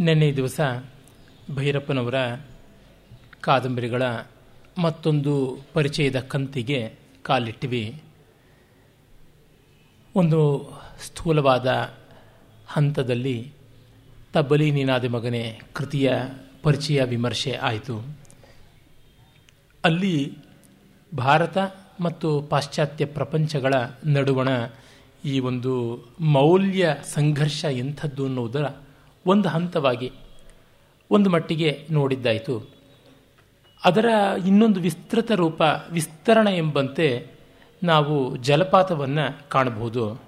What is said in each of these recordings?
ನಿನ್ನೆ ದಿವಸ ಭೈರಪ್ಪನವರ ಕಾದಂಬರಿಗಳ ಮತ್ತೊಂದು ಪರಿಚಯದ ಕಂತಿಗೆ ಕಾಲಿಟ್ಟಿವಿ. ಒಂದು ಸ್ಥೂಲವಾದ ಹಂತದಲ್ಲಿ ತಬ್ಬಲಿ ನೀನಾದ ಮಗನೇ ಕೃತಿಯ ಪರಿಚಯ ವಿಮರ್ಶೆ ಆಯಿತು. ಅಲ್ಲಿ ಭಾರತ ಮತ್ತು ಪಾಶ್ಚಾತ್ಯ ಪ್ರಪಂಚಗಳ ನಡುವಣ ಈ ಒಂದು ಮೌಲ್ಯ ಸಂಘರ್ಷ ಎಂಥದ್ದು ಅನ್ನುವುದರ ಒಂದು ಹಂತವಾಗಿ ಒಂದು ಮಟ್ಟಿಗೆ ನೋಡಿದ್ದಾಯಿತು. ಅದರ ಇನ್ನೊಂದು ವಿಸ್ತೃತ ರೂಪ ವಿಸ್ತರಣೆ ಎಂಬಂತೆ ನಾವು ಜಲಪಾತವನ್ನು ಕಾಣಬಹುದು.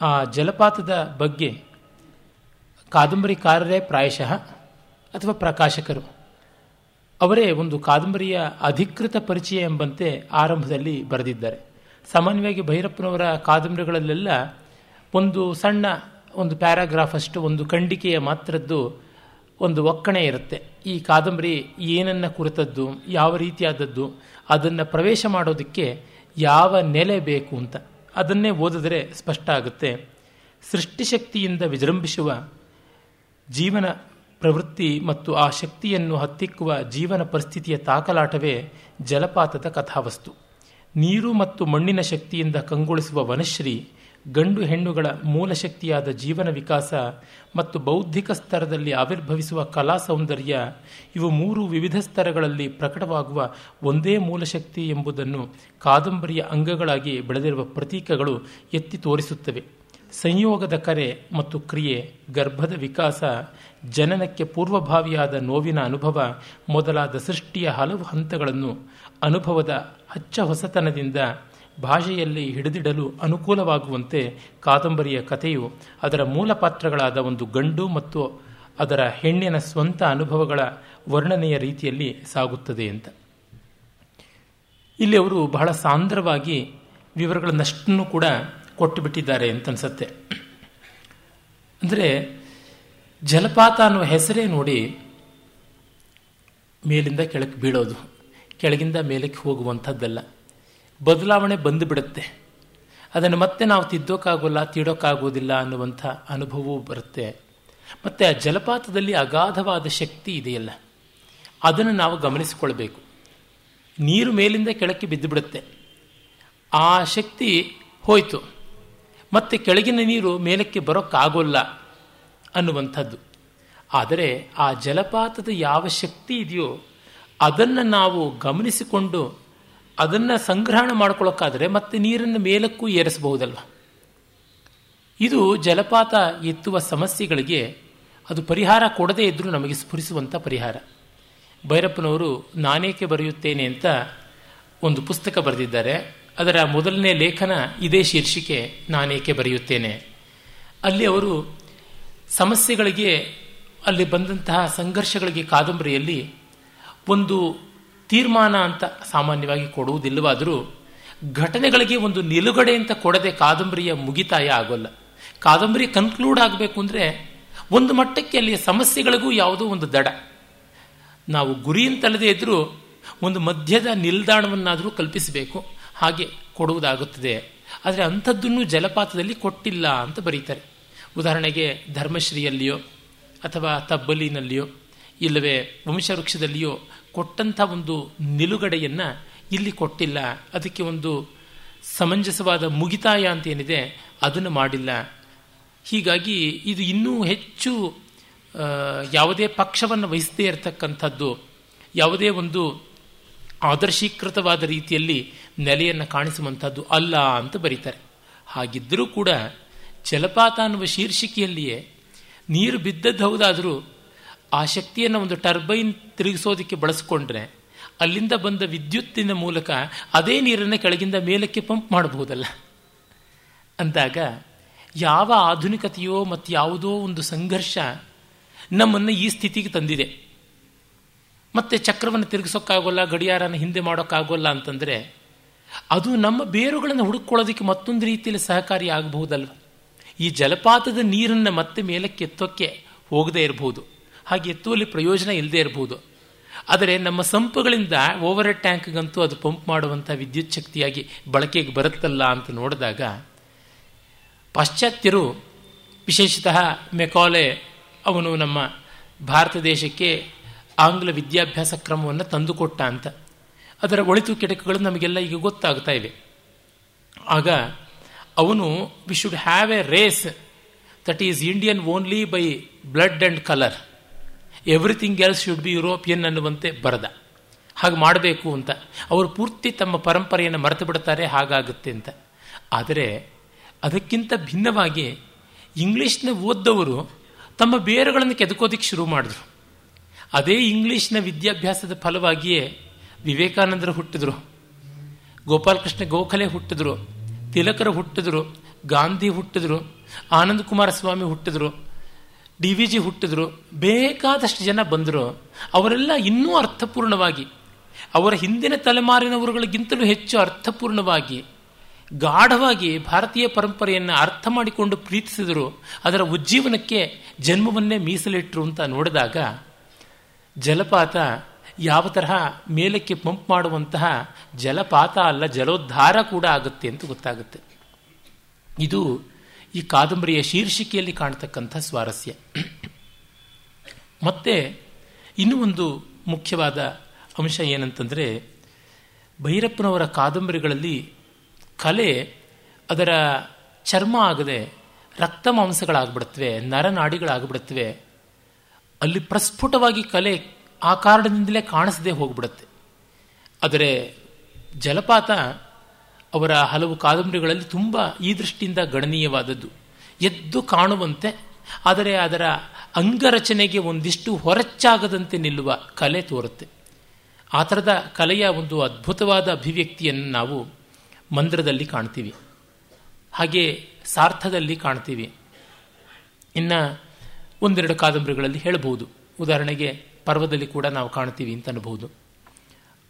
ಆ ಜಲಪಾತದ ಬಗ್ಗೆ ಕಾದಂಬರಿಕಾರರೇ ಪ್ರಾಯಶಃ ಅಥವಾ ಪ್ರಕಾಶಕರು? ಅವರೇ ಒಂದು ಕಾದಂಬರಿಯ ಅಧಿಕೃತ ಪರಿಚಯ ಎಂಬಂತೆ ಆರಂಭದಲ್ಲಿ ಬರೆದಿದ್ದಾರೆ. ಸಾಮಾನ್ಯವಾಗಿ ಭೈರಪ್ಪನವರ ಕಾದಂಬರಿಗಳಲ್ಲೆಲ್ಲ ಒಂದು ಸಣ್ಣ ಒಂದು ಪ್ಯಾರಾಗ್ರಾಫ್ ಅಷ್ಟು, ಒಂದು ಖಂಡಿಕೆಯ ಮಾತ್ರದ್ದು ಒಂದು ಒಕ್ಕಣೆ ಇರುತ್ತೆ. ಈ ಕಾದಂಬರಿ ಏನನ್ನ ಕುರಿತದ್ದು, ಯಾವ ರೀತಿಯಾದದ್ದು, ಅದನ್ನು ಪ್ರವೇಶ ಮಾಡೋದಕ್ಕೆ ಯಾವ ನೆಲೆ ಬೇಕು ಅಂತ. ಅದನ್ನೇ ಓದಿದ್ರೆ ಸ್ಪಷ್ಟ ಆಗುತ್ತೆ. ಸೃಷ್ಟಿಶಕ್ತಿಯಿಂದ ವಿಜೃಂಭಿಸುವ ಜೀವನ ಪ್ರವೃತ್ತಿ ಮತ್ತು ಆ ಶಕ್ತಿಯನ್ನು ಹತ್ತಿಕ್ಕುವ ಜೀವನ ಪರಿಸ್ಥಿತಿಯ ತಾಕಲಾಟವೇ ಜಲಪಾತದ ಕಥಾವಸ್ತು. ನೀರು ಮತ್ತು ಮಣ್ಣಿನ ಶಕ್ತಿಯಿಂದ ಕಂಗೊಳಿಸುವ ವನಶ್ರೀ ಗಂಡು ಹೆಣ್ಣುಗಳ ಮೂಲ ಶಕ್ತಿಯಾದ ಜೀವನ ವಿಕಾಸ ಮತ್ತು ಬೌದ್ಧಿಕ ಸ್ತರದಲ್ಲಿ ಆವಿರ್ಭವಿಸುವ ಕಲಾ ಸೌಂದರ್ಯ, ಇವು ಮೂರು ವಿವಿಧ ಸ್ತರಗಳಲ್ಲಿ ಪ್ರಕಟವಾಗುವ ಒಂದೇ ಮೂಲಶಕ್ತಿ ಎಂಬುದನ್ನು ಕಾದಂಬರಿಯ ಅಂಗಗಳಾಗಿ ಬೆಳೆದಿರುವ ಪ್ರತೀಕಗಳು ಎತ್ತಿ ತೋರಿಸುತ್ತವೆ. ಸಂಯೋಗದ ಕರೆ ಮತ್ತು ಕ್ರಿಯೆ, ಗರ್ಭದ ವಿಕಾಸ, ಜನನಕ್ಕೆ ಪೂರ್ವಭಾವಿಯಾದ ನೋವಿನ ಅನುಭವ ಮೊದಲಾದ ಸೃಷ್ಟಿಯ ಹಲವು ಹಂತಗಳನ್ನು ಅನುಭವದ ಹಚ್ಚ ಹೊಸತನದಿಂದ ಭಾಷೆಯಲ್ಲಿ ಹಿಡಿದಿಡಲು ಅನುಕೂಲವಾಗುವಂತೆ ಕಾದಂಬರಿಯ ಕಥೆಯು ಅದರ ಮೂಲ ಪಾತ್ರಗಳಾದ ಒಂದು ಗಂಡು ಮತ್ತು ಅದರ ಹೆಣ್ಣಿನ ಸ್ವಂತ ಅನುಭವಗಳ ವರ್ಣನೆಯ ರೀತಿಯಲ್ಲಿ ಸಾಗುತ್ತದೆ ಅಂತ. ಇಲ್ಲಿ ಅವರು ಬಹಳ ಸಾಂದ್ರವಾಗಿ ವಿವರಗಳನ್ನಷ್ಟನ್ನು ಕೂಡ ಕೊಟ್ಟು ಬಿಟ್ಟಿದ್ದಾರೆ ಅಂತ ಅನ್ಸತ್ತೆ. ಅಂದರೆ ಜಲಪಾತ ಅನ್ನುವ ಹೆಸರೇ ನೋಡಿ ಮೇಲಿಂದ ಕೆಳಕ್ಕೆ ಬೀಳೋದು, ಕೆಳಗಿಂದ ಮೇಲಕ್ಕೆ ಹೋಗುವಂಥದ್ದಲ್ಲ. ಬದಲಾವಣೆ ಬಂದುಬಿಡುತ್ತೆ. ಅದನ್ನು ಮತ್ತೆ ನಾವು ತಿದ್ದೋಕ್ಕಾಗೋಲ್ಲ ತೀಡೋಕ್ಕಾಗೋದಿಲ್ಲ ಅನ್ನುವಂಥ ಅನುಭವವೂ ಬರುತ್ತೆ. ಮತ್ತು ಆ ಜಲಪಾತದಲ್ಲಿ ಅಗಾಧವಾದ ಶಕ್ತಿ ಇದೆಯಲ್ಲ, ಅದನ್ನು ನಾವು ಗಮನಿಸಿಕೊಳ್ಬೇಕು. ನೀರು ಮೇಲಿಂದ ಕೆಳಕ್ಕೆ ಬಿದ್ದುಬಿಡುತ್ತೆ. ಆ ಶಕ್ತಿ ಹೋಯಿತು. ಮತ್ತೆ ಕೆಳಗಿನ ನೀರು ಮೇಲಕ್ಕೆ ಬರೋಕ್ಕಾಗೋಲ್ಲ ಅನ್ನುವಂಥದ್ದು. ಆದರೆ ಆ ಜಲಪಾತದ ಯಾವ ಶಕ್ತಿ ಇದೆಯೋ ಅದನ್ನು ನಾವು ಗಮನಿಸಿಕೊಂಡು ಅದನ್ನು ಸಂಗ್ರಹಣ ಮಾಡ್ಕೊಳ್ಳೋಕ್ಕಾದರೆ ಮತ್ತೆ ನೀರನ್ನು ಮೇಲಕ್ಕೂ ಏರಿಸಬಹುದಲ್ವ? ಇದು ಜಲಪಾತ ಎತ್ತುವ ಸಮಸ್ಯೆಗಳಿಗೆ ಅದು ಪರಿಹಾರ ಕೊಡದೇ ಇದ್ದರೂ ನಮಗೆ ಸ್ಫುರಿಸುವಂಥ ಪರಿಹಾರ. ಭೈರಪ್ಪನವರು ನಾನೇಕೆ ಬರೆಯುತ್ತೇನೆ ಅಂತ ಒಂದು ಪುಸ್ತಕ ಬರೆದಿದ್ದಾರೆ. ಅದರ ಮೊದಲನೇ ಲೇಖನ ಇದೇ ಶೀರ್ಷಿಕೆ, ನಾನೇಕೆ ಬರೆಯುತ್ತೇನೆ. ಅಲ್ಲಿ ಅವರು ಸಮಸ್ಯೆಗಳಿಗೆ, ಅಲ್ಲಿ ಬಂದಂತಹ ಸಂಘರ್ಷಗಳಿಗೆ ಕಾದಂಬರಿಯಲ್ಲಿ ಒಂದು ತೀರ್ಮಾನ ಅಂತ ಸಾಮಾನ್ಯವಾಗಿ ಕೊಡುವುದಿಲ್ಲವಾದರೂ ಘಟನೆಗಳಿಗೆ ಒಂದು ನಿಲುಗಡೆ ಅಂತ ಕೊಡದೆ ಕಾದಂಬರಿಯ ಮುಗಿತಾಯ ಆಗೋಲ್ಲ. ಕಾದಂಬರಿ ಕನ್ಕ್ಲೂಡ್ ಆಗಬೇಕು ಅಂದರೆ ಒಂದು ಮಟ್ಟಕ್ಕೆ ಅಲ್ಲಿ ಸಮಸ್ಯೆಗಳಿಗೂ ಯಾವುದೋ ಒಂದು ದಡ. ನಾವು ಗುರಿ ಅಂತಲ್ಲದೆ ಇದ್ದರೂ ಒಂದು ಮಧ್ಯದ ನಿಲ್ದಾಣವನ್ನಾದರೂ ಕಲ್ಪಿಸಬೇಕು. ಹಾಗೆ ಕೊಡುವುದಾಗುತ್ತದೆ. ಆದರೆ ಅಂಥದ್ದನ್ನು ಜಲಪಾತದಲ್ಲಿ ಕೊಟ್ಟಿಲ್ಲ ಅಂತ ಬರೀತಾರೆ. ಉದಾಹರಣೆಗೆ ಧರ್ಮಶ್ರೀಯಲ್ಲಿಯೋ ಅಥವಾ ತಬ್ಬಲಿನಲ್ಲಿಯೋ, ಇಲ್ಲವೇ ವಂಶವೃಕ್ಷದಲ್ಲಿಯೋ ಕೊಟ್ಟಂಥ ಒಂದು ನಿಲುಗಡೆಯನ್ನು ಇಲ್ಲಿ ಕೊಟ್ಟಿಲ್ಲ. ಅದಕ್ಕೆ ಒಂದು ಸಮಂಜಸವಾದ ಮುಗಿತಾಯ ಅಂತ ಏನಿದೆ, ಅದನ್ನು ಮಾಡಿಲ್ಲ. ಹೀಗಾಗಿ ಇದು ಇನ್ನೂ ಹೆಚ್ಚು ಯಾವುದೇ ಪಕ್ಷವನ್ನು ವಹಿಸದೇ ಇರತಕ್ಕಂಥದ್ದು, ಯಾವುದೇ ಒಂದು ಆದರ್ಶೀಕೃತವಾದ ರೀತಿಯಲ್ಲಿ ನೆಲೆಯನ್ನು ಕಾಣಿಸುವಂಥದ್ದು ಅಲ್ಲ ಅಂತ ಬರೀತಾರೆ. ಹಾಗಿದ್ದರೂ ಕೂಡ ಜಲಪಾತ ಅನ್ನುವ ಶೀರ್ಷಿಕೆಯಲ್ಲಿಯೇ ನೀರು ಬಿದ್ದದ್ದು ಹೌದಾದರೂ ಆ ಶಕ್ತಿಯನ್ನು ಒಂದು ಟರ್ಬೈನ್ ತಿರುಗಿಸೋದಕ್ಕೆ ಬಳಸಿಕೊಂಡ್ರೆ ಅಲ್ಲಿಂದ ಬಂದ ವಿದ್ಯುತ್ತಿನ ಮೂಲಕ ಅದೇ ನೀರನ್ನು ಕೆಳಗಿಂದ ಮೇಲಕ್ಕೆ ಪಂಪ್ ಮಾಡಬಹುದಲ್ಲ? ಅಂದಾಗ ಯಾವ ಆಧುನಿಕತೆಯೋ ಮತ್ತು ಯಾವುದೋ ಒಂದು ಸಂಘರ್ಷ ನಮ್ಮನ್ನು ಈ ಸ್ಥಿತಿಗೆ ತಂದಿದೆ. ಮತ್ತೆ ಚಕ್ರವನ್ನು ತಿರುಗಿಸೋಕ್ಕಾಗೋಲ್ಲ, ಗಡಿಯಾರನ ಹಿಂದೆ ಮಾಡೋಕ್ಕಾಗೋಲ್ಲ ಅಂತಂದರೆ ಅದು ನಮ್ಮ ಬೇರುಗಳನ್ನು ಹುಡುಕೊಳ್ಳೋದಕ್ಕೆ ಮತ್ತೊಂದು ರೀತಿಯಲ್ಲಿ ಸಹಕಾರಿ ಆಗಬಹುದಲ್ವ? ಈ ಜಲಪಾತದ ನೀರನ್ನು ಮತ್ತೆ ಮೇಲಕ್ಕೆ ಎತ್ತೋಕ್ಕೆ ಹೋಗದೇ ಇರಬಹುದು ಹಾಗೆ ಎತ್ತುವಲ್ಲಿ ಪ್ರಯೋಜನ ಇಲ್ಲದೆ ಇರಬಹುದು ಆದರೆ ನಮ್ಮ ಸಂಪುಗಳಿಂದ ಓವರ್ ಟ್ಯಾಂಕ್ಗಂತೂ ಅದು ಪಂಪ್ ಮಾಡುವಂಥ ವಿದ್ಯುತ್ ಶಕ್ತಿಯಾಗಿ ಬಳಕೆಗೆ ಬರುತ್ತಲ್ಲ ಅಂತ ನೋಡಿದಾಗ ಪಾಶ್ಚಾತ್ಯರು, ವಿಶೇಷತಃ ಮೆಕಾಲೆ ಅವನು ನಮ್ಮ ಭಾರತ ದೇಶಕ್ಕೆ ಆಂಗ್ಲ ವಿದ್ಯಾಭ್ಯಾಸ ಕ್ರಮವನ್ನು ತಂದುಕೊಟ್ಟ ಅಂತ. ಅದರ ಒಳಿತು ಕೆಟಕಗಳು ನಮಗೆಲ್ಲ ಈಗ ಗೊತ್ತಾಗ್ತಾ ಇವೆ. ಆಗ ಅವನು we should have a race that is Indian only by blood and colour everything else should be European ಅನ್ನುವಂತೆ ಬರದ. ಹಾಗೆ ಮಾಡಬೇಕು ಅಂತ. ಅವರು ಪೂರ್ತಿ ತಮ್ಮ ಪರಂಪರೆಯನ್ನು ಮರೆತು ಬಿಡ್ತಾರೆ, ಹಾಗಾಗುತ್ತೆ ಅಂತ. ಆದರೆ ಅದಕ್ಕಿಂತ ಭಿನ್ನವಾಗಿ ಇಂಗ್ಲೀಷ್ನ ಓದ್ದವರು ತಮ್ಮ ಬೇರುಗಳನ್ನು ಕೆದಕೋದಿಕ್ಕೆ ಶುರು ಮಾಡಿದ್ರು. ಅದೇ ಇಂಗ್ಲೀಷ್ನ ವಿದ್ಯಾಭ್ಯಾಸದ ಫಲವಾಗಿಯೇ ವಿವೇಕಾನಂದರು ಹುಟ್ಟಿದ್ರು. ಗೋಪಾಲಕೃಷ್ಣ ಗೋಖಲೆ ಹುಟ್ಟಿದ್ರು. ತಿಲಕರು ಹುಟ್ಟಿದ್ರು. ಗಾಂಧಿ ಹುಟ್ಟಿದ್ರು. ಆನಂದ ಕುಮಾರ ಸ್ವಾಮಿ ಹುಟ್ಟಿದ್ರು. ಡಿ ವಿ ಜಿ ಹುಟ್ಟಿದ್ರು, ಬೇಕಾದಷ್ಟು ಜನ ಬಂದರು, ಅವರೆಲ್ಲ ಇನ್ನೂ ಅರ್ಥಪೂರ್ಣವಾಗಿ, ಅವರ ಹಿಂದಿನ ತಲೆಮಾರಿನವರುಗಳಿಗಿಂತಲೂ ಹೆಚ್ಚು ಅರ್ಥಪೂರ್ಣವಾಗಿ, ಗಾಢವಾಗಿ ಭಾರತೀಯ ಪರಂಪರೆಯನ್ನು ಅರ್ಥ ಮಾಡಿಕೊಂಡು ಪ್ರೀತಿಸಿದರು, ಅದರ ಉಜ್ಜೀವನಕ್ಕೆ ಜನ್ಮವನ್ನೇ ಮೀಸಲಿಟ್ಟರು ಅಂತ ನೋಡಿದಾಗ, ಜಲಪಾತ ಯಾವ ತರಹ ಮೇಲಕ್ಕೆ ಪಂಪ್ ಮಾಡುವಂತಹ ಜಲಪಾತ ಅಲ್ಲ, ಜಲೋದ್ಧಾರ ಕೂಡ ಆಗುತ್ತೆ ಅಂತ ಗೊತ್ತಾಗುತ್ತೆ. ಇದು ಈ ಕಾದಂಬರಿಯ ಶೀರ್ಷಿಕೆಯಲ್ಲಿ ಕಾಣತಕ್ಕಂಥ ಸ್ವಾರಸ್ಯ. ಮತ್ತೆ ಇನ್ನೂ ಒಂದು ಮುಖ್ಯವಾದ ಅಂಶ ಏನಂತಂದರೆ, ಭೈರಪ್ಪನವರ ಕಾದಂಬರಿಗಳಲ್ಲಿ ಕಲೆ ಅದರ ಚರ್ಮ ಆಗದೆ ರಕ್ತ ಮಾಂಸಗಳಾಗ್ಬಿಡತ್ವೆ ನರನಾಡಿಗಳಾಗ್ಬಿಡುತ್ತವೆ ಅಲ್ಲಿ ಪ್ರಸ್ಫುಟವಾಗಿ ಕಲೆ ಆ ಕಾರಣದಿಂದಲೇ ಕಾಣಿಸದೆ ಹೋಗ್ಬಿಡತ್ತೆ. ಆದರೆ ಜಲಪಾತ ಅವರ ಹಲವು ಕಾದಂಬರಿಗಳಲ್ಲಿ ತುಂಬ ಈ ದೃಷ್ಟಿಯಿಂದ ಗಣನೀಯವಾದದ್ದು. ಎದ್ದು ಕಾಣುವಂತೆ, ಆದರೆ ಅದರ ಅಂಗರಚನೆಗೆ ಒಂದಿಷ್ಟು ಹೊರಚ್ಚಾಗದಂತೆ ನಿಲ್ಲುವ ಕಲೆ ತೋರುತ್ತೆ. ಆ ಥರದ ಕಲೆಯ ಒಂದು ಅದ್ಭುತವಾದ ಅಭಿವ್ಯಕ್ತಿಯನ್ನು ನಾವು ಮಂದ್ರದಲ್ಲಿ ಕಾಣ್ತೀವಿ. ಹಾಗೆ ಸಾರ್ಥದಲ್ಲಿ ಕಾಣ್ತೀವಿ. ಇನ್ನು ಒಂದೆರಡು ಕಾದಂಬರಿಗಳಲ್ಲಿ ಹೇಳಬಹುದು. ಉದಾಹರಣೆಗೆ ಪರ್ವದಲ್ಲಿ ಕೂಡ ನಾವು ಕಾಣ್ತೀವಿ ಅಂತ ಅನ್ಬೋದು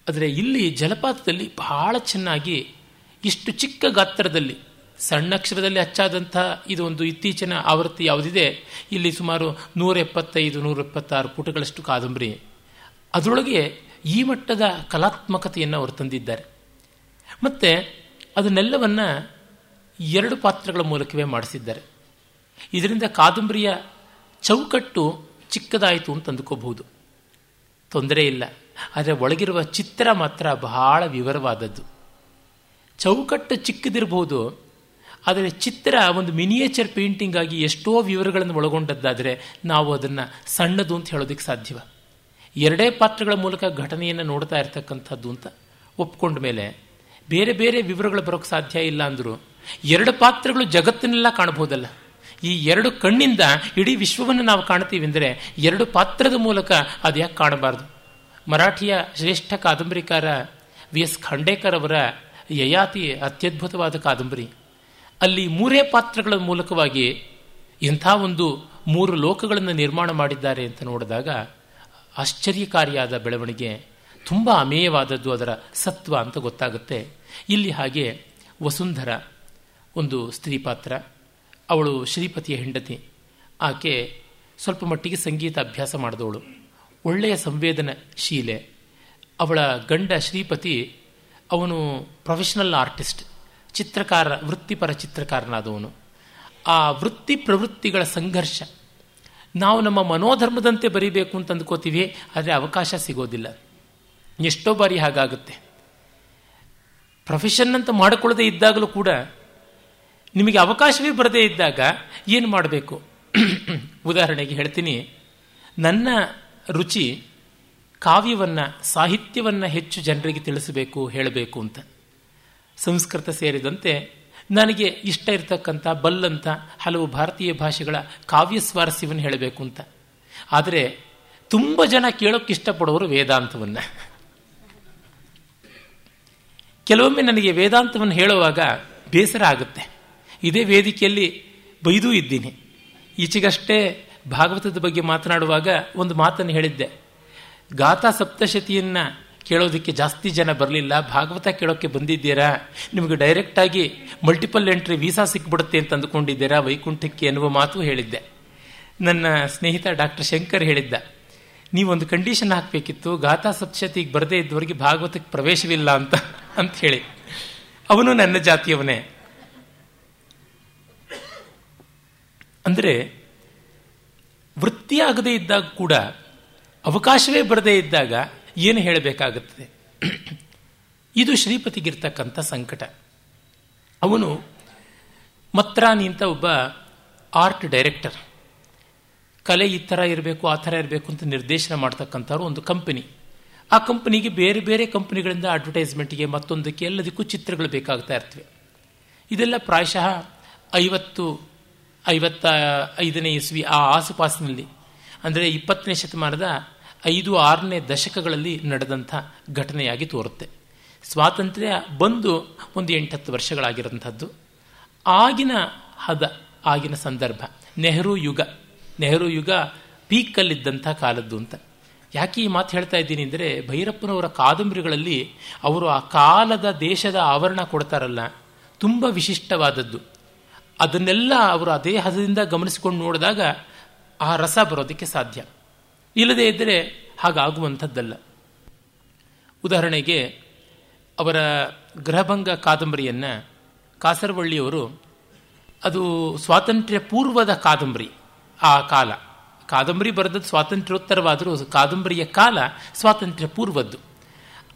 ಆದರೆ ಇಲ್ಲಿ ಜಲಪಾತದಲ್ಲಿ ಬಹಳ ಚೆನ್ನಾಗಿ ಇಷ್ಟು ಚಿಕ್ಕ ಗಾತ್ರದಲ್ಲಿ, ಸಣ್ಣ ಅಕ್ಷರದಲ್ಲಿ ಹಚ್ಚಾದಂತಹ ಇದು ಒಂದು ಇತ್ತೀಚಿನ ಆವೃತ್ತಿ ಯಾವುದಿದೆ? ಇಲ್ಲಿ ಸುಮಾರು ನೂರ ಎಪ್ಪತ್ತೈದು ನೂರ ಎಪ್ಪತ್ತಾರು ಪುಟಗಳಷ್ಟು ಕಾದಂಬರಿ. ಅದರೊಳಗೆ ಈ ಮಟ್ಟದ ಕಲಾತ್ಮಕತೆಯನ್ನು ಅವರು ತಂದಿದ್ದಾರೆ. ಮತ್ತು ಅದನ್ನೆಲ್ಲವನ್ನು ಎರಡು ಪಾತ್ರಗಳ ಮೂಲಕವೇ ಮಾಡಿಸಿದ್ದಾರೆ. ಇದರಿಂದ ಕಾದಂಬರಿಯ ಚೌಕಟ್ಟು ಚಿಕ್ಕದಾಯಿತು ಅಂತ ಅಂದುಕೋಬಹುದು. ತೊಂದರೆ ಇಲ್ಲ. ಆದರೆ ಒಳಗಿರುವ ಚಿತ್ರ ಮಾತ್ರ ಬಹಳ ವಿವರವಾದದ್ದು. ಚೌಕಟ್ಟು ಚಿಕ್ಕದಿರಬಹುದು ಆದರೆ ಚಿತ್ರ ಒಂದು ಮಿನಿಯೇಚರ್ ಪೇಂಟಿಂಗ್ ಆಗಿ ಎಷ್ಟೋ ವಿವರಗಳನ್ನು ಒಳಗೊಂಡದ್ದಾದರೆ ನಾವು ಅದನ್ನು ಸಣ್ಣದು ಅಂತ ಹೇಳೋದಕ್ಕೆ ಸಾಧ್ಯವ. ಎರಡೇ ಪಾತ್ರಗಳ ಮೂಲಕ ಘಟನೆಯನ್ನು ನೋಡ್ತಾ ಇರ್ತಕ್ಕಂಥದ್ದು ಅಂತ ಒಪ್ಕೊಂಡ ಮೇಲೆ ಬೇರೆ ಬೇರೆ ವಿವರಗಳು ಬರೋಕ್ಕೆ ಸಾಧ್ಯ ಇಲ್ಲ ಅಂದರು ಎರಡು ಪಾತ್ರಗಳು ಜಗತ್ತನ್ನೆಲ್ಲ ಕಾಣಬಹುದಲ್ಲ. ಈ ಎರಡು ಕಣ್ಣಿಂದ ಇಡೀ ವಿಶ್ವವನ್ನು ನಾವು ಕಾಣ್ತೀವಿ ಅಂದರೆ ಎರಡು ಪಾತ್ರದ ಮೂಲಕ ಅದು ಯಾಕೆ ಕಾಣಬಾರ್ದು. ಮರಾಠಿಯ ಶ್ರೇಷ್ಠ ಕಾದಂಬರಿಕಾರ ವಿ ಎಸ್ ಖಂಡೇಕರ್ ಅವರ ಯಯಾತಿ ಅತ್ಯದ್ಭುತವಾದ ಕಾದಂಬರಿ. ಅಲ್ಲಿ ಮೂರೇ ಪಾತ್ರಗಳ ಮೂಲಕವಾಗಿ ಇಂಥ ಒಂದು ಮೂರು ಲೋಕಗಳನ್ನು ನಿರ್ಮಾಣ ಮಾಡಿದ್ದಾರೆ ಅಂತ ನೋಡಿದಾಗ ಆಶ್ಚರ್ಯಕಾರಿಯಾದ ಬೆಳವಣಿಗೆ, ತುಂಬ ಅಮೇಯವಾದದ್ದು ಅದರ ಸತ್ವ ಅಂತ ಗೊತ್ತಾಗುತ್ತೆ. ಇಲ್ಲಿ ಹಾಗೆ ವಸುಂಧರ ಒಂದು ಸ್ತ್ರೀ ಪಾತ್ರ, ಅವಳು ಶ್ರೀಪತಿಯ ಹೆಂಡತಿ. ಆಕೆ ಸ್ವಲ್ಪ ಮಟ್ಟಿಗೆ ಸಂಗೀತ ಅಭ್ಯಾಸ ಮಾಡಿದವಳು. ಒಳ್ಳೆಯ ಸಂವೇದನಶೀಲೆ. ಅವಳ ಗಂಡ ಶ್ರೀಪತಿ ಅವನು ಪ್ರೊಫೆಷನಲ್ ಆರ್ಟಿಸ್ಟ್ ಚಿತ್ರಕಾರ, ವೃತ್ತಿಪರ ಚಿತ್ರಕಾರನಾದವನು. ಆ ವೃತ್ತಿ ಪ್ರವೃತ್ತಿಗಳ ಸಂಘರ್ಷ, ನಾವು ನಮ್ಮ ಮನೋಧರ್ಮದಂತೆ ಬರೀಬೇಕು ಅಂತ ಅಂದ್ಕೋತೀವಿ, ಆದರೆ ಅವಕಾಶ ಸಿಗೋದಿಲ್ಲ. ಎಷ್ಟೋ ಬಾರಿ ಹಾಗಾಗುತ್ತೆ. ಪ್ರೊಫೆಷನ್ ಅಂತ ಮಾಡಿಕೊಳ್ಳದೆ ಇದ್ದಾಗಲೂ ಕೂಡ, ನಿಮಗೆ ಅವಕಾಶವೇ ಬರದೇ ಇದ್ದಾಗ ಏನು ಮಾಡಬೇಕು? ಉದಾಹರಣೆಗೆ ಹೇಳ್ತೀನಿ, ನನ್ನ ರುಚಿ ಕಾವ್ಯವನ್ನು, ಸಾಹಿತ್ಯವನ್ನು ಹೆಚ್ಚು ಜನರಿಗೆ ತಿಳಿಸಬೇಕು, ಹೇಳಬೇಕು ಅಂತ. ಸಂಸ್ಕೃತ ಸೇರಿದಂತೆ ನನಗೆ ಇಷ್ಟ ಇರತಕ್ಕಂಥ ಬಲ್ಲಂತ ಹಲವು ಭಾರತೀಯ ಭಾಷೆಗಳ ಕಾವ್ಯ ಸ್ವಾರಸ್ಯವನ್ನು ಹೇಳಬೇಕು ಅಂತ. ಆದರೆ ತುಂಬ ಜನ ಕೇಳೋಕ್ಕೆ ಇಷ್ಟಪಡೋರು ವೇದಾಂತವನ್ನು. ಕೆಲವೊಮ್ಮೆ ನನಗೆ ವೇದಾಂತವನ್ನು ಹೇಳುವಾಗ ಬೇಸರ ಆಗುತ್ತೆ. ಇದೇ ವೇದಿಕೆಯಲ್ಲಿ ಬೈದೂ ಇದ್ದೀನಿ. ಈಚೆಗಷ್ಟೇ ಭಾಗವತದ ಬಗ್ಗೆ ಮಾತನಾಡುವಾಗ ಒಂದು ಮಾತನ್ನು ಹೇಳಿದ್ದೆ. ಗಾಥಾ ಸಪ್ತಶತಿಯನ್ನು ಕೇಳೋದಕ್ಕೆ ಜಾಸ್ತಿ ಜನ ಬರಲಿಲ್ಲ. ಭಾಗವತ ಕೇಳೋಕ್ಕೆ ಬಂದಿದ್ದೀರಾ? ನಿಮಗೆ ಡೈರೆಕ್ಟಾಗಿ ಮಲ್ಟಿಪಲ್ ಎಂಟ್ರಿ ವೀಸಾ ಸಿಕ್ಬಿಡುತ್ತೆ ಅಂತ ಅಂದುಕೊಂಡಿದ್ದೀರಾ? ವೈಕುಂಠಕ್ಕೆ ಎನ್ನುವ ಮಾತು ಹೇಳಿದ್ದೆ. ನನ್ನ ಸ್ನೇಹಿತ ಡಾಕ್ಟರ್ ಶಂಕರ್ ಹೇಳಿದ್ದ, ನೀವೊಂದು ಕಂಡೀಷನ್ ಹಾಕಬೇಕಿತ್ತು. ಗಾಥಾ ಸಪ್ತಶತಿಗೆ ಬರದೇ ಇದ್ದವರಿಗೆ ಭಾಗವತಕ್ಕೆ ಪ್ರವೇಶವಿಲ್ಲ ಅಂತ ಅಂತ ಹೇಳಿ. ಅವನು ನನ್ನ ಜಾತಿಯವನೇ. ಅಂದರೆ ವೃತ್ತಿಯಾಗದೇ ಇದ್ದಾಗ ಕೂಡ ಅವಕಾಶವೇ ಬರದೇ ಇದ್ದಾಗ ಏನು ಹೇಳಬೇಕಾಗುತ್ತದೆ? ಇದು ಶ್ರೀಪತಿಗಿರ್ತಕ್ಕಂಥ ಸಂಕಟ. ಅವನು ಮತ್ರಾನಿ ಅಂತ ಒಬ್ಬ ಆರ್ಟ್ ಡೈರೆಕ್ಟರ್. ಕಲೆ ಈ ಥರ ಇರಬೇಕು, ಆ ಥರ ಇರಬೇಕು ಅಂತ ನಿರ್ದೇಶನ ಮಾಡ್ತಕ್ಕಂಥವ್ರು ಒಂದು ಕಂಪನಿ. ಆ ಕಂಪನಿಗೆ ಬೇರೆ ಬೇರೆ ಕಂಪನಿಗಳಿಂದ ಅಡ್ವರ್ಟೈಸ್ಮೆಂಟ್ಗೆ ಮತ್ತೊಂದಕ್ಕೆ ಎಲ್ಲದಕ್ಕೂ ಚಿತ್ರಗಳು ಬೇಕಾಗ್ತಾ ಇರ್ತವೆ. ಇದೆಲ್ಲ ಪ್ರಾಯಶಃ ಐವತ್ತು, ಐವತ್ತ ಐದನೇ ಇಸ್ವಿ ಆ ಆಸುಪಾಸಿನಲ್ಲಿ ಅಂದರೆ ಇಪ್ಪತ್ತನೇ ಶತಮಾನದ ಐದು, ಆರನೇ ದಶಕಗಳಲ್ಲಿ ನಡೆದಂಥ ಘಟನೆಯಾಗಿ ತೋರುತ್ತೆ. ಸ್ವಾತಂತ್ರ್ಯ ಬಂದು ಒಂದು ಎಂಟತ್ತು ವರ್ಷಗಳಾಗಿರೋಂಥದ್ದು ಆಗಿನ ಹದ, ಆಗಿನ ಸಂದರ್ಭ, ನೆಹರು ಯುಗ. ನೆಹರು ಯುಗ ಪೀಕಲ್ಲಿದ್ದಂಥ ಕಾಲದ್ದು ಅಂತ. ಯಾಕೆ ಈ ಮಾತು ಹೇಳ್ತಾ ಇದ್ದೀನಿ ಅಂದರೆ ಭೈರಪ್ಪನವರ ಕಾದಂಬರಿಗಳಲ್ಲಿ ಅವರು ಆ ಕಾಲದ ದೇಶದ ಆವರಣ ಕೊಡ್ತಾರಲ್ಲ, ತುಂಬ ವಿಶಿಷ್ಟವಾದದ್ದು. ಅದನ್ನೆಲ್ಲ ಅವರು ಅದೇ ಹದದಿಂದ ಗಮನಿಸಿಕೊಂಡು ನೋಡಿದಾಗ ಆ ರಸ ಬರೋದಕ್ಕೆ ಸಾಧ್ಯ. ಇಲ್ಲದೇ ಇದ್ದರೆ ಹಾಗಾಗುವಂಥದ್ದಲ್ಲ. ಉದಾಹರಣೆಗೆ, ಅವರ ಗೃಹಭಂಗ ಕಾದಂಬರಿಯನ್ನು ಕಾಸರವಳ್ಳಿಯವರು, ಅದು ಸ್ವಾತಂತ್ರ್ಯ ಪೂರ್ವದ ಕಾದಂಬರಿ, ಆ ಕಾಲ. ಕಾದಂಬರಿ ಬರೆದದ್ದು ಸ್ವಾತಂತ್ರ್ಯೋತ್ತರವಾದರೂ ಕಾದಂಬರಿಯ ಕಾಲ ಸ್ವಾತಂತ್ರ್ಯ ಪೂರ್ವದ್ದು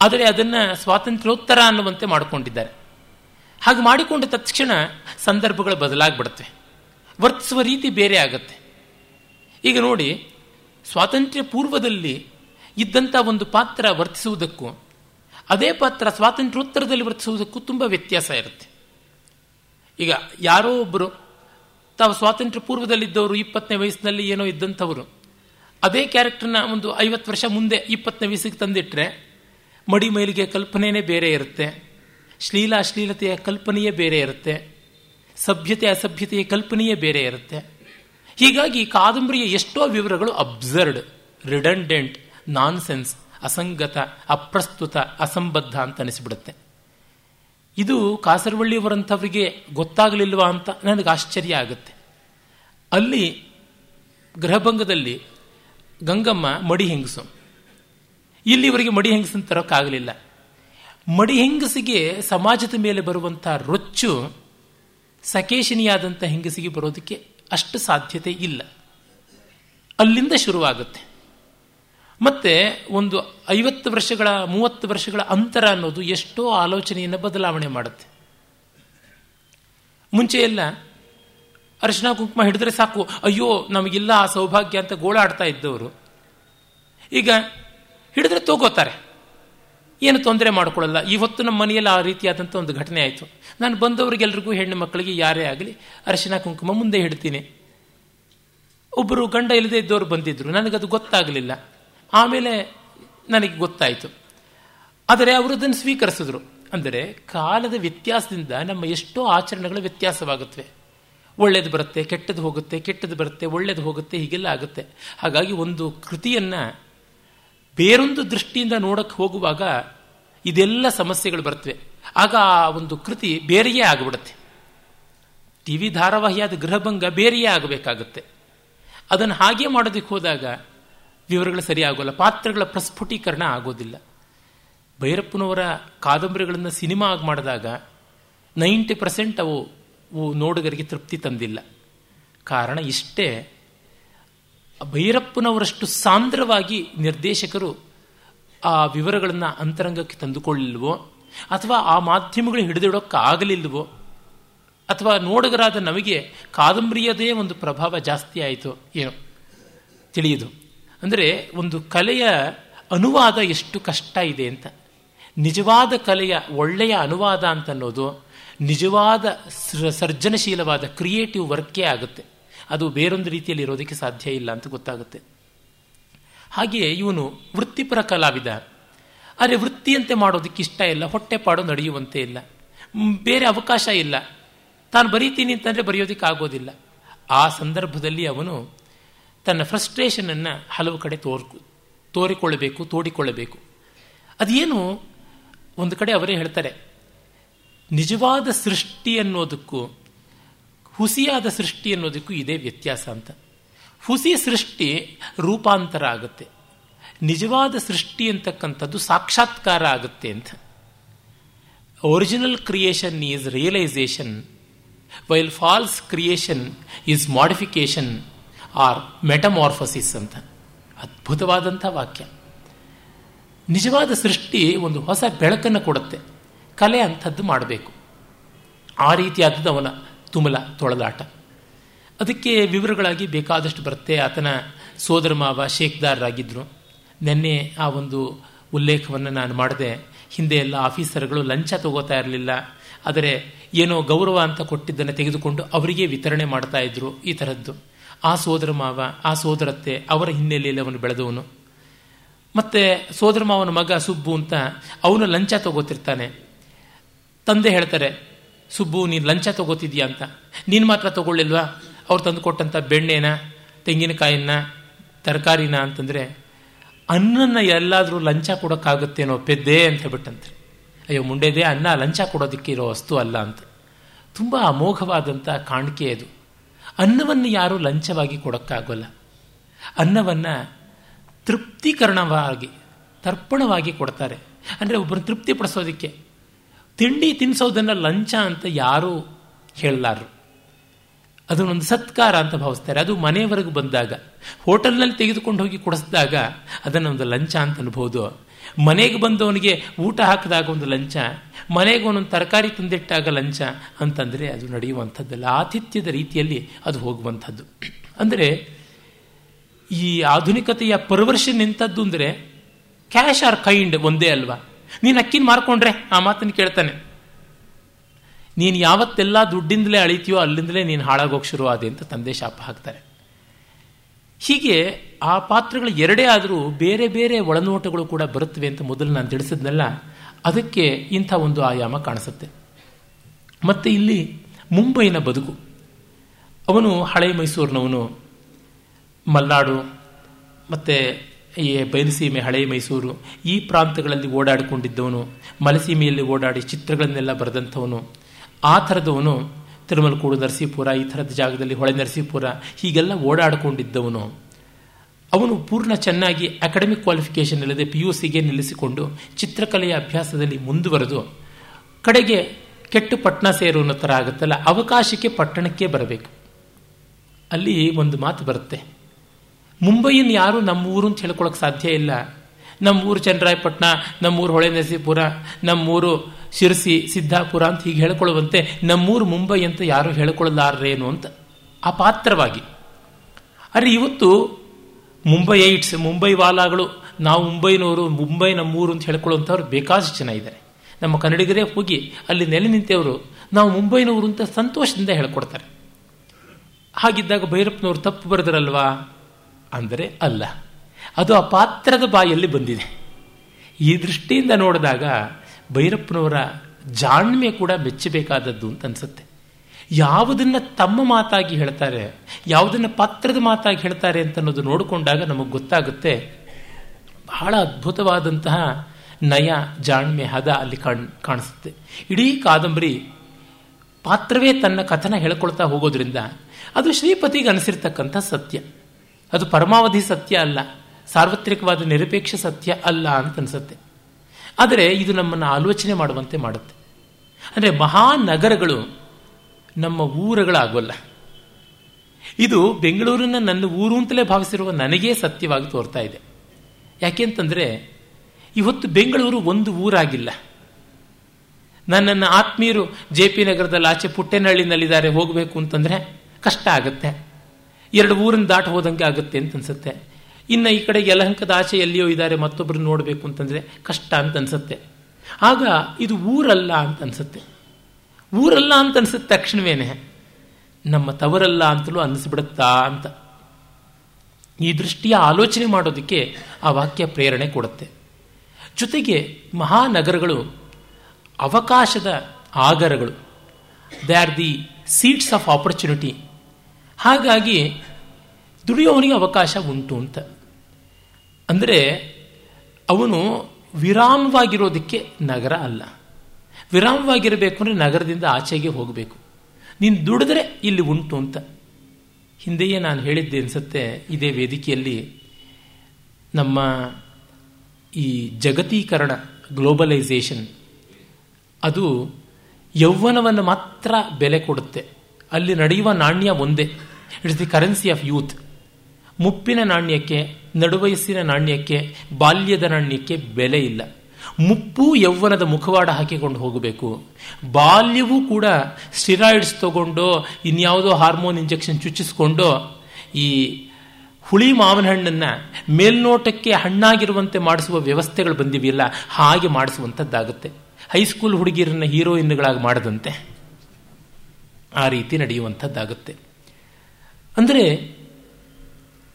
ಆದರೆ ಅದನ್ನು ಸ್ವಾತಂತ್ರ್ಯೋತ್ತರ ಅನ್ನುವಂತೆ ಮಾಡಿಕೊಂಡಿದ್ದಾರೆ. ಹಾಗೆ ಮಾಡಿಕೊಂಡ ತಕ್ಷಣ ಸಂದರ್ಭಗಳು ಬದಲಾಗ್ಬಿಡುತ್ತೆ. ವರ್ತಿಸುವ ರೀತಿ ಬೇರೆ ಆಗತ್ತೆ. ಈಗ ನೋಡಿ ಸ್ವಾತಂತ್ರ್ಯ ಪೂರ್ವದಲ್ಲಿ ಇದ್ದಂಥ ಒಂದು ಪಾತ್ರ ವರ್ತಿಸುವುದಕ್ಕೂ, ಅದೇ ಪಾತ್ರ ಸ್ವಾತಂತ್ರ್ಯೋತ್ತರದಲ್ಲಿ ವರ್ತಿಸುವುದಕ್ಕೂ ತುಂಬ ವ್ಯತ್ಯಾಸ ಇರುತ್ತೆ. ಈಗ ಯಾರೋ ಒಬ್ಬರು ತಾವು ಸ್ವಾತಂತ್ರ್ಯ ಪೂರ್ವದಲ್ಲಿದ್ದವರು ಇಪ್ಪತ್ತನೇ ವಯಸ್ಸಿನಲ್ಲಿ ಏನೋ ಇದ್ದಂಥವರು, ಅದೇ ಕ್ಯಾರೆಕ್ಟರ್ನ ಒಂದು ಐವತ್ತು ವರ್ಷ ಮುಂದೆ ಇಪ್ಪತ್ತನೇ ವಯಸ್ಸಿಗೆ ತಂದಿಟ್ಟರೆ ಮಡಿ ಮೈಲಿಗೆ ಕಲ್ಪನೆಯೇ ಬೇರೆ ಇರುತ್ತೆ, ಶ್ಲೀಲ ಅಶ್ಲೀಲತೆಯ ಕಲ್ಪನೆಯೇ ಬೇರೆ ಇರುತ್ತೆ, ಸಭ್ಯತೆ ಅಸಭ್ಯತೆಯ ಕಲ್ಪನೆಯೇ ಬೇರೆ ಇರುತ್ತೆ. ಹೀಗಾಗಿ ಕಾದಂಬರಿಯ ಎಷ್ಟೋ ವಿವರಗಳು ಅಬ್ಸರ್ಡ್, ರಿಡಂಡೆಂಟ್, ನಾನ್ಸೆನ್ಸ್, ಅಸಂಗತ, ಅಪ್ರಸ್ತುತ, ಅಸಂಬದ್ಧ ಅಂತ ಅನಿಸ್ಬಿಡುತ್ತೆ. ಇದು ಕಾಸರವಳ್ಳಿಯವರಂಥವರಿಗೆ ಗೊತ್ತಾಗಲಿಲ್ವಾ ಅಂತ ನನಗೆ ಆಶ್ಚರ್ಯ ಆಗುತ್ತೆ. ಅಲ್ಲಿ ಗೃಹಭಂಗದಲ್ಲಿ ಗಂಗಮ್ಮ ಮಡಿ ಹೆಂಗಸು. ಇಲ್ಲಿ ಇವರಿಗೆ ಮಡಿ ಹೆಂಗಸನ್ನು ತರೋಕ್ಕಾಗಲಿಲ್ಲ. ಮಡಿ ಹೆಂಗಸಿಗೆ ಸಮಾಜದ ಮೇಲೆ ಬರುವಂಥ ರೊಚ್ಚು ಸಕೇಶಿನಿಯಾದಂಥ ಹೆಂಗಸಿಗೆ ಬರೋದಕ್ಕೆ ಅಷ್ಟು ಸಾಧ್ಯತೆ ಇಲ್ಲ. ಅಲ್ಲಿಂದ ಶುರುವಾಗುತ್ತೆ. ಮತ್ತೆ ಒಂದು ಐವತ್ತು ವರ್ಷಗಳ, ಮೂವತ್ತು ವರ್ಷಗಳ ಅಂತರ ಅನ್ನೋದು ಎಷ್ಟೋ ಆಲೋಚನೆಯನ್ನು ಬದಲಾವಣೆ ಮಾಡುತ್ತೆ. ಮುಂಚೆ ಎಲ್ಲ ಅರಿಶಿನ ಕುಂಕುಮ ಹಿಡಿದ್ರೆ ಸಾಕು, ಅಯ್ಯೋ, ನಮಗಿಲ್ಲ ಆ ಸೌಭಾಗ್ಯ ಅಂತ ಗೋಳಾಡ್ತಾ ಇದ್ದವರು. ಈಗ ಹಿಡಿದ್ರೆ ತಗೋತಾರೆ. ಏನು ತೊಂದರೆ ಮಾಡಿಕೊಳ್ಳಲ್ಲ. ಇವತ್ತು ನಮ್ಮ ಮನೆಯಲ್ಲಿ ಆ ರೀತಿಯಾದಂಥ ಒಂದು ಘಟನೆ ಆಯಿತು. ನಾನು ಬಂದವರಿಗೆಲ್ರಿಗೂ ಹೆಣ್ಣು ಮಕ್ಕಳಿಗೆ ಯಾರೇ ಆಗಲಿ ಅರಿಶಿನ ಕುಂಕುಮ ಮುಂದೆ ಹಿಡ್ತೀನಿ ಒಬ್ಬರು ಗಂಡ ಇಲ್ಲದೆ ಇದ್ದವರು ಬಂದಿದ್ದರು ನನಗದು ಗೊತ್ತಾಗಲಿಲ್ಲ. ಆಮೇಲೆ ನನಗೆ ಗೊತ್ತಾಯಿತು. ಆದರೆ ಅವರು ಅದನ್ನು ಸ್ವೀಕರಿಸಿದ್ರು. ಅಂದರೆ ಕಾಲದ ವ್ಯತ್ಯಾಸದಿಂದ ನಮ್ಮ ಎಷ್ಟೋ ಆಚರಣೆಗಳು ವ್ಯತ್ಯಾಸವಾಗುತ್ತವೆ. ಒಳ್ಳೇದು ಬರುತ್ತೆ, ಕೆಟ್ಟದ್ದು ಹೋಗುತ್ತೆ, ಕೆಟ್ಟದ್ದು ಬರುತ್ತೆ, ಒಳ್ಳೇದು ಹೋಗುತ್ತೆ, ಹೀಗೆಲ್ಲ ಆಗುತ್ತೆ. ಹಾಗಾಗಿ ಒಂದು ಕೃತಿಯನ್ನು ಬೇರೊಂದು ದೃಷ್ಟಿಯಿಂದ ನೋಡಕ್ಕೆ ಹೋಗುವಾಗ ಇದೆಲ್ಲ ಸಮಸ್ಯೆಗಳು ಬರ್ತವೆ. ಆಗ ಆ ಒಂದು ಕೃತಿ ಬೇರೆಯೇ ಆಗಿಬಿಡುತ್ತೆ. ಟಿ ವಿ ಧಾರಾವಾಹಿಯಾದ ಗೃಹಭಂಗ ಬೇರೆಯೇ ಆಗಬೇಕಾಗುತ್ತೆ. ಅದನ್ನು ಹಾಗೆ ಮಾಡೋದಕ್ಕೆ ಹೋದಾಗ ವಿವರಗಳು ಸರಿಯಾಗೋಲ್ಲ, ಪಾತ್ರಗಳ ಪ್ರಸ್ಫುಟೀಕರಣ ಆಗೋದಿಲ್ಲ. ಭೈರಪ್ಪನವರ ಕಾದಂಬರಿಗಳನ್ನು ಸಿನಿಮಾ ಆಗಿ ಮಾಡಿದಾಗ ನೈಂಟಿ ಪರ್ಸೆಂಟ್ ಅವು ನೋಡುಗರಿಗೆ ತೃಪ್ತಿ ತಂದಿಲ್ಲ. ಕಾರಣ ಇಷ್ಟೇ ಭೈರಪ್ಪನವರಷ್ಟು ಸಾಂದ್ರವಾಗಿ ನಿರ್ದೇಶಕರು ಆ ವಿವರಗಳನ್ನು ಅಂತರಂಗಕ್ಕೆ ತಂದುಕೊಳ್ಳಿಲ್ವೋ? ಅಥವಾ ಆ ಮಾಧ್ಯಮಗಳು ಹಿಡಿದಿಡೋಕ್ಕಾಗಲಿಲ್ವೋ? ಅಥವಾ ನೋಡಗರಾದ ನಮಗೆ ಕಾದಂಬರಿಯದೇ ಒಂದು ಪ್ರಭಾವ ಜಾಸ್ತಿ ಆಯಿತು? ಏನು ತಿಳಿಯುದು. ಅಂದರೆ ಒಂದು ಕಲೆಯ ಅನುವಾದ ಎಷ್ಟು ಕಷ್ಟ ಇದೆ ಅಂತ. ನಿಜವಾದ ಕಲೆಯ ಒಳ್ಳೆಯ ಅನುವಾದ ಅಂತ ಅನ್ನೋದು ನಿಜವಾದ ಸರ್ಜನಶೀಲವಾದ ಕ್ರಿಯೇಟಿವ್ ವರ್ಕೇ ಆಗುತ್ತೆ. ಅದು ಬೇರೊಂದು ರೀತಿಯಲ್ಲಿ ಇರೋದಕ್ಕೆ ಸಾಧ್ಯ ಇಲ್ಲ ಅಂತ ಗೊತ್ತಾಗುತ್ತೆ. ಹಾಗೆಯೇ ಇವನು ವೃತ್ತಿಪರ ಕಲಾವಿದ. ಆದರೆ ವೃತ್ತಿಯಂತೆ ಮಾಡೋದಕ್ಕೆ ಇಷ್ಟ ಇಲ್ಲ ಹೊಟ್ಟೆಪಾಡು ನಡೆಯುವಂತೆ ಇಲ್ಲ ಬೇರೆ ಅವಕಾಶ ಇಲ್ಲ. ತಾನು ಬರೀತೀನಿ ಅಂತಂದರೆ ಬರೆಯೋದಕ್ಕೆ ಆಗೋದಿಲ್ಲ. ಆ ಸಂದರ್ಭದಲ್ಲಿ ಅವನು ತನ್ನ ಫ್ರಸ್ಟ್ರೇಷನನ್ನು ಹಲವು ಕಡೆ ತೋರ್ ತೋರಿಕೊಳ್ಳಬೇಕು, ತೋಡಿಕೊಳ್ಳಬೇಕು. ಅದೇನು, ಒಂದು ಕಡೆ ಅವರೇ ಹೇಳ್ತಾರೆ, ನಿಜವಾದ ಸೃಷ್ಟಿ ಅನ್ನೋದಕ್ಕೂ ಹುಸಿಯಾದ ಸೃಷ್ಟಿ ಅನ್ನೋದಕ್ಕೂ ಇದೇ ವ್ಯತ್ಯಾಸ ಅಂತ. ಹುಸಿ ಸೃಷ್ಟಿ ರೂಪಾಂತರ ಆಗುತ್ತೆ. ನಿಜವಾದ ಸೃಷ್ಟಿ ಅಂತಕ್ಕಂಥದ್ದು ಸಾಕ್ಷಾತ್ಕಾರ ಆಗುತ್ತೆ ಅಂತ. Original creation is realisation while false creation is modification or metamorphosis ಅಂತ. ಅದ್ಭುತವಾದಂಥ ವಾಕ್ಯ. ನಿಜವಾದ ಸೃಷ್ಟಿ ಒಂದು ಹೊಸ ಬೆಳಕನ್ನು ಕೊಡುತ್ತೆ. ಕಲೆ ಅಂಥದ್ದು ಮಾಡಬೇಕು. ಆ ರೀತಿಯಾದದ್ದು ಅವನ ತುಮಲ ತೊಳೆದಾಟ. ಅದಕ್ಕೆ ವಿವರಗಳಾಗಿ ಬೇಕಾದಷ್ಟು ಬರುತ್ತೆ. ಆತನ ಸೋದರ ಮಾವ ಶೇಖ್ದಾರರಾಗಿದ್ದರು ನಿನ್ನೆ ಆ ಒಂದು ಉಲ್ಲೇಖವನ್ನು ನಾನು ಮಾಡಿದೆ. ಹಿಂದೆ ಎಲ್ಲ ಆಫೀಸರ್ಗಳು ಲಂಚ ತಗೋತಾ ಇರಲಿಲ್ಲ. ಆದರೆ ಏನೋ ಗೌರವ ಅಂತ ಕೊಟ್ಟಿದ್ದನ್ನು ತೆಗೆದುಕೊಂಡು ಅವರಿಗೆ ವಿತರಣೆ ಮಾಡ್ತಾ ಇದ್ರು ಈ ಥರದ್ದು ಆ ಸೋದರ ಮಾವ, ಆ ಸೋದರತ್ತೆ ಅವರ ಹಿನ್ನೆಲೆಯಲ್ಲಿ ಅವನು ಬೆಳೆದವನು. ಮತ್ತೆ ಸೋದರ ಮಾವನ ಮಗ ಸುಬ್ಬು ಅಂತ ಅವನು ಲಂಚ ತಗೋತಿರ್ತಾನೆ. ತಂದೆ ಹೇಳ್ತಾರೆ ಸುಬ್ಬು, ನೀನು ಲಂಚ ತಗೋತಿದ್ಯಾ ಅಂತ. ನೀನು ಮಾತ್ರ ತಗೊಳ್ಳಿಲ್ವಾ? ಅವ್ರು ತಂದು ಕೊಟ್ಟಂಥ ಬೆಣ್ಣೆನ, ತೆಂಗಿನಕಾಯಿನ, ತರಕಾರಿನ ಅಂತಂದರೆ ಅನ್ನನ ಎಲ್ಲಾದರೂ ಲಂಚ ಕೊಡೋಕ್ಕಾಗುತ್ತೇನೋ ಪೆದ್ದೆ ಅಂತ ಹೇಳ್ಬಿಟ್ಟಂತೆ. ಅಯ್ಯೋ, ಮುಂಡೆದೆ ಅನ್ನ ಲಂಚ ಕೊಡೋದಕ್ಕೆ ಇರೋ ವಸ್ತು ಅಲ್ಲ ಅಂತ. ತುಂಬ ಅಮೋಘವಾದಂಥ ಕಾಣಿಕೆ ಅದು. ಅನ್ನವನ್ನು ಯಾರೂ ಲಂಚವಾಗಿ ಕೊಡೋಕ್ಕಾಗೋಲ್ಲ. ಅನ್ನವನ್ನು ತೃಪ್ತೀಕರಣವಾಗಿ, ತರ್ಪಣವಾಗಿ ಕೊಡ್ತಾರೆ. ಅಂದರೆ ಒಬ್ಬರು ತೃಪ್ತಿಪಡಿಸೋದಕ್ಕೆ. ತಿಂಡಿ ತಿನ್ನಿಸೋದನ್ನು ಲಂಚ ಅಂತ ಯಾರೂ ಹೇಳಲಾರರು. ಅದನ್ನೊಂದು ಸತ್ಕಾರ ಅಂತ ಭಾವಿಸ್ತಾರೆ. ಅದು ಮನೆಯವರೆಗೂ ಬಂದಾಗ, ಹೋಟೆಲ್ನಲ್ಲಿ ತೆಗೆದುಕೊಂಡು ಹೋಗಿ ಕೊಡಿಸಿದಾಗ ಅದನ್ನೊಂದು ಲಂಚ ಅಂತ ಅನ್ಬೋದು. ಮನೆಗೆ ಬಂದವನಿಗೆ ಊಟ ಹಾಕಿದಾಗ ಒಂದು ಲಂಚ, ಮನೆಗೆ ಒಂದೊಂದು ತರಕಾರಿ ತಂದಿಟ್ಟಾಗ ಲಂಚ ಅಂತಂದರೆ ಅದು ನಡೆಯುವಂಥದ್ದಲ್ಲ. ಆತಿಥ್ಯದ ರೀತಿಯಲ್ಲಿ ಅದು ಹೋಗುವಂಥದ್ದು. ಅಂದರೆ ಈ ಆಧುನಿಕತೆಯ ಪರವರ್ಷ ನಿಂತದ್ದು ಅಂದರೆ ಕ್ಯಾಶ್ ಆರ್ ಕೈಂಡ್ ಒಂದೇ ಅಲ್ವಾ? ನೀನು ಅಕ್ಕಿನ ಮಾರ್ಕೊಂಡ್ರೆ ಆ ಮಾತನ್ನು ಕೇಳ್ತಾನೆ. ನೀನು ಯಾವತ್ತೆಲ್ಲ ದುಡ್ಡಿಂದಲೇ ಅಳಿತೀಯೋ ಅಲ್ಲಿಂದಲೇ ನೀನು ಹಾಳಾಗೋಕೆ ಶುರುವಾದೆ ಅಂತ ತಂದೆ ಶಾಪ ಹಾಕ್ತಾರೆ. ಹೀಗೆ ಆ ಪಾತ್ರಗಳು ಎರಡೇ ಆದರೂ ಬೇರೆ ಬೇರೆ ಒಳನೋಟಗಳು ಕೂಡ ಬರುತ್ತವೆ ಅಂತ ಮೊದಲು ನಾನು ತಿಳಿಸಿದ್ನಲ್ಲ, ಅದಕ್ಕೆ ಇಂಥ ಒಂದು ಆಯಾಮ ಕಾಣಿಸುತ್ತೆ. ಮತ್ತೆ ಇಲ್ಲಿ ಮುಂಬೈನ ಬದುಕು. ಅವನು ಹಳೆ ಮೈಸೂರಿನವನು, ಮಲ್ನಾಡು, ಮತ್ತು ಈ ಬಯಲುಸೀಮೆ ಹಳೆ ಮೈಸೂರು, ಈ ಪ್ರಾಂತಗಳಲ್ಲಿ ಓಡಾಡಿಕೊಂಡಿದ್ದವನು, ಮಲಸೀಮೆಯಲ್ಲಿ ಓಡಾಡಿ ಚಿತ್ರಗಳನ್ನೆಲ್ಲ ಬರೆದಂಥವನು. ಆ ಥರದವನು ತಿರುಮಲಕೂಡು, ನರಸೀಪುರ, ಈ ಥರದ ಜಾಗದಲ್ಲಿ ಹೊಳೆ ನರಸೀಪುರ, ಹೀಗೆಲ್ಲ ಓಡಾಡಿಕೊಂಡಿದ್ದವನು. ಅವನು ಪೂರ್ಣ ಚೆನ್ನಾಗಿ ಅಕಾಡೆಮಿಕ್ ಕ್ವಾಲಿಫಿಕೇಷನ್ ಇಲ್ಲದೆ ಪಿ ಯು ಸಿಗೆ ನಿಲ್ಲಿಸಿಕೊಂಡು ಚಿತ್ರಕಲೆಯ ಅಭ್ಯಾಸದಲ್ಲಿ ಮುಂದುವರೆದು, ಕಡೆಗೆ ಕೆಟ್ಟು ಪಟ್ಟಣ ಸೇರು ಅನ್ನೋ ಥರ ಆಗುತ್ತಲ್ಲ, ಅವಕಾಶಕ್ಕೆ ಪಟ್ಟಣಕ್ಕೆ ಬರಬೇಕು. ಅಲ್ಲಿ ಒಂದು ಮಾತು ಬರುತ್ತೆ. ಮುಂಬೈಯನ್ನು ಯಾರು ನಮ್ಮೂರು ಅಂತ ಹೇಳ್ಕೊಳಕ್ಕೆ ಸಾಧ್ಯ ಇಲ್ಲ. ನಮ್ಮೂರು ನಮ್ಮ ನಮ್ಮೂರು ಹೊಳೆ ನರಸೀಪುರ, ನಮ್ಮೂರು ಶಿರಸಿ, ಸಿದ್ದಾಪುರ ಅಂತ ಹೀಗೆ ಹೇಳ್ಕೊಳ್ಳುವಂತೆ ನಮ್ಮೂರು ಮುಂಬೈ ಅಂತ ಯಾರು ಹೇಳ್ಕೊಳ್ಳಲಾರೇನು ಅಂತ ಆ ಪಾತ್ರವಾಗಿ ಅರೆ ಇವತ್ತು ಮುಂಬೈ ಏಟ್ಸ್, ಮುಂಬೈ ವಾಲಾಗಳು, ನಾವು ಮುಂಬೈನವರು, ಮುಂಬೈ ನಮ್ಮೂರು ಅಂತ ಹೇಳ್ಕೊಳ್ಳುವಂಥವ್ರು ಬೇಕಾದಷ್ಟು ಜನ ಇದ್ದಾರೆ. ನಮ್ಮ ಕನ್ನಡಿಗರೇ ಹೋಗಿ ಅಲ್ಲಿ ನೆಲೆ ನಿಂತವರು ನಾವು ಮುಂಬೈನವರು ಅಂತ ಸಂತೋಷದಿಂದ ಹೇಳ್ಕೊಡ್ತಾರೆ. ಹಾಗಿದ್ದಾಗ ಭೈರಪ್ಪನವರು ತಪ್ಪು ಬರೆದ್ರಲ್ವಾ? ಅಂದರೆ ಅಲ್ಲ. ಅದು ಆ ಪಾತ್ರದ ಬಾಯಲ್ಲಿ ಬಂದಿದೆ. ಈ ದೃಷ್ಟಿಯಿಂದ ನೋಡಿದಾಗ ಭೈರಪ್ಪನವರ ಜಾಣ್ಮೆ ಕೂಡ ಮೆಚ್ಚಬೇಕಾದದ್ದು ಅಂತ ಅನ್ಸುತ್ತೆ. ಯಾವುದನ್ನು ತಮ್ಮ ಮಾತಾಗಿ ಹೇಳ್ತಾರೆ, ಯಾವುದನ್ನು ಪಾತ್ರದ ಮಾತಾಗಿ ಹೇಳ್ತಾರೆ ಅಂತ ಅನ್ನೋದು ನೋಡಿಕೊಂಡಾಗ ನಮಗೆ ಗೊತ್ತಾಗುತ್ತೆ, ಬಹಳ ಅದ್ಭುತವಾದಂತಹ ನಯ ಜಾಣ್ಮೆ ಹದ ಅಲ್ಲಿ ಕಾಣ್, ಕಾಣಿಸುತ್ತೆ. ಇಡೀ ಕಾದಂಬರಿ ಪಾತ್ರವೇ ತನ್ನ ಕಥನ ಹೇಳ್ಕೊಳ್ತಾ ಹೋಗೋದ್ರಿಂದ ಅದು ಶ್ರೀಪತಿಗೆ ಅನಿಸಿರ್ತಕ್ಕಂಥ ಸತ್ಯ. ಅದು ಪರಮಾವಧಿ ಸತ್ಯ ಅಲ್ಲ, ಸಾರ್ವತ್ರಿಕವಾದ ನಿರಪೇಕ್ಷ ಸತ್ಯ ಅಲ್ಲ ಅಂತ ಅನಿಸುತ್ತೆ. ಆದರೆ ಇದು ನಮ್ಮನ್ನು ಆಲೋಚನೆ ಮಾಡುವಂತೆ ಮಾಡುತ್ತೆ. ಅಂದರೆ ಮಹಾನಗರಗಳು ನಮ್ಮ ಊರುಗಳಾಗೋಲ್ಲ. ಇದು ಬೆಂಗಳೂರಿನ ನನ್ನ ಊರು ಅಂತಲೇ ಭಾವಿಸಿರುವ ನನಗೇ ಸತ್ಯವಾಗಿ ತೋರ್ತಾ ಇದೆ. ಯಾಕೆಂತಂದರೆ ಇವತ್ತು ಬೆಂಗಳೂರು ಒಂದು ಊರಾಗಿಲ್ಲ. ನನ್ನನ್ನು ಆತ್ಮೀಯರು ಜೆ ಪಿ ನಗರದಲ್ಲಿ ಆಚೆ ಪುಟ್ಟೆನಹಳ್ಳಿನಲ್ಲಿದ್ದಾರೆ, ಹೋಗಬೇಕು ಅಂತಂದರೆ ಕಷ್ಟ ಆಗುತ್ತೆ. ಎರಡು ಊರನ್ನು ದಾಟ ಹೋದಂಗೆ ಆಗುತ್ತೆ ಅಂತ ಅನ್ಸುತ್ತೆ. ಇನ್ನು ಈ ಕಡೆ ಯಲಹಂಕದ ಆಚೆ ಎಲ್ಲಿಯೋ ಇದ್ದಾರೆ ಮತ್ತೊಬ್ಬರು ನೋಡಬೇಕು ಅಂತಂದರೆ ಕಷ್ಟ ಅಂತ ಅನ್ಸುತ್ತೆ. ಆಗ ಇದು ಊರಲ್ಲ ಅಂತ ಅನ್ಸುತ್ತೆ. ಊರಲ್ಲ ಅಂತ ಅನ್ಸುತ್ತೆ ತಕ್ಷಣವೇನೆ. ನಮ್ಮ ತವರಲ್ಲ ಅಂತಲೂ ಅನ್ನಿಸ್ಬಿಡುತ್ತಾ ಅಂತ. ಈ ದೃಷ್ಟಿಯ ಆಲೋಚನೆ ಮಾಡೋದಕ್ಕೆ ಆ ವಾಕ್ಯ ಪ್ರೇರಣೆ ಕೊಡುತ್ತೆ. ಜೊತೆಗೆ ಮಹಾನಗರಗಳು, ಅವಕಾಶದ ಆಗರಗಳು. They are the seats of opportunity ಹಾಗಾಗಿ ದುಡಿಯೋವನಿಗೆ ಅವಕಾಶ ಉಂಟು ಅಂತ. ಅಂದರೆ ಅವನು ವಿರಾಮವಾಗಿರೋದಕ್ಕೆ ನಗರ ಅಲ್ಲ. ವಿರಾಮವಾಗಿರಬೇಕು ಅಂದರೆ ನಗರದಿಂದ ಆಚೆಗೆ ಹೋಗಬೇಕು. ನೀನು ದುಡಿದ್ರೆ ಇಲ್ಲಿ ಉಂಟು ಅಂತ. ಹಿಂದೆಯೇ ನಾನು ಹೇಳಿದ್ದೆ ಅನಿಸುತ್ತೆ, ಇದೇ ವೇದಿಕೆಯಲ್ಲಿ ನಮ್ಮ ಈ ಜಗತೀಕರಣ, ಗ್ಲೋಬಲೈಸೇಷನ್. ಅದು ಯೌವನವನ್ನು ಮಾತ್ರ ಬೆಲೆ ಕೊಡುತ್ತೆ. ಅಲ್ಲಿ ನಡೆಯುವ ನಾಣ್ಯ ಒಂದೇ. It's the currency of youth ಮುಪ್ಪಿನ ನಾಣ್ಯಕ್ಕೆ, ನಡುವಯಸ್ಸಿನ ನಾಣ್ಯಕ್ಕೆ, ಬಾಲ್ಯದ ನಾಣ್ಯಕ್ಕೆ ಬೆಲೆ ಇಲ್ಲ. ಮುಪ್ಪು ಯೌವನದ ಮುಖವಾಡ ಹಾಕಿಕೊಂಡು ಹೋಗಬೇಕು. ಬಾಲ್ಯವೂ ಕೂಡ ಸ್ಟಿರಾಯ್ಡ್ಸ್ ತಗೊಂಡು, ಇನ್ಯಾವುದೋ ಹಾರ್ಮೋನ್ ಇಂಜೆಕ್ಷನ್ ಚುಚ್ಚಿಸ್ಕೊಂಡು, ಈ ಹುಳಿ ಮಾವಿನ ಹಣ್ಣನ್ನು ಮೇಲ್ನೋಟಕ್ಕೆ ಹಣ್ಣಾಗಿರುವಂತೆ ಮಾಡಿಸುವ ವ್ಯವಸ್ಥೆಗಳು ಬಂದಿವೆಯಲ್ಲ, ಹಾಗೆ ಮಾಡಿಸುವಂಥದ್ದಾಗುತ್ತೆ. ಹೈಸ್ಕೂಲ್ ಹುಡುಗಿಯರನ್ನ ಹೀರೋಯಿನ್ಗಳಾಗಿ ಮಾಡದಂತೆ. ಆ ರೀತಿ ನಡೆಯುವಂಥದ್ದಾಗುತ್ತೆ. ಅಂದರೆ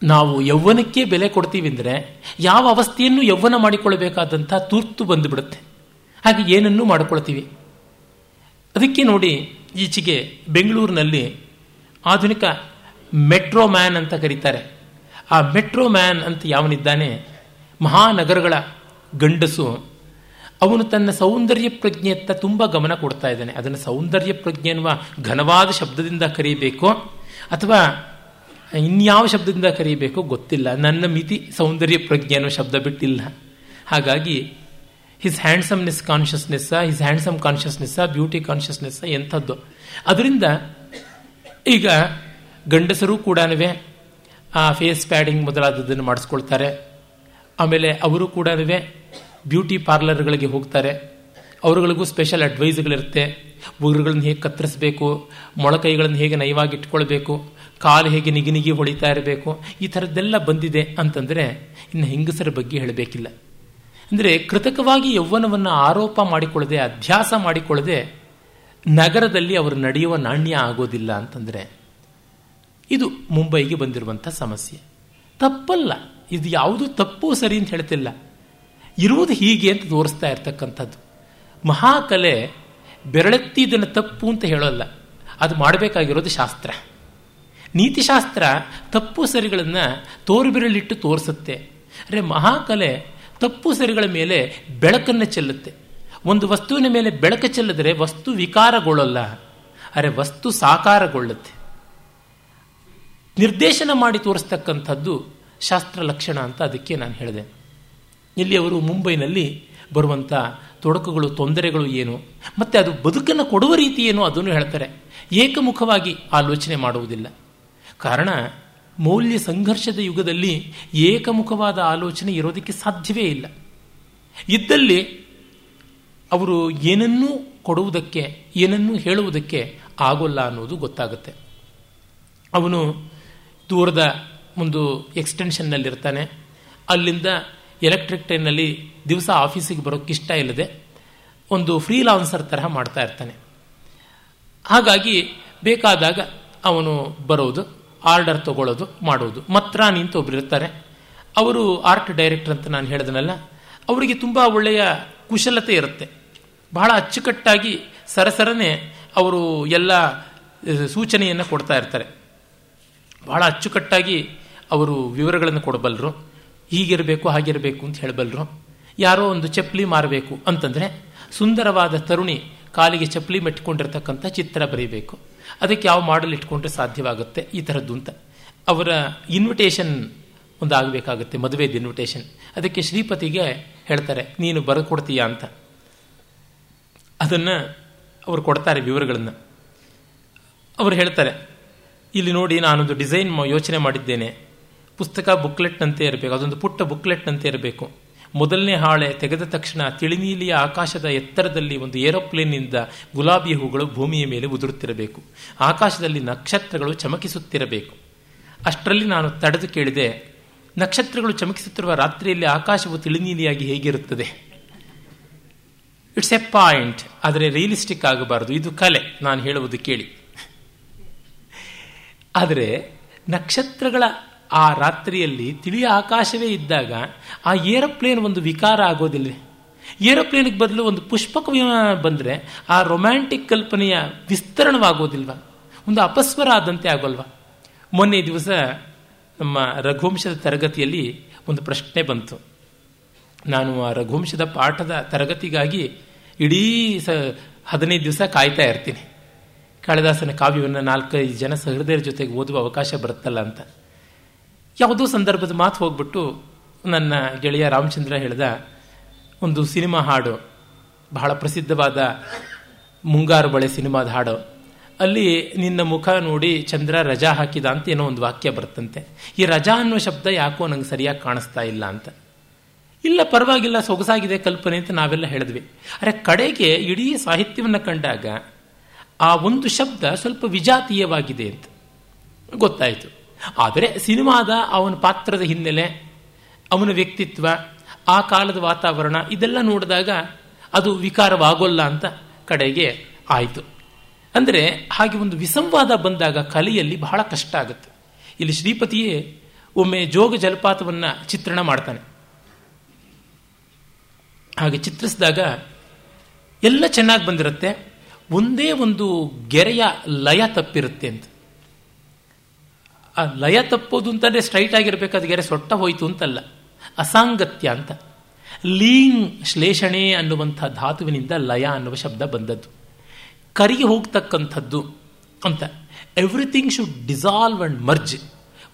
ನಾವು ಯೌವನಕ್ಕೆ ಬೆಲೆ ಕೊಡ್ತೀವಿ ಅಂದರೆ ಯಾವ ಅವಸ್ಥೆಯನ್ನು ಯೌವನ ಮಾಡಿಕೊಳ್ಳಬೇಕಾದಂಥ ತುರ್ತು ಬಂದುಬಿಡುತ್ತೆ. ಹಾಗೆ ಏನನ್ನೂ ಮಾಡಿಕೊಳ್ತೀವಿ. ಅದಕ್ಕೆ ನೋಡಿ ಈಚೆಗೆ ಬೆಂಗಳೂರಿನಲ್ಲಿ ಆಧುನಿಕ ಮೆಟ್ರೋ ಮ್ಯಾನ್ ಅಂತ ಕರೀತಾರೆ. ಆ ಮೆಟ್ರೋ ಮ್ಯಾನ್ ಅಂತ ಯಾವನಿದ್ದಾನೆ? ಮಹಾನಗರಗಳ ಗಂಡಸು ಅವನು ತನ್ನ ಸೌಂದರ್ಯ ಪ್ರಜ್ಞೆಯತ್ತ ತುಂಬ ಗಮನ ಕೊಡ್ತಾ ಇದ್ದಾನೆ. ಅದನ್ನು ಸೌಂದರ್ಯ ಪ್ರಜ್ಞೆ ಎನ್ನುವ ಘನವಾದ ಶಬ್ದದಿಂದ ಕರೀಬೇಕು? ಅಥವಾ ಇನ್ಯಾವ ಶಬ್ದದಿಂದ ಕರೀಬೇಕೋ ಗೊತ್ತಿಲ್ಲ. ನನ್ನ ಮಿತಿ ಸೌಂದರ್ಯ ಪ್ರಜ್ಞೆ ಅನ್ನೋ ಶಬ್ದ ಬಿಟ್ಟಿಲ್ಲ. ಹಾಗಾಗಿ his handsomeness consciousness his handsome consciousness beauty consciousness ಎಂಥದ್ದು. ಅದರಿಂದ ಈಗ ಗಂಡಸರು ಕೂಡ ಆ ಫೇಸ್ ಪ್ಯಾಡಿಂಗ್ ಮೊದಲಾದದ್ದನ್ನು ಮಾಡಿಸ್ಕೊಳ್ತಾರೆ. ಆಮೇಲೆ ಅವರು ಕೂಡ ಬ್ಯೂಟಿ ಪಾರ್ಲರ್ಗಳಿಗೆ ಹೋಗ್ತಾರೆ. ಅವರುಗಳಿಗೂ ಸ್ಪೆಷಲ್ ಅಡ್ವೈಸ್ಗಳಿರುತ್ತೆ. ಉಗುರುಗಳನ್ನ ಹೇಗೆ ಕತ್ತರಿಸಬೇಕು, ಮೊಳಕೈಗಳನ್ನು ಹೇಗೆ ನಯವಾಗಿ ಇಟ್ಕೊಳ್ಬೇಕು, ಕಾಲು ಹೇಗೆ ನಿಗಿ ನಿಗಿ ಹೊಳಿತಾ ಇರಬೇಕು, ಈ ಥರದ್ದೆಲ್ಲ ಬಂದಿದೆ ಅಂತಂದರೆ ಇನ್ನು ಹೆಂಗಸರ ಬಗ್ಗೆ ಹೇಳಬೇಕಿಲ್ಲ. ಅಂದರೆ ಕೃತಕವಾಗಿ ಯೌವನವನ್ನು ಆರೋಪ ಮಾಡಿಕೊಳ್ಳದೆ ಅಧ್ಯಾಸ ಮಾಡಿಕೊಳ್ಳದೆ ನಗರದಲ್ಲಿ ಅವರು ನಡೆಯುವ ನಾಣ್ಯ ಆಗೋದಿಲ್ಲ ಅಂತಂದರೆ ಇದು ಮುಂಬೈಗೆ ಬಂದಿರುವಂಥ ಸಮಸ್ಯೆ. ತಪ್ಪಲ್ಲ. ಇದು ಯಾವುದು ತಪ್ಪು ಸರಿ ಅಂತ ಹೇಳ್ತಿಲ್ಲ. ಇರುವುದು ಹೀಗೆ ಅಂತ ತೋರಿಸ್ತಾ ಇರ್ತಕ್ಕಂಥದ್ದು. ಮಹಾಕಲೆ ಬೆರಳೆತ್ತಿದ್ದನ್ನು ತಪ್ಪು ಅಂತ ಹೇಳೋಲ್ಲ. ಅದು ಮಾಡಬೇಕಾಗಿರೋದು ಶಾಸ್ತ್ರ. ನೀತಿಶಾಸ್ತ್ರ ತಪ್ಪು ಸರಿಗಳನ್ನು ತೋರುಬಿರಲಿಟ್ಟು ತೋರಿಸುತ್ತೆ. ಅರೆ ಮಹಾಕಲೆ ತಪ್ಪು ಸರಿಗಳ ಮೇಲೆ ಬೆಳಕನ್ನು ಚೆಲ್ಲುತ್ತೆ. ಒಂದು ವಸ್ತುವಿನ ಮೇಲೆ ಬೆಳಕು ಚೆಲ್ಲದರೆ ವಸ್ತು ವಿಕಾರಗೊಳ್ಳಲ್ಲ. ಅರೆ ವಸ್ತು ಸಾಕಾರಗೊಳ್ಳುತ್ತೆ. ನಿರ್ದೇಶನ ಮಾಡಿ ತೋರಿಸ್ತಕ್ಕಂಥದ್ದು ಶಾಸ್ತ್ರ ಲಕ್ಷಣ ಅಂತ ಅದಕ್ಕೆ ನಾನು ಹೇಳಿದೆ. ಇಲ್ಲಿ ಅವರು ಮುಂಬೈನಲ್ಲಿ ಬರುವಂಥ ತೊಡಕುಗಳು, ತೊಂದರೆಗಳು ಏನು? ಮತ್ತು ಅದು ಬದುಕನ್ನು ಕೊಡುವ ರೀತಿ ಏನು ಅದನ್ನು ಹೇಳ್ತಾರೆ. ಏಕಮುಖವಾಗಿ ಆಲೋಚನೆ ಮಾಡುವುದಿಲ್ಲ. ಕಾರಣ, ಮೌಲ್ಯ ಸಂಘರ್ಷದ ಯುಗದಲ್ಲಿ ಏಕಮುಖವಾದ ಆಲೋಚನೆ ಇರೋದಕ್ಕೆ ಸಾಧ್ಯವೇ ಇಲ್ಲ. ಇದ್ದಲ್ಲಿ ಅವರು ಏನನ್ನೂ ಕೊಡುವುದಕ್ಕೆ, ಏನನ್ನೂ ಹೇಳುವುದಕ್ಕೆ ಆಗೋಲ್ಲ ಅನ್ನೋದು ಗೊತ್ತಾಗುತ್ತೆ. ಅವನು ದೂರದ ಒಂದು ಎಕ್ಸ್ಟೆನ್ಷನ್ನಲ್ಲಿರ್ತಾನೆ. ಅಲ್ಲಿಂದ ಎಲೆಕ್ಟ್ರಿಕ್ ಟ್ರೈನಲ್ಲಿ ದಿವಸ ಆಫೀಸಿಗೆ ಬರೋಕ್ಕೆ ಇಷ್ಟ ಇಲ್ಲದೆ ಒಂದು ಫ್ರೀಲಾನ್ಸರ್ ತರಹ ಮಾಡ್ತಾ ಇರ್ತಾನೆ. ಹಾಗಾಗಿ ಬೇಕಾದಾಗ ಅವನು ಬರೋದು, ಆರ್ಡರ್ ತಗೊಳ್ಳೋದು, ಮಾಡೋದು. ಮಾತ್ರ ನಿಂತು ಒಬ್ರು ಇರ್ತಾರೆ. ಅವರು ಆರ್ಟ್ ಡೈರೆಕ್ಟರ್ ಅಂತ ನಾನು ಹೇಳಿದನಲ್ಲ, ಅವರಿಗೆ ತುಂಬ ಒಳ್ಳೆಯ ಕುಶಲತೆ ಇರುತ್ತೆ. ಬಹಳ ಅಚ್ಚುಕಟ್ಟಾಗಿ ಸರಸರನೆ ಅವರು ಎಲ್ಲ ಸೂಚನೆಯನ್ನು ಕೊಡ್ತಾ ಇರ್ತಾರೆ. ಬಹಳ ಅಚ್ಚುಕಟ್ಟಾಗಿ ಅವರು ವಿವರಗಳನ್ನು ಕೊಡಬಲ್ಲರು. ಹೀಗಿರಬೇಕು, ಹಾಗಿರಬೇಕು ಅಂತ ಹೇಳಬಲ್ಲರು ಯಾರೋ ಒಂದು ಚಪ್ಪಲಿ ಮಾರಬೇಕು ಅಂತಂದರೆ ಸುಂದರವಾದ ತರುಣಿ ಕಾಲಿಗೆ ಚಪ್ಪಲಿ ಮೆಟ್ಕೊಂಡಿರ್ತಕ್ಕಂಥ ಚಿತ್ರ ಬರೀಬೇಕು. ಅದಕ್ಕೆ ಯಾವ ಮಾಡಲ್ ಇಟ್ಕೊಂಡ್ರೆ ಸಾಧ್ಯವಾಗುತ್ತೆ? ಈ ಥರದ್ದು ಅಂತ. ಅವರ ಇನ್ವಿಟೇಷನ್ ಒಂದು ಆಗಬೇಕಾಗುತ್ತೆ, ಮದುವೆದು ಇನ್ವಿಟೇಷನ್ ಅದಕ್ಕೆ ಶ್ರೀಪತಿಗೆ ಹೇಳ್ತಾರೆ, ನೀನು ಬರಕೊಡ್ತೀಯಾ ಅಂತ. ಅದನ್ನು ಅವರು ಕೊಡ್ತಾರೆ ವಿವರಗಳನ್ನು. ಅವರು ಹೇಳ್ತಾರೆ, ಇಲ್ಲಿ ನೋಡಿ, ನಾನೊಂದು ಡಿಸೈನ್ ಯೋಚನೆ ಮಾಡಿದ್ದೇನೆ. ಪುಸ್ತಕ ಬುಕ್ಲೆಟ್ನಂತೆ ಇರಬೇಕು, ಅದೊಂದು ಪುಟ್ಟ ಬುಕ್ಲೆಟ್ನಂತೆ ಇರಬೇಕು. ಮೊದಲನೇ ಹಾಳೆ ತೆಗೆದ ತಕ್ಷಣ ತಿಳಿನೀಲಿಯ ಆಕಾಶದ ಎತ್ತರದಲ್ಲಿ ಒಂದು ಏರೋಪ್ಲೇನ್ನಿಂದ ಗುಲಾಬಿ ಹೂಗಳು ಭೂಮಿಯ ಮೇಲೆ ಉದುರುತ್ತಿರಬೇಕು. ಆಕಾಶದಲ್ಲಿ ನಕ್ಷತ್ರಗಳು ಚಮಕಿಸುತ್ತಿರಬೇಕು. ಅಷ್ಟರಲ್ಲಿ ನಾನು ತಡೆದು ಕೇಳಿದೆ, ನಕ್ಷತ್ರಗಳು ಚಮಕಿಸುತ್ತಿರುವ ರಾತ್ರಿಯಲ್ಲಿ ಆಕಾಶವು ತಿಳಿನೀಲಿಯಾಗಿ ಹೇಗಿರುತ್ತದೆ? ಇಟ್ಸ್ ಎ ಪಾಯಿಂಟ್ ಆದರೆ ರಿಯಲಿಸ್ಟಿಕ್ ಆಗಬಾರದು. ಇದು ಕಲೆ, ನಾನು ಹೇಳುವುದು ಕೇಳಿ. ಆದರೆ ನಕ್ಷತ್ರಗಳ ಆ ರಾತ್ರಿಯಲ್ಲಿ ತಿಳಿಯ ಆಕಾಶವೇ ಇದ್ದಾಗ ಆ ಏರೋಪ್ಲೇನ್ ಒಂದು ವಿಕಾರ ಆಗೋದಿಲ್ಲ. ಏರೋಪ್ಲೇನಿಗೆ ಬದಲು ಒಂದು ಪುಷ್ಪಕ ವಿಮಾನ ಬಂದರೆ ಆ ರೊಮ್ಯಾಂಟಿಕ್ ಕಲ್ಪನೆಯ ವಿಸ್ತರಣವಾಗೋದಿಲ್ವ? ಒಂದು ಅಪಸ್ವರ ಆದಂತೆ ಆಗೋಲ್ವ? ಮೊನ್ನೆ ದಿವಸ ನಮ್ಮ ರಘುವಂಶದ ತರಗತಿಯಲ್ಲಿ ಒಂದು ಪ್ರಶ್ನೆ ಬಂತು. ನಾನು ಆ ರಘುವಂಶದ ಪಾಠದ ತರಗತಿಗಾಗಿ ಇಡೀ ಸ ಹದಿನೈದು ದಿವಸ ಕಾಯ್ತಾ ಇರ್ತೀನಿ. ಕಾಳಿದಾಸನ ಕಾವ್ಯವನ್ನು ನಾಲ್ಕೈದು ಜನ ಸಹೃದಯರ ಜೊತೆಗೆ ಓದುವ ಅವಕಾಶ ಬರುತ್ತಲ್ಲ ಅಂತ. ಯಾವುದೋ ಸಂದರ್ಭದ ಮಾತು ಹೋಗ್ಬಿಟ್ಟು ನನ್ನ ಗೆಳೆಯ ರಾಮಚಂದ್ರ ಹೇಳಿದ, ಒಂದು ಸಿನಿಮಾ ಹಾಡು, ಬಹಳ ಪ್ರಸಿದ್ಧವಾದ ಮುಂಗಾರು ಬಳೆ ಸಿನಿಮಾದ ಹಾಡು. ಅಲ್ಲಿ ನಿನ್ನ ಮುಖ ನೋಡಿ ಚಂದ್ರ ರಜಾ ಹಾಕಿದ ಅಂತ ಏನೋ ಒಂದು ವಾಕ್ಯ ಬರುತ್ತಂತೆ ಈ ರಜಾ ಅನ್ನೋ ಶಬ್ದ ಯಾಕೋ ನಂಗೆ ಸರಿಯಾಗಿ ಕಾಣಿಸ್ತಾ ಇಲ್ಲ ಅಂತ. ಇಲ್ಲ, ಪರವಾಗಿಲ್ಲ, ಸೊಗಸಾಗಿದೆ ಕಲ್ಪನೆ ಅಂತ ನಾವೆಲ್ಲ ಹೇಳಿದ್ವಿ. ಅರೆ, ಕಡೆಗೆ ಇಡೀ ಸಾಹಿತ್ಯವನ್ನು ಕಂಡಾಗ ಆ ಒಂದು ಶಬ್ದ ಸ್ವಲ್ಪ ವಿಜಾತೀಯವಾಗಿದೆ ಅಂತ ಗೊತ್ತಾಯಿತು. ಆದರೆ ಸಿನಿಮಾದ ಅವನ ಪಾತ್ರದ ಹಿನ್ನೆಲೆ, ಅವನ ವ್ಯಕ್ತಿತ್ವ, ಆ ಕಾಲದ ವಾತಾವರಣ ಇದೆಲ್ಲ ನೋಡಿದಾಗ ಅದು ವಿಕಾರವಾಗೋಲ್ಲ ಅಂತ ಕಡೆಗೆ ಆಯಿತು. ಅಂದರೆ ಹಾಗೆ ಒಂದು ವಿಸಂವಾದ ಬಂದಾಗ ಕಲೆಯಲ್ಲಿ ಬಹಳ ಕಷ್ಟ ಆಗುತ್ತೆ. ಇಲ್ಲಿ ಶ್ರೀಪತಿಯೇ ಒಮ್ಮೆ ಜೋಗ ಜಲಪಾತವನ್ನು ಚಿತ್ರಣ ಮಾಡ್ತಾನೆ. ಹಾಗೆ ಚಿತ್ರಿಸಿದಾಗ ಎಲ್ಲ ಚೆನ್ನಾಗಿ ಬಂದಿರುತ್ತೆ, ಒಂದೇ ಒಂದು ಗೆರೆಯ ಲಯ ತಪ್ಪಿರುತ್ತೆ ಅಂತ. ಆ ಲಯ ತಪ್ಪೋದು ಅಂತಂದ್ರೆ ಸ್ಟ್ರೈಟ್ ಆಗಿರ್ಬೇಕಾದ ಗೆರೆ ಸೊಟ್ಟ ಹೋಯಿತು ಅಂತಲ್ಲ. ಅಸಾಂಗತ್ಯ ಅಂತ. ಲೀಂಗ್ ಶ್ಲೇಷಣೆ ಅನ್ನುವಂಥ ಧಾತುವಿನಿಂದ ಲಯ ಅನ್ನುವ ಶಬ್ದ ಬಂದದ್ದು. ಕರಿಗೆ ಹೋಗ್ತಕ್ಕಂಥದ್ದು ಅಂತ. Everything should dissolve and merge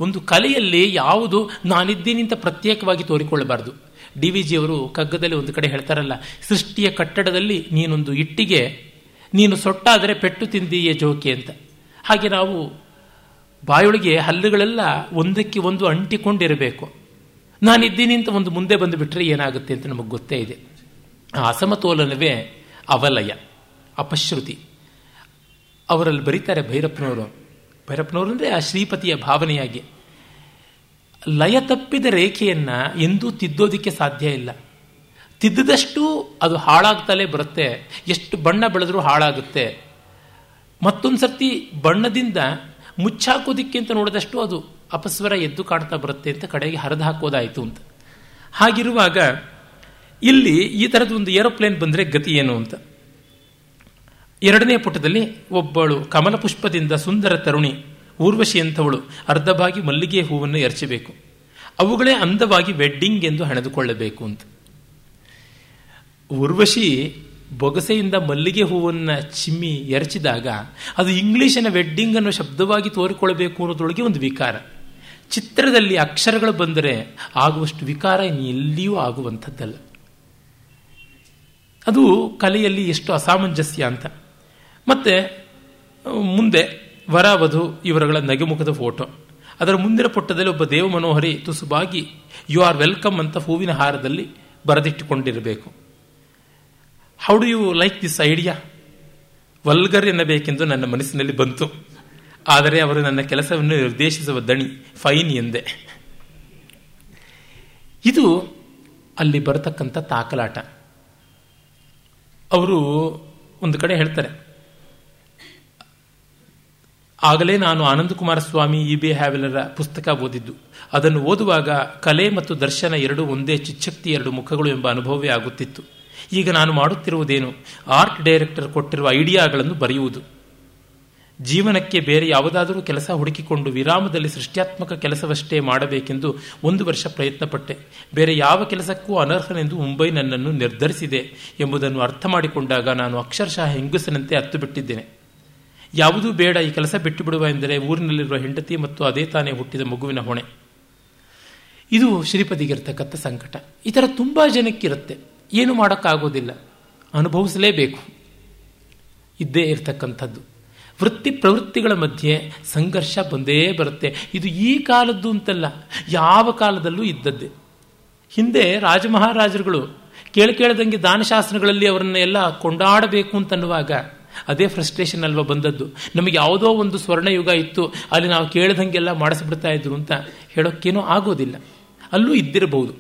ಒಂದು ಕಲೆಯಲ್ಲಿ ಯಾವುದು ನಾನಿದ್ದೀನಿ ಅಂತ ಪ್ರತ್ಯೇಕವಾಗಿ ತೋರಿಕೊಳ್ಳಬಾರ್ದು. ಡಿ ವಿ ಜಿಯವರು ಕಗ್ಗದಲ್ಲಿ ಒಂದು ಕಡೆ ಹೇಳ್ತಾರಲ್ಲ, ಸೃಷ್ಟಿಯ ಕಟ್ಟಡದಲ್ಲಿ ನೀನೊಂದು ಇಟ್ಟಿಗೆ, ನೀನು ಸೊಟ್ಟಾದರೆ ಪೆಟ್ಟು ತಿಂದೀಯ ಜೋಕೆ ಅಂತ. ಹಾಗೆ ನಾವು ಬಾಯೊಳಗೆ ಹಲ್ಲುಗಳೆಲ್ಲ ಒಂದಕ್ಕೆ ಒಂದು ಅಂಟಿಕೊಂಡಿರಬೇಕು. ನಾನಿದ್ದೀನಿ ಅಂತ ಒಂದು ಮುಂದೆ ಬಂದುಬಿಟ್ರೆ ಏನಾಗುತ್ತೆ ಅಂತ ನಮಗೆ ಗೊತ್ತೇ ಇದೆ. ಆ ಅಸಮತೋಲನವೇ ಅವಲಯ, ಅಪಶ್ರುತಿ. ಅವರಲ್ಲಿ ಬರೀತಾರೆ ಭೈರಪ್ಪನವರು. ಭೈರಪ್ಪನವರು ಅಂದರೆ ಆ ಶ್ರೀಪತಿಯ ಭಾವನೆಯಾಗಿ. ಲಯ ತಪ್ಪಿದ ರೇಖೆಯನ್ನು ಎಂದೂ ತಿದ್ದೋದಕ್ಕೆ ಸಾಧ್ಯ ಇಲ್ಲ. ತಿದ್ದದಷ್ಟು ಅದು ಹಾಳಾಗ್ತಲೇ ಬರುತ್ತೆ. ಎಷ್ಟು ಬಣ್ಣ ಬೆಳೆದರೂ ಹಾಳಾಗುತ್ತೆ. ಮತ್ತೊಂದು ಸರ್ತಿ ಬಣ್ಣದಿಂದ ಮುಚ್ಚಾಕೋದಿಕ್ಕೆ ಅಂತ ನೋಡಿದಷ್ಟು ಅದು ಅಪಸ್ವರ ಎದ್ದು ಕಾಡ್ತಾ ಬರುತ್ತೆ ಅಂತ ಕಡೆಗೆ ಹರಿದು ಹಾಕೋದಾಯಿತು ಅಂತ. ಹಾಗಿರುವಾಗ ಇಲ್ಲಿ ಈ ಥರದ ಒಂದು ಏರೋಪ್ಲೇನ್ ಬಂದರೆ ಗತಿ ಏನು ಅಂತ. ಎರಡನೇ ಪುಟದಲ್ಲಿ ಒಬ್ಬಳು ಕಮಲ ಪುಷ್ಪದಿಂದ ಸುಂದರ ತರುಣಿ, ಊರ್ವಶಿ ಅಂಥವಳು ಅರ್ಧವಾಗಿ ಮಲ್ಲಿಗೆ ಹೂವನ್ನು ಎರಚಬೇಕು. ಅವುಗಳೇ ಅಂದವಾಗಿ ವೆಡ್ಡಿಂಗ್ ಎಂದು ಹಣೆದುಕೊಳ್ಳಬೇಕು ಅಂತ. ಊರ್ವಶಿ ಬೊಗಸೆಯಿಂದ ಮಲ್ಲಿಗೆ ಹೂವನ್ನು ಚಿಮ್ಮಿ ಎರಚಿದಾಗ ಅದು ಇಂಗ್ಲೀಷಿನ ವೆಡ್ಡಿಂಗ್ ಅನ್ನೋ ಶಬ್ದವಾಗಿ ತೋರಿಕೊಳ್ಳಬೇಕು ಅನ್ನೋದ್ರೊಳಗೆ ಒಂದು ವಿಕಾರ. ಚಿತ್ರದಲ್ಲಿ ಅಕ್ಷರಗಳು ಬಂದರೆ ಆಗುವಷ್ಟು ವಿಕಾರ ಎಲ್ಲಿಯೂ ಆಗುವಂಥದ್ದಲ್ಲ. ಅದು ಕಲೆಯಲ್ಲಿ ಎಷ್ಟು ಅಸಾಮಂಜಸ್ಯ ಅಂತ. ಮತ್ತೆ, ಮುಂದೆ ವರ ವಧು ಇವರುಗಳ ನಗೆಮುಖದ ಫೋಟೋ. ಅದರ ಮುಂದಿನ ಪುಟ್ಟದಲ್ಲಿ ಒಬ್ಬ ದೇವ ಮನೋಹರಿ ತುಸುಬಾಗಿ ಯು ಆರ್ ವೆಲ್ಕಮ್ ಅಂತ ಹೂವಿನ ಹಾರದಲ್ಲಿ ಬರೆದಿಟ್ಟುಕೊಂಡಿರಬೇಕು. How do you like this idea vulgar ಎನ್ನಬೇಕೆಂದು ನನ್ನ ಮನಸ್ಸಿನಲ್ಲಿ ಬಂತು. ಆದರೆ ಅವರು ನನ್ನ ಕೆಲಸವನ್ನು ನಿರ್ದೇಶಿಸುವ ದಣಿ, ಫೈನ್ ಎಂದೆ. ಇದು ಅಲ್ಲಿ ಬರತಕ್ಕಂಥ ತಾಕಲಾಟ. ಅವರು ಒಂದು ಕಡೆ ಹೇಳ್ತಾರೆ, ಆಗಲೇ ನಾನು ಆನಂದಕುಮಾರ ಸ್ವಾಮಿ ಇ ಬಿ ಹ್ಯಾವೆಲರ ಪುಸ್ತಕ ಓದಿದ್ದು. ಅದನ್ನು ಓದುವಾಗ ಕಲೆ ಮತ್ತು ದರ್ಶನ ಎರಡು ಒಂದೇ ಚಿಚ್ಚಕ್ತಿ, ಎರಡು ಮುಖಗಳು ಎಂಬ ಅನುಭವವೇ ಆಗುತ್ತಿತ್ತು. ಈಗ ನಾನು ಮಾಡುತ್ತಿರುವುದೇನು? ಆರ್ಟ್ ಡೈರೆಕ್ಟರ್ ಕೊಟ್ಟಿರುವ ಐಡಿಯಾಗಳನ್ನು ಬರೆಯುವುದು. ಜೀವನಕ್ಕೆ ಬೇರೆ ಯಾವುದಾದರೂ ಕೆಲಸ ಹುಡುಕಿಕೊಂಡು ವಿರಾಮದಲ್ಲಿ ಸೃಷ್ಟ್ಯಾತ್ಮಕ ಕೆಲಸವಷ್ಟೇ ಮಾಡಬೇಕೆಂದು ಒಂದು ವರ್ಷ ಪ್ರಯತ್ನಪಟ್ಟೆ. ಬೇರೆ ಯಾವ ಕೆಲಸಕ್ಕೂ ಅನರ್ಹನೆಂದು ಮುಂಬೈ ನನ್ನನ್ನು ನಿರ್ಧರಿಸಿದೆ ಎಂಬುದನ್ನು ಅರ್ಥ ಮಾಡಿಕೊಂಡಾಗ ನಾನು ಅಕ್ಷರಶಃ ಹೆಂಗಸನಂತೆ ಅತ್ತು ಬಿಟ್ಟಿದ್ದೇನೆ ಯಾವುದೂ ಬೇಡ, ಈ ಕೆಲಸ ಬಿಟ್ಟು ಬಿಡುವ ಎಂದರೆ ಊರಿನಲ್ಲಿರುವ ಹೆಂಡತಿ ಮತ್ತು ಅದೇ ತಾನೇ ಹುಟ್ಟಿದ ಮಗುವಿನ ಹೊಣೆ. ಇದು ಶ್ರೀಪದಿಗಿರ್ತಕ್ಕಂಥ ಸಂಕಟ. ಈ ಥರ ತುಂಬ ಜನಕ್ಕಿರುತ್ತೆ ಏನು ಮಾಡೋಕ್ಕಾಗೋದಿಲ್ಲ. ಅನುಭವಿಸಲೇಬೇಕು. ಇದ್ದೇ ಇರತಕ್ಕಂಥದ್ದು. ವೃತ್ತಿ ಪ್ರವೃತ್ತಿಗಳ ಮಧ್ಯೆ ಸಂಘರ್ಷ ಬಂದೇ ಬರುತ್ತೆ. ಇದು ಈ ಕಾಲದ್ದು ಅಂತಲ್ಲ, ಯಾವ ಕಾಲದಲ್ಲೂ ಇದ್ದದ್ದೇ. ಹಿಂದೆ ರಾಜಮಹಾರಾಜರುಗಳು ಕೇಳಿ ಕೇಳದಂಗೆ ದಾನಶಾಸ್ತ್ರಗಳಲ್ಲಿ ಅವರನ್ನ ಎಲ್ಲ ಕೊಂಡಾಡಬೇಕು ಅಂತನ್ನುವಾಗ ಅದೇ ಫ್ರಸ್ಟ್ರೇಷನ್ ಅಲ್ವಾ ಬಂದದ್ದು. ನಮಗೆ ಯಾವುದೋ ಒಂದು ಸ್ವರ್ಣಯುಗ ಇತ್ತು, ಅಲ್ಲಿ ನಾವು ಕೇಳದಂಗೆಲ್ಲ ಮಾಡಿಸ್ಬಿಡ್ತಾ ಇದ್ರು ಅಂತ ಹೇಳೋಕ್ಕೇನೂ ಆಗೋದಿಲ್ಲ. ಅಲ್ಲೂ ಇದ್ದಿರಬಹುದು.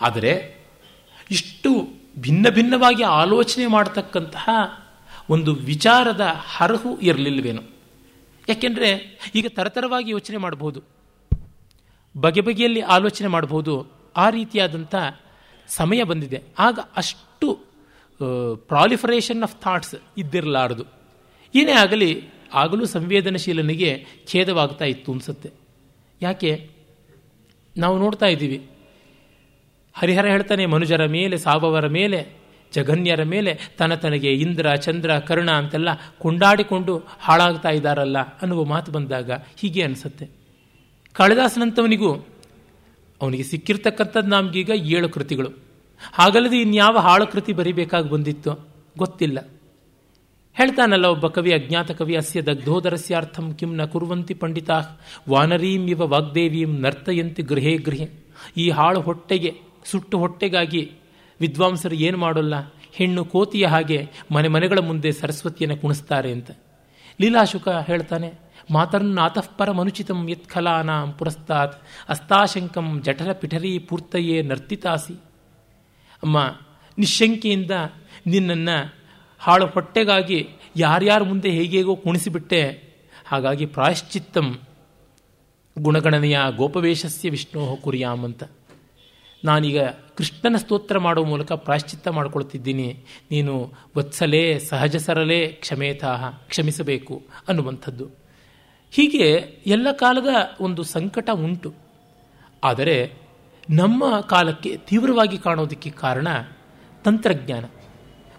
ಆದರೆ ಇಷ್ಟು ಭಿನ್ನ ಭಿನ್ನವಾಗಿ ಆಲೋಚನೆ ಮಾಡತಕ್ಕಂತಹ ಒಂದು ವಿಚಾರದ ಹರಹು ಇರಲಿಲ್ವೇನೋ. ಯಾಕೆಂದರೆ ಈಗ ತರತರವಾಗಿ ಯೋಚನೆ ಮಾಡಬಹುದು ಬಗೆ ಬಗೆಯಲ್ಲಿ ಆಲೋಚನೆ ಮಾಡಬಹುದು ಆ ರೀತಿಯಾದಂಥ ಸಮಯ ಬಂದಿದೆ. ಆಗ ಅಷ್ಟು ಪ್ರಾಲಿಫರೇಷನ್ ಆಫ್ ಥಾಟ್ಸ್ ಇದ್ದಿರಲಾರದು. ಏನೇ ಆಗಲಿ, ಆಗಲೂ ಸಂವೇದನಶೀಲನಿಗೆ ಖೇದವಾಗ್ತಾ ಇತ್ತು ಅನ್ಸುತ್ತೆ. ಯಾಕೆ? ನಾವು ನೋಡ್ತಾ ಇದ್ದೀವಿ. ಹರಿಹರ ಹೇಳ್ತಾನೆ, ಮನುಜರ ಮೇಲೆ, ಸಾವವರ ಮೇಲೆ, ಜಘನ್ಯರ ಮೇಲೆ, ತನ್ನ ತನಗೆ ಇಂದ್ರ, ಚಂದ್ರ, ಕರ್ಣ ಅಂತೆಲ್ಲ ಕೊಂಡಾಡಿಕೊಂಡು ಹಾಳಾಗ್ತಾ ಇದ್ದಾರಲ್ಲ ಅನ್ನುವ ಮಾತು ಬಂದಾಗ ಹೀಗೆ ಅನಿಸುತ್ತೆ. ಕಾಳಿದಾಸನಂತವನಿಗೂ ಅವನಿಗೆ ಸಿಕ್ಕಿರ್ತಕ್ಕಂಥದ್ದು ನಮಗೀಗ ಏಳು ಕೃತಿಗಳು. ಹಾಗಲ್ಲದೆ ಇನ್ಯಾವ ಹಾಳು ಕೃತಿ ಬರಿಬೇಕಾಗಿ ಬಂದಿತ್ತು ಗೊತ್ತಿಲ್ಲ. ಹೇಳ್ತಾನಲ್ಲ ಒಬ್ಬ ಕವಿ ಅಜ್ಞಾತ ಕವಿ ಅಸ್ಯ ದಗ್ಧೋದರಸ್ಯಾರ್ಥಂ ಕಿಂ ನ ಕುರುವಂತಿ ಪಂಡಿತಾ ವಾನರೀಂ ಇವ ವಾಗ್ದೇವೀಂ ನರ್ತಯಂತಿ ಗೃಹೇ ಗೃಹೆ. ಈ ಹಾಳು ಹೊಟ್ಟೆಗೆ ಸುಟ್ಟು ಹೊಟ್ಟೆಗಾಗಿ ವಿದ್ವಾಂಸರು ಏನು ಮಾಡೋಲ್ಲ? ಹೆಣ್ಣು ಕೋತಿಯ ಹಾಗೆ ಮನೆ ಮನೆಗಳ ಮುಂದೆ ಸರಸ್ವತಿಯನ್ನು ಕುಣಿಸ್ತಾರೆ ಅಂತ. ಲೀಲಾಶುಕ ಹೇಳ್ತಾನೆ ಮಾತರ್ನಾತಃ ಪರಮನುಚಿತಂ ಯತ್ಖಲಾನಾಂ ಪುರಸ್ತಾತ್ ಅಸ್ತಾಶಂಕಂ ಜಠರ ಪಿಠರಿ ಪೂರ್ತಯೇ ನರ್ತಿತಾಸಿ. ಅಮ್ಮ, ನಿಶಂಕೆಯಿಂದ ನಿನ್ನನ್ನು ಹಾಳು ಹೊಟ್ಟೆಗಾಗಿ ಯಾರ್ಯಾರ ಮುಂದೆ ಹೇಗೇಗೋ ಕುಣಿಸಿಬಿಟ್ಟೆ. ಹಾಗಾಗಿ ಪ್ರಾಯಶ್ಚಿತ್ತಂ ಗುಣಗಣನೆಯ ಗೋಪವೇಶಸ್ಯ ವಿಷ್ಣೋಹ ಕುರಿಯಾಮ್ ಅಂತ. ನಾನೀಗ ಕೃಷ್ಣನ ಸ್ತೋತ್ರ ಮಾಡುವ ಮೂಲಕ ಪ್ರಾಶ್ಚಿತ್ತ ಮಾಡಿಕೊಳ್ತಿದ್ದೀನಿ. ನೀನು ವತ್ಸಲೇ, ಸಹಜ ಸರಲೇ ಕ್ಷಮೇತಾಹ ಕ್ಷಮಿಸಬೇಕು ಅನ್ನುವಂಥದ್ದು. ಹೀಗೆ ಎಲ್ಲ ಕಾಲದ ಒಂದು ಸಂಕಟ ಉಂಟು. ಆದರೆ ನಮ್ಮ ಕಾಲಕ್ಕೆ ತೀವ್ರವಾಗಿ ಕಾಣೋದಕ್ಕೆ ಕಾರಣ ತಂತ್ರಜ್ಞಾನ.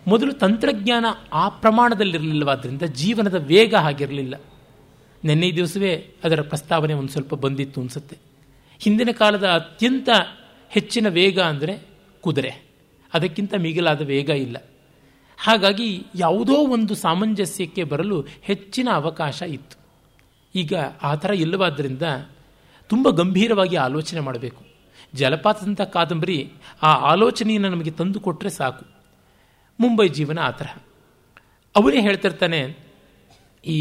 ಮೊದಲು ತಂತ್ರಜ್ಞಾನ ಆ ಪ್ರಮಾಣದಲ್ಲಿರಲಿಲ್ಲವಾದ್ದರಿಂದ ಜೀವನದ ವೇಗ ಆಗಿರಲಿಲ್ಲ ನಿನ್ನೆ ದಿವಸವೇ ಅದರ ಪ್ರಸ್ತಾವನೆ ಒಂದು ಸ್ವಲ್ಪ ಬಂದಿತ್ತು ಅನಿಸುತ್ತೆ. ಹಿಂದಿನ ಕಾಲದ ಅತ್ಯಂತ ಹೆಚ್ಚಿನ ವೇಗ ಅಂದರೆ ಕುದುರೆ. ಅದಕ್ಕಿಂತ ಮಿಗಿಲಾದ ವೇಗ ಇಲ್ಲ. ಹಾಗಾಗಿ ಯಾವುದೋ ಒಂದು ಸಾಮಂಜಸ್ಯಕ್ಕೆ ಬರಲು ಹೆಚ್ಚಿನ ಅವಕಾಶ ಇತ್ತು. ಈಗ ಆ ಥರ ಇಲ್ಲವಾದ್ದರಿಂದ ತುಂಬ ಗಂಭೀರವಾಗಿ ಆಲೋಚನೆ ಮಾಡಬೇಕು. ಜಲಪಾತದಂಥ ಕಾದಂಬರಿ ಆ ಆಲೋಚನೆಯನ್ನು ನಮಗೆ ತಂದು ಕೊಟ್ಟರೆ ಸಾಕು. ಮುಂಬೈ ಜೀವನ ಆ ಥರ. ಅವರೇ ಹೇಳ್ತಿರ್ತಾನೆ, ಈ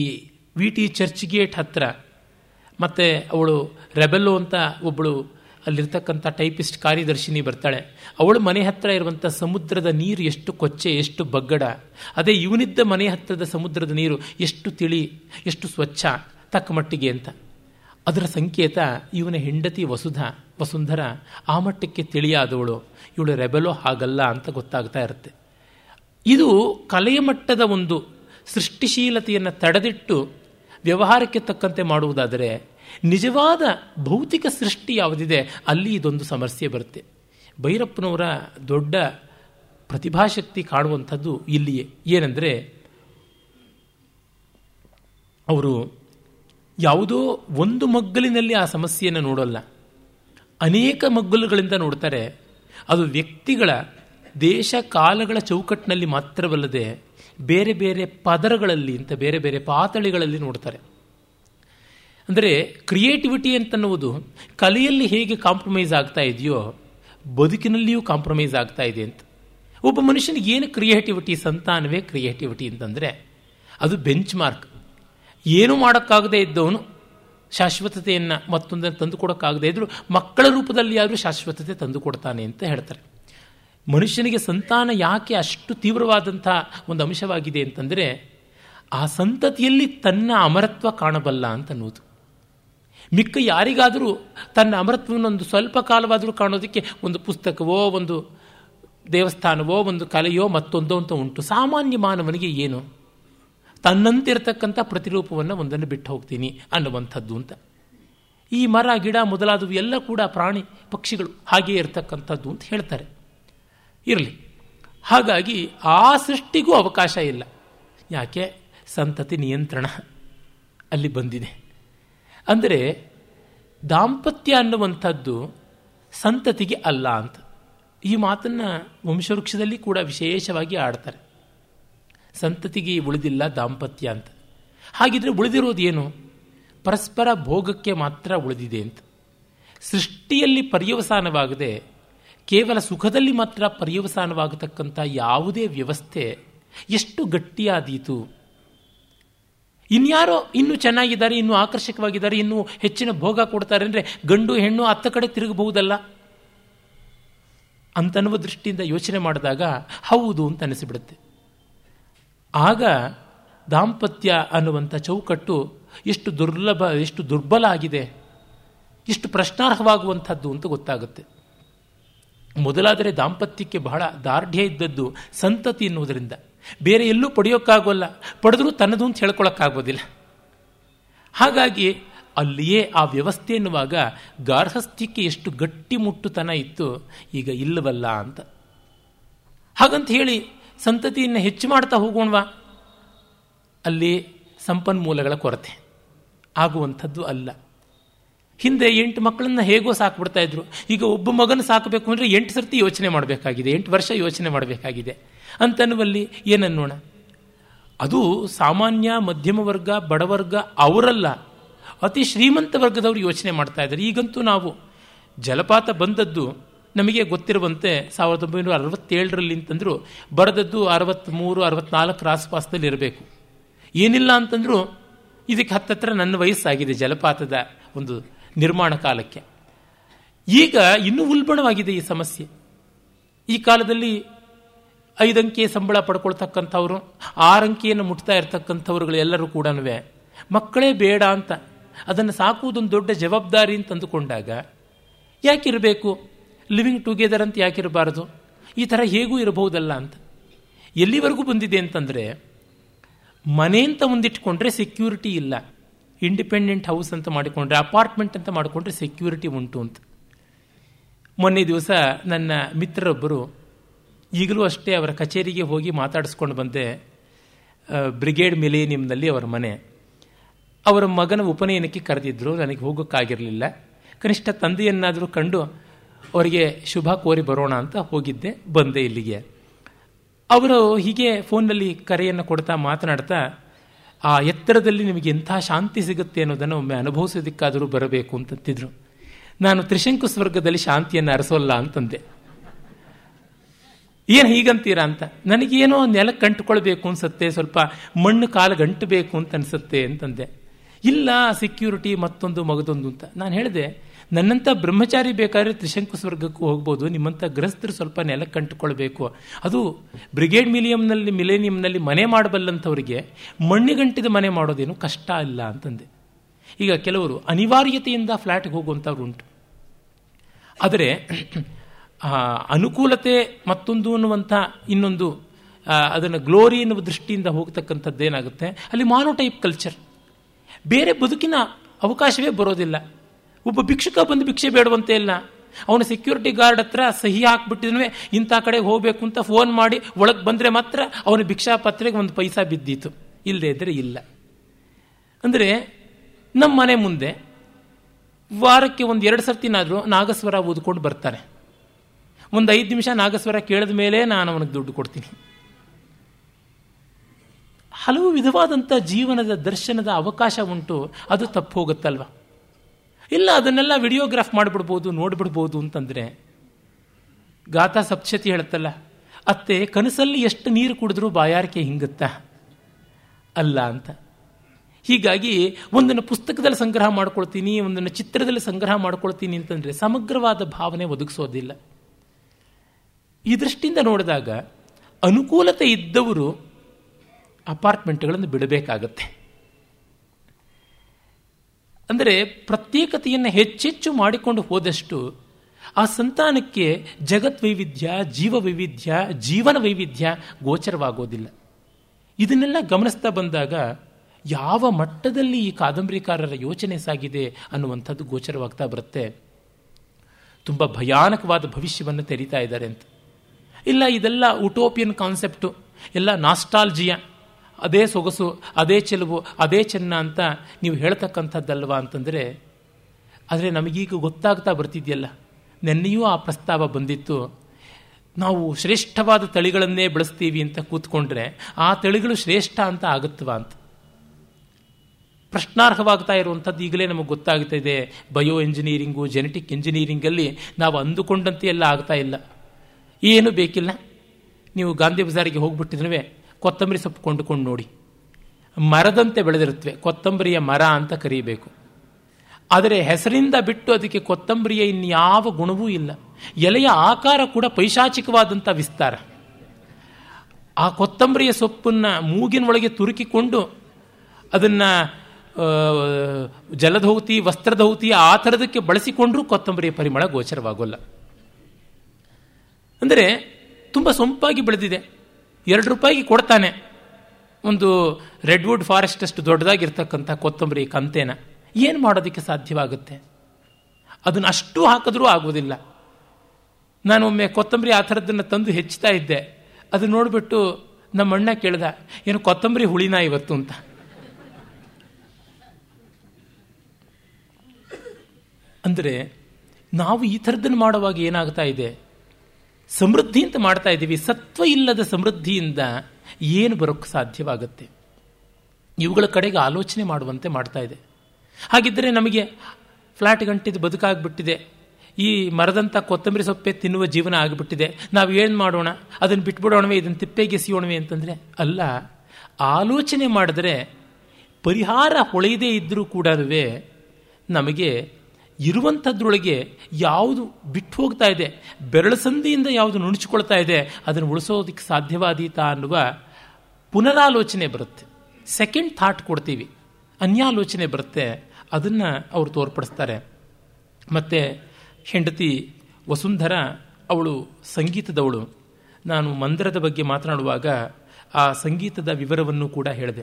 ವಿ ಟಿ ಚರ್ಚ್ ಗೇಟ್ ಹತ್ತಿರ ಮತ್ತು ಅವಳು ರೆಬೆಲ್ಲೋ ಅಂತ ಒಬ್ಬಳು ಅಲ್ಲಿರ್ತಕ್ಕಂಥ ಟೈಪಿಸ್ಟ್ ಕಾರ್ಯದರ್ಶಿನಿ ಬರ್ತಾಳೆ. ಅವಳು ಮನೆ ಹತ್ತಿರ ಇರುವಂಥ ಸಮುದ್ರದ ನೀರು ಎಷ್ಟು ಕೊಚ್ಚೆ, ಎಷ್ಟು ಬಗ್ಗಡ. ಅದೇ ಇವನಿದ್ದ ಮನೆ ಹತ್ತಿರದ ಸಮುದ್ರದ ನೀರು ಎಷ್ಟು ತಿಳಿ, ಎಷ್ಟು ಸ್ವಚ್ಛ, ತಕ್ಕ ಮಟ್ಟಿಗೆ ಅಂತ. ಅದರ ಸಂಕೇತ ಇವನ ಹೆಂಡತಿ ವಸುಧ, ವಸುಂಧರ, ಆ ಮಟ್ಟಕ್ಕೆ ತಿಳಿಯಾದವಳು. ಇವಳು ರೆಬೆಲೋ ಹಾಗಲ್ಲ ಅಂತ ಗೊತ್ತಾಗ್ತಾ ಇರುತ್ತೆ. ಇದು ಕಲೆಯ ಮಟ್ಟದ ಒಂದು ಸೃಷ್ಟಿಶೀಲತೆಯನ್ನು ತಡೆದಿಟ್ಟು ವ್ಯವಹಾರಕ್ಕೆ ತಕ್ಕಂತೆ ಮಾಡುವುದಾದರೆ ನಿಜವಾದ ಭೌತಿಕ ಸೃಷ್ಟಿ ಯಾವುದಿದೆ, ಅಲ್ಲಿ ಇದೊಂದು ಸಮಸ್ಯೆ ಬರುತ್ತೆ. ಭೈರಪ್ಪನವರ ದೊಡ್ಡ ಪ್ರತಿಭಾಶಕ್ತಿ ಕಾಣುವಂಥದ್ದು ಇಲ್ಲಿಯೇ. ಏನಂದರೆ, ಅವರು ಯಾವುದೋ ಒಂದು ಮಗ್ಗಲಿನಲ್ಲಿ ಆ ಸಮಸ್ಯೆಯನ್ನು ನೋಡೋಲ್ಲ. ಅನೇಕ ಮಗ್ಗಲುಗಳಿಂದ ನೋಡ್ತಾರೆ, ಅದು ವ್ಯಕ್ತಿಗಳ ದೇಶ ಕಾಲಗಳ ಚೌಕಟ್ಟಿನಲ್ಲಿ ಮಾತ್ರವಲ್ಲದೆ ಬೇರೆ ಬೇರೆ ಪದರಗಳಲ್ಲಿ ಅಂತ ಬೇರೆ ಬೇರೆ ಪಾತಳಿಗಳಲ್ಲಿ ನೋಡ್ತಾರೆ. ಅಂದರೆ ಕ್ರಿಯೇಟಿವಿಟಿ ಅಂತನ್ನುವುದು ಕಲೆಯಲ್ಲಿ ಹೇಗೆ ಕಾಂಪ್ರಮೈಸ್ ಆಗ್ತಾ ಇದೆಯೋ, ಬದುಕಿನಲ್ಲಿಯೂ ಕಾಂಪ್ರಮೈಸ್ ಆಗ್ತಾ ಇದೆ ಅಂತ. ಒಬ್ಬ ಮನುಷ್ಯನಿಗೆ ಏನು ಕ್ರಿಯೇಟಿವಿಟಿ ಸಂತಾನವೇ ಕ್ರಿಯೇಟಿವಿಟಿ ಅಂತಂದರೆ, ಅದು ಬೆಂಚ್ ಮಾರ್ಕ್ ಏನೂ ಮಾಡೋಕ್ಕಾಗದೇ ಇದ್ದವನು ಶಾಶ್ವತತೆಯನ್ನು ಮತ್ತೊಂದನ್ನು ತಂದುಕೊಡೋಕ್ಕಾಗದೇ ಇದ್ದರೂ ಮಕ್ಕಳ ರೂಪದಲ್ಲಿ ಆದರೂ ಶಾಶ್ವತತೆ ತಂದುಕೊಡ್ತಾನೆ ಅಂತ ಹೇಳ್ತಾರೆ. ಮನುಷ್ಯನಿಗೆ ಸಂತಾನ ಯಾಕೆ ಅಷ್ಟು ತೀವ್ರವಾದಂಥ ಒಂದು ಅಂಶವಾಗಿದೆ ಅಂತಂದರೆ, ಆ ಸಂತತಿಯಲ್ಲಿ ತನ್ನ ಅಮರತ್ವ ಕಾಣಬಲ್ಲ ಅಂತನ್ನುವುದು. ಮಿಕ್ಕ ಯಾರಿಗಾದರೂ ತನ್ನ ಅಮೃತವನ್ನು ಒಂದು ಸ್ವಲ್ಪ ಕಾಲವಾದರೂ ಕಾಣೋದಕ್ಕೆ ಒಂದು ಪುಸ್ತಕವೋ, ಒಂದು ದೇವಸ್ಥಾನವೋ, ಒಂದು ಕಲೆಯೋ ಮತ್ತೊಂದೋ ಅಂತ ಉಂಟು. ಸಾಮಾನ್ಯ ಮಾನವನಿಗೆ ಏನು? ತನ್ನಂತಿರತಕ್ಕಂಥ ಪ್ರತಿರೂಪವನ್ನು ಒಂದನ್ನು ಬಿಟ್ಟು ಹೋಗ್ತೀನಿ ಅನ್ನುವಂಥದ್ದು ಅಂತ. ಈ ಮರ, ಗಿಡ ಮೊದಲಾದವು ಎಲ್ಲ ಕೂಡ ಪ್ರಾಣಿ ಪಕ್ಷಿಗಳು ಹಾಗೇ ಇರತಕ್ಕಂಥದ್ದು ಅಂತ ಹೇಳ್ತಾರೆ. ಇರಲಿ. ಹಾಗಾಗಿ ಆ ಸೃಷ್ಟಿಗೂ ಅವಕಾಶ ಇಲ್ಲ. ಯಾಕೆ? ಸಂತತಿ ನಿಯಂತ್ರಣ ಅಲ್ಲಿ ಬಂದಿದೆ. ಅಂದರೆ ದಾಂಪತ್ಯ ಅನ್ನುವಂಥದ್ದು ಸಂತತಿಗೆ ಅಲ್ಲ ಅಂತ. ಈ ಮಾತನ್ನು ವಂಶವೃಕ್ಷದಲ್ಲಿ ಕೂಡ ವಿಶೇಷವಾಗಿ ಆಡ್ತಾರೆ. ಸಂತತಿಗೆ ಉಳಿದಿಲ್ಲ ದಾಂಪತ್ಯ ಅಂತ. ಹಾಗಿದ್ರೆ ಉಳಿದಿರೋದು ಏನು? ಪರಸ್ಪರ ಭೋಗಕ್ಕೆ ಮಾತ್ರ ಉಳಿದಿದೆ ಅಂತ. ಸೃಷ್ಟಿಯಲ್ಲಿ ಪರ್ಯವಸಾನವಾಗದೆ, ಕೇವಲ ಸುಖದಲ್ಲಿ ಮಾತ್ರ ಪರ್ಯವಸಾನವಾಗತಕ್ಕಂಥ ಯಾವುದೇ ವ್ಯವಸ್ಥೆ ಎಷ್ಟು ಗಟ್ಟಿಯಾದೀತು? ಇನ್ಯಾರೋ ಇನ್ನೂ ಚೆನ್ನಾಗಿದ್ದಾರೆ, ಇನ್ನೂ ಆಕರ್ಷಕವಾಗಿದ್ದಾರೆ, ಇನ್ನೂ ಹೆಚ್ಚಿನ ಭೋಗ ಕೊಡ್ತಾರೆ ಅಂದರೆ ಗಂಡು ಹೆಣ್ಣು ಅತ್ತ ಕಡೆ ತಿರುಗಬಹುದಲ್ಲ? ಅಂತನ್ನುವ ದೃಷ್ಟಿಯಿಂದ ಯೋಚನೆ ಮಾಡಿದಾಗ ಹೌದು ಅಂತ ಅನಿಸಿಬಿಡುತ್ತೆ. ಆಗ ದಾಂಪತ್ಯ ಅನ್ನುವಂಥ ಚೌಕಟ್ಟು ಎಷ್ಟು ದುರ್ಲಭ, ಎಷ್ಟು ದುರ್ಬಲ ಆಗಿದೆ ಎಷ್ಟು ಪ್ರಶ್ನಾರ್ಹವಾಗುವಂಥದ್ದು ಅಂತ ಗೊತ್ತಾಗುತ್ತೆ. ಮೊದಲಾದರೆ ದಾಂಪತ್ಯಕ್ಕೆ ಬಹಳ ದಾರ್ಢ್ಯ ಇದ್ದದ್ದು ಸಂತತಿ ಎನ್ನುವುದರಿಂದ. ಬೇರೆ ಎಲ್ಲೂ ಪಡೆಯೋಕ್ಕಾಗೋಲ್ಲ. ಪಡೆದರೂ ತನ್ನದು ಅಂತ ಹೇಳ್ಕೊಳಕ್ಕಾಗೋದಿಲ್ಲ. ಹಾಗಾಗಿ ಅಲ್ಲಿಯೇ ಆ ವ್ಯವಸ್ಥೆ ಎನ್ನುವಾಗ ಗಾರ್ಹಸ್ಥ್ಯಕ್ಕೆ ಎಷ್ಟು ಗಟ್ಟಿಮುಟ್ಟುತನ ಇತ್ತು, ಈಗ ಇಲ್ಲವಲ್ಲ ಅಂತ. ಹಾಗಂತ ಹೇಳಿ ಸಂತತಿಯನ್ನು ಹೆಚ್ಚು ಮಾಡ್ತಾ ಹೋಗೋಣವಾ? ಅಲ್ಲಿ ಸಂಪನ್ಮೂಲಗಳ ಕೊರತೆ. ಆಗುವಂಥದ್ದು ಅಲ್ಲ. ಹಿಂದೆ ಎಂಟು ಮಕ್ಕಳನ್ನ ಹೇಗೋ ಸಾಕ್ಬಿಡ್ತಾ ಇದ್ರು. ಈಗ ಒಬ್ಬ ಮಗನ ಸಾಕಬೇಕು ಅಂದರೆ ಎಂಟು ಸರ್ತಿ ಯೋಚನೆ ಮಾಡಬೇಕಾಗಿದೆ, ಎಂಟು ವರ್ಷ ಯೋಚನೆ ಮಾಡಬೇಕಾಗಿದೆ. ಅಂತನ್ನುವಲ್ಲಿ ಏನನ್ನೋಣ? ಅದು ಸಾಮಾನ್ಯ, ಮಧ್ಯಮ ವರ್ಗ ಬಡವರ್ಗ ಅವರಲ್ಲ. ಅತಿ ಶ್ರೀಮಂತ ವರ್ಗದವರು ಯೋಚನೆ ಮಾಡ್ತಾ ಇದ್ದಾರೆ. ಈಗಂತೂ ನಾವು ಜಲಪಾತ ಬಂದದ್ದು ನಮಗೆ ಗೊತ್ತಿರುವಂತೆ ಸಾವಿರದ ಒಂಬೈನೂರ ಅರವತ್ತೇಳರಲ್ಲಿ ಅಂತಂದ್ರು ಬರೆದದ್ದು ಅರವತ್ತ್ಮೂರು ಅರವತ್ನಾಲ್ಕರ ಆಸ್ಪಾಸದಲ್ಲಿ ಇರಬೇಕು. ಏನಿಲ್ಲ ಅಂತಂದ್ರೂ ಇದಕ್ಕೆ ಹತ್ತತ್ರ ನನ್ನ ವಯಸ್ಸಾಗಿದೆ ಜಲಪಾತದ ಒಂದು ನಿರ್ಮಾಣ ಕಾಲಕ್ಕೆ. ಈಗ ಇನ್ನೂ ಉಲ್ಬಣವಾಗಿದೆ ಈ ಸಮಸ್ಯೆ. ಈ ಕಾಲದಲ್ಲಿ ಐದಂಕೆ ಸಂಬಳ ಪಡ್ಕೊಳ್ತಕ್ಕಂಥವ್ರು ಆರಂಕಿಯನ್ನು ಮುಟ್ತಾ ಇರ್ತಕ್ಕಂಥವ್ರುಗಳು ಎಲ್ಲರೂ ಕೂಡ ಮಕ್ಕಳೇ ಬೇಡ ಅಂತ, ಅದನ್ನು ಸಾಕುವುದೊಂದು ದೊಡ್ಡ ಜವಾಬ್ದಾರಿ ಅಂತ ಅಂದುಕೊಂಡಾಗ ಯಾಕಿರಬೇಕು? ಲಿವಿಂಗ್ ಟುಗೆದರ್ ಅಂತ ಯಾಕಿರಬಾರದು? ಈ ಥರ ಹೇಗೂ ಇರಬಹುದಲ್ಲ ಅಂತ. ಎಲ್ಲಿವರೆಗೂ ಬಂದಿದೆ ಅಂತಂದರೆ, ಮನೆ ಅಂತ ಮುಂದಿಟ್ಕೊಂಡ್ರೆ ಸೆಕ್ಯೂರಿಟಿ ಇಲ್ಲ. ಇಂಡಿಪೆಂಡೆಂಟ್ ಹೌಸ್ ಅಂತ ಮಾಡಿಕೊಂಡ್ರೆ ಅಪಾರ್ಟ್ಮೆಂಟ್ ಅಂತ ಮಾಡಿಕೊಂಡ್ರೆ ಸೆಕ್ಯೂರಿಟಿ ಉಂಟು ಅಂತ. ಮೊನ್ನೆ ದಿವಸ ನನ್ನ ಮಿತ್ರರೊಬ್ಬರು ಈಗಲೂ ಅಷ್ಟೇ ಅವರ ಕಚೇರಿಗೆ ಹೋಗಿ ಮಾತಾಡಿಸ್ಕೊಂಡು ಬಂದೆ ಬ್ರಿಗೇಡ್ ಮಿಲೇನಿಯಂನಲ್ಲಿ ಅವರ ಮನೆ. ಅವರ ಮಗನ ಉಪನಯನಕ್ಕೆ ಕರೆದಿದ್ರು, ನನಗೆ ಹೋಗೋಕ್ಕಾಗಿರಲಿಲ್ಲ. ಕನಿಷ್ಠ ತಂದೆಯನ್ನಾದರೂ ಕಂಡು ಅವರಿಗೆ ಶುಭ ಕೋರಿ ಬರೋಣ ಅಂತ ಹೋಗಿದ್ದೆ, ಬಂದೆ ಇಲ್ಲಿಗೆ. ಅವರು ಹೀಗೆ ಫೋನ್ನಲ್ಲಿ ಕರೆಯನ್ನು ಕೊಡ್ತಾ ಮಾತನಾಡ್ತಾ ಆ ಎತ್ತರದಲ್ಲಿ ನಿಮಗೆ ಎಂಥ ಶಾಂತಿ ಸಿಗುತ್ತೆ ಅನ್ನೋದನ್ನು ಒಮ್ಮೆ ಅನುಭವಿಸೋದಕ್ಕಾದರೂ ಬರಬೇಕು ಅಂತಂತಿದ್ರು. ನಾನು ತ್ರಿಶಂಕು ಸ್ವರ್ಗದಲ್ಲಿ ಶಾಂತಿಯನ್ನು ಅರಸೋಲ್ಲ ಅಂತಂದೆ. ಏನು ಹೀಗಂತೀರಾ ಅಂತ? ನನಗೇನೋ ನೆಲಕ್ಕೆ ಅಂಟ್ಕೊಳ್ಬೇಕು ಅನ್ಸುತ್ತೆ, ಸ್ವಲ್ಪ ಮಣ್ಣು ಕಾಲು ಗಂಟಬೇಕು ಅಂತ ಅನಿಸುತ್ತೆ ಅಂತಂದೆ. ಇಲ್ಲ ಸೆಕ್ಯೂರಿಟಿ ಮತ್ತೊಂದು ಮಗದೊಂದು ಅಂತ. ನಾನು ಹೇಳಿದೆ ನನ್ನಂಥ ಬ್ರಹ್ಮಚಾರಿ ಬೇಕಾದ್ರೆ ತ್ರಿಶಂಕು ಸ್ವರ್ಗಕ್ಕೂ ಹೋಗ್ಬೋದು ನಿಮ್ಮಂಥ ಗೃಹಸ್ಥರು ಸ್ವಲ್ಪ ನೆಲ ಕಂಟುಕೊಳ್ಬೇಕು. ಅದು ಬ್ರಿಗೇಡ್ ಮಿಲಿಯಂನಲ್ಲಿ, ಮಿಲೇನಿಯಂನಲ್ಲಿ ಮನೆ ಮಾಡಬಲ್ಲಂಥವ್ರಿಗೆ ಮಣ್ಣಿಗಂಟಿದ ಮನೆ ಮಾಡೋದೇನು ಕಷ್ಟ ಇಲ್ಲ ಅಂತಂದೆ. ಈಗ ಕೆಲವರು ಅನಿವಾರ್ಯತೆಯಿಂದ ಫ್ಲ್ಯಾಟ್ಗೆ ಹೋಗುವಂಥವ್ರು ಉಂಟು. ಆದರೆ ಅನುಕೂಲತೆ ಮತ್ತೊಂದು ಅನ್ನುವಂಥ ಇನ್ನೊಂದು ಅದನ್ನು ಗ್ಲೋರಿ ಎನ್ನುವ ದೃಷ್ಟಿಯಿಂದ ಹೋಗ್ತಕ್ಕಂಥದ್ದೇನಾಗುತ್ತೆ? ಅಲ್ಲಿ ಮಾನೋ ಟೈಪ್ ಕಲ್ಚರ್. ಬೇರೆ ಬದುಕಿನ ಅವಕಾಶವೇ ಬರೋದಿಲ್ಲ. ಒಬ್ಬ ಭಿಕ್ಷುಕ ಬಂದು ಭಿಕ್ಷೆ ಬೇಡುವಂತೆ ಇಲ್ಲ. ಅವನು ಸೆಕ್ಯೂರಿಟಿ ಗಾರ್ಡ್ ಹತ್ರ ಸಹಿ ಹಾಕ್ಬಿಟ್ಟಿದ್ವಿ ಇಂಥ ಕಡೆಗೆ ಹೋಗಬೇಕು ಅಂತ ಫೋನ್ ಮಾಡಿ ಒಳಗೆ ಬಂದರೆ ಮಾತ್ರ ಅವನ ಭಿಕ್ಷಾ ಪತ್ರೆಗೆ ಒಂದು ಪೈಸಾ ಬಿದ್ದಿತ್ತು. ಇಲ್ಲದೇ ಇದ್ದರೆ ಇಲ್ಲ. ಅಂದರೆ ನಮ್ಮ ಮನೆ ಮುಂದೆ ವಾರಕ್ಕೆ ಒಂದು ಎರಡು ಸರ್ತಿನಾದರೂ ನಾಗಸ್ವರ ಓದ್ಕೊಂಡು ಬರ್ತಾರೆ. ಒಂದು ಐದು ನಿಮಿಷ ನಾಗಸ್ವರ ಕೇಳಿದ ಮೇಲೆ ನಾನು ಅವನಿಗೆ ದುಡ್ಡು ಕೊಡ್ತೀನಿ. ಹಲವು ವಿಧವಾದಂಥ ಜೀವನದ ದರ್ಶನದ ಅವಕಾಶ ಉಂಟು, ಅದು ತಪ್ಪು ಹೋಗುತ್ತಲ್ವ? ಇಲ್ಲ, ಅದನ್ನೆಲ್ಲ ವಿಡಿಯೋಗ್ರಾಫ್ ಮಾಡಿಬಿಡ್ಬೋದು, ನೋಡಿಬಿಡ್ಬೋದು ಅಂತಂದರೆ, ಗಾಥಾ ಸಪ್ಶತಿ ಹೇಳುತ್ತಲ್ಲ, ಅತ್ತೆ, ಕನಸಲ್ಲಿ ಎಷ್ಟು ನೀರು ಕುಡಿದ್ರೂ ಬಾಯಾರಿಕೆ ಹಿಂಗುತ್ತಾ? ಅಲ್ಲ ಅಂತ. ಹೀಗಾಗಿ, ಒಂದನ್ನು ಪುಸ್ತಕದಲ್ಲಿ ಸಂಗ್ರಹ ಮಾಡ್ಕೊಳ್ತೀನಿ, ಒಂದನ್ನು ಚಿತ್ರದಲ್ಲಿ ಸಂಗ್ರಹ ಮಾಡ್ಕೊಳ್ತೀನಿ ಅಂತಂದರೆ ಸಮಗ್ರವಾದ ಭಾವನೆ ಒದಗಿಸೋದಿಲ್ಲ. ಈ ದೃಷ್ಟಿಯಿಂದ ನೋಡಿದಾಗ, ಅನುಕೂಲತೆ ಇದ್ದವರು ಅಪಾರ್ಟ್ಮೆಂಟ್ಗಳನ್ನು ಬಿಡಬೇಕಾಗತ್ತೆ. ಅಂದರೆ ಪ್ರತ್ಯೇಕತೆಯನ್ನು ಹೆಚ್ಚೆಚ್ಚು ಮಾಡಿಕೊಂಡು ಹೋದಷ್ಟು ಆ ಸಂತಾನಕ್ಕೆ ಜಗತ್ ವೈವಿಧ್ಯ, ಜೀವ ವೈವಿಧ್ಯ, ಜೀವನ ವೈವಿಧ್ಯ ಗೋಚರವಾಗೋದಿಲ್ಲ. ಇದನ್ನೆಲ್ಲ ಗಮನಿಸ್ತಾ ಬಂದಾಗ ಯಾವ ಮಟ್ಟದಲ್ಲಿ ಈ ಕಾದಂಬರಿಕಾರರ ಯೋಚನೆ ಸಾಗಿದೆ ಅನ್ನುವಂಥದ್ದು ಗೋಚರವಾಗ್ತಾ ಬರುತ್ತೆ. ತುಂಬ ಭಯಾನಕವಾದ ಭವಿಷ್ಯವನ್ನು ತೆರೀತಾ ಇದ್ದಾರೆ ಅಂತ. ಇಲ್ಲ, ಇದೆಲ್ಲ ಉಟೋಪಿಯನ್ ಕಾನ್ಸೆಪ್ಟು, ಎಲ್ಲ ನಾಸ್ಟಾಲ್ಜಿಯ. ಅದೇ ಸೊಗಸು, ಅದೇ ಚೆಲುವು, ಅದೇ ಚೆನ್ನ ಅಂತ ನೀವು ಹೇಳ್ತಕ್ಕಂಥದ್ದಲ್ವ ಅಂತಂದರೆ, ಆದರೆ ನಮಗೀಗ ಗೊತ್ತಾಗ್ತಾ ಬರ್ತಿದೆಯಲ್ಲ, ನೆನ್ನೆಯೂ ಆ ಪ್ರಸ್ತಾವ ಬಂದಿತ್ತು, ನಾವು ಶ್ರೇಷ್ಠವಾದ ತಳಿಗಳನ್ನೇ ಬಳಸ್ತೀವಿ ಅಂತ ಕೂತ್ಕೊಂಡ್ರೆ ಆ ತಳಿಗಳು ಶ್ರೇಷ್ಠ ಅಂತ ಆಗುತ್ತವ ಅಂತ. ಪ್ರಶ್ನಾರ್ಹವಾಗ್ತಾ ಇರುವಂಥದ್ದು ಈಗಲೇ ನಮಗೆ ಗೊತ್ತಾಗ್ತಾ ಇದೆ, ಬಯೋ ಇಂಜಿನಿಯರಿಂಗು ಜೆನೆಟಿಕ್ ಇಂಜಿನಿಯರಿಂಗಲ್ಲಿ ನಾವು ಅಂದುಕೊಂಡಂತೆ ಎಲ್ಲ ಆಗ್ತಾ ಇಲ್ಲ. ಏನು ಬೇಕಿಲ್ಲ? ನೀವು ಗಾಂಧಿ ಬಜಾರಿಗೆ ಹೋಗ್ಬಿಟ್ಟಿದ್ರೆ ಕೊತ್ತಂಬರಿ ಸೊಪ್ಪು ಕೊಂಡುಕೊಂಡು ನೋಡಿ. ಮರದಂತೆ ಬೆಳೆದಿರುತ್ತವೆ. ಕೊತ್ತಂಬರಿಯ ಮರ ಅಂತ ಕರೀಬೇಕು. ಆದರೆ ಹೆಸರಿಂದ ಬಿಟ್ಟು ಅದಕ್ಕೆ ಕೊತ್ತಂಬರಿಯ ಇನ್ಯಾವ ಗುಣವೂ ಇಲ್ಲ. ಎಲೆಯ ಆಕಾರ ಕೂಡ ಪೈಶಾಚಿಕವಾದಂಥ ವಿಸ್ತಾರ. ಆ ಕೊತ್ತಂಬರಿಯ ಸೊಪ್ಪನ್ನು ಮೂಗಿನೊಳಗೆ ತುರುಕಿಕೊಂಡು ಅದನ್ನು ಜಲಧೌತಿ, ವಸ್ತ್ರಧೌತಿ ಆ ಥರದಕ್ಕೆ ಬಳಸಿಕೊಂಡರೂ ಕೊತ್ತಂಬರಿಯ ಪರಿಮಳ ಗೋಚರವಾಗೋಲ್ಲ. ಅಂದರೆ ತುಂಬ ಸೊಂಪಾಗಿ ಬೆಳೆದಿದೆ. ಎರಡು ರೂಪಾಯಿಗೆ ಕೊಡ್ತಾನೆ. ಒಂದು ರೆಡ್ವುಡ್ ಫಾರೆಸ್ಟ್ ಅಷ್ಟು ದೊಡ್ಡದಾಗಿರ್ತಕ್ಕಂಥ ಕೊತ್ತಂಬರಿ ಕಂತೇನ ಏನು ಮಾಡೋದಕ್ಕೆ ಸಾಧ್ಯವಾಗುತ್ತೆ? ಅದನ್ನು ಅಷ್ಟು ಹಾಕಿದ್ರೂ ಆಗೋದಿಲ್ಲ ನಾನು ಒಮ್ಮೆ ಕೊತ್ತಂಬರಿ ಆ ಥರದ್ದನ್ನು ತಂದು ಹೆಚ್ಚುತ್ತಾ ಇದ್ದೆ. ಅದು ನೋಡಿಬಿಟ್ಟು ನಮ್ಮ ಅಣ್ಣ ಕೇಳ್ದ, ಏನು ಕೊತ್ತಂಬರಿ ಹುಳಿನ ಇವತ್ತು? ಅಂತ. ಅಂದರೆ, ನಾವು ಈ ಥರದ್ದನ್ನು ಮಾಡುವಾಗ ಏನಾಗ್ತಾ ಇದೆ? ಸಮೃದ್ಧಿ ಅಂತ ಮಾಡ್ತಾ ಇದ್ದೀವಿ. ಸತ್ವ ಇಲ್ಲದ ಸಮೃದ್ಧಿಯಿಂದ ಏನು ಬರೋಕ್ಕೆ ಸಾಧ್ಯವಾಗುತ್ತೆ? ಇವುಗಳ ಕಡೆಗೆ ಆಲೋಚನೆ ಮಾಡುವಂತೆ ಮಾಡ್ತಾ ಇದೆ. ಹಾಗಿದ್ದರೆ ನಮಗೆ ಫ್ಲಾಟ್ ಗಂಟಿದ್ದು ಬದುಕಾಗ್ಬಿಟ್ಟಿದೆ. ಈ ಮರದಂಥ ಕೊತ್ತಂಬರಿ ಸೊಪ್ಪೆ ತಿನ್ನುವ ಜೀವನ ಆಗಿಬಿಟ್ಟಿದೆ. ನಾವು ಏನು ಮಾಡೋಣ? ಅದನ್ನು ಬಿಟ್ಬಿಡೋಣವೇ? ಇದನ್ನು ತಿಪ್ಪೆಗೆಸಿಯೋಣವೇ ಅಂತಂದರೆ ಅಲ್ಲ. ಆಲೋಚನೆ ಮಾಡಿದ್ರೆ ಪರಿಹಾರ ಹೊಳೆಯದೇ ಇದ್ದರೂ ಕೂಡ ನಮಗೆ ಇರುವಂಥದ್ರೊಳಗೆ ಯಾವುದು ಬಿಟ್ಟು ಹೋಗ್ತಾ ಇದೆ ಬೆರಳಸಂದಿಯಿಂದ ಯಾವುದು ನುಣುಚಿಕೊಳ್ತಾ ಇದೆ, ಅದನ್ನು ಉಳಿಸೋದಕ್ಕೆ ಸಾಧ್ಯವಾದೀತಾ ಅನ್ನುವ ಪುನರಾಲೋಚನೆ ಬರುತ್ತೆ. ಸೆಕೆಂಡ್ ಥಾಟ್ ಕೊಡ್ತೀವಿ. ಅನ್ಯಾಲೋಚನೆ ಬರುತ್ತೆ. ಅದನ್ನು ಅವರು ತೋರ್ಪಡಿಸ್ತಾರೆ. ಮತ್ತು ಹೆಂಡತಿ ವಸುಂಧರ, ಅವಳು ಸಂಗೀತದವಳು. ನಾನು ಮಂದಿರದ ಬಗ್ಗೆ ಮಾತನಾಡುವಾಗ ಆ ಸಂಗೀತದ ವಿವರವನ್ನು ಕೂಡ ಹೇಳಿದೆ.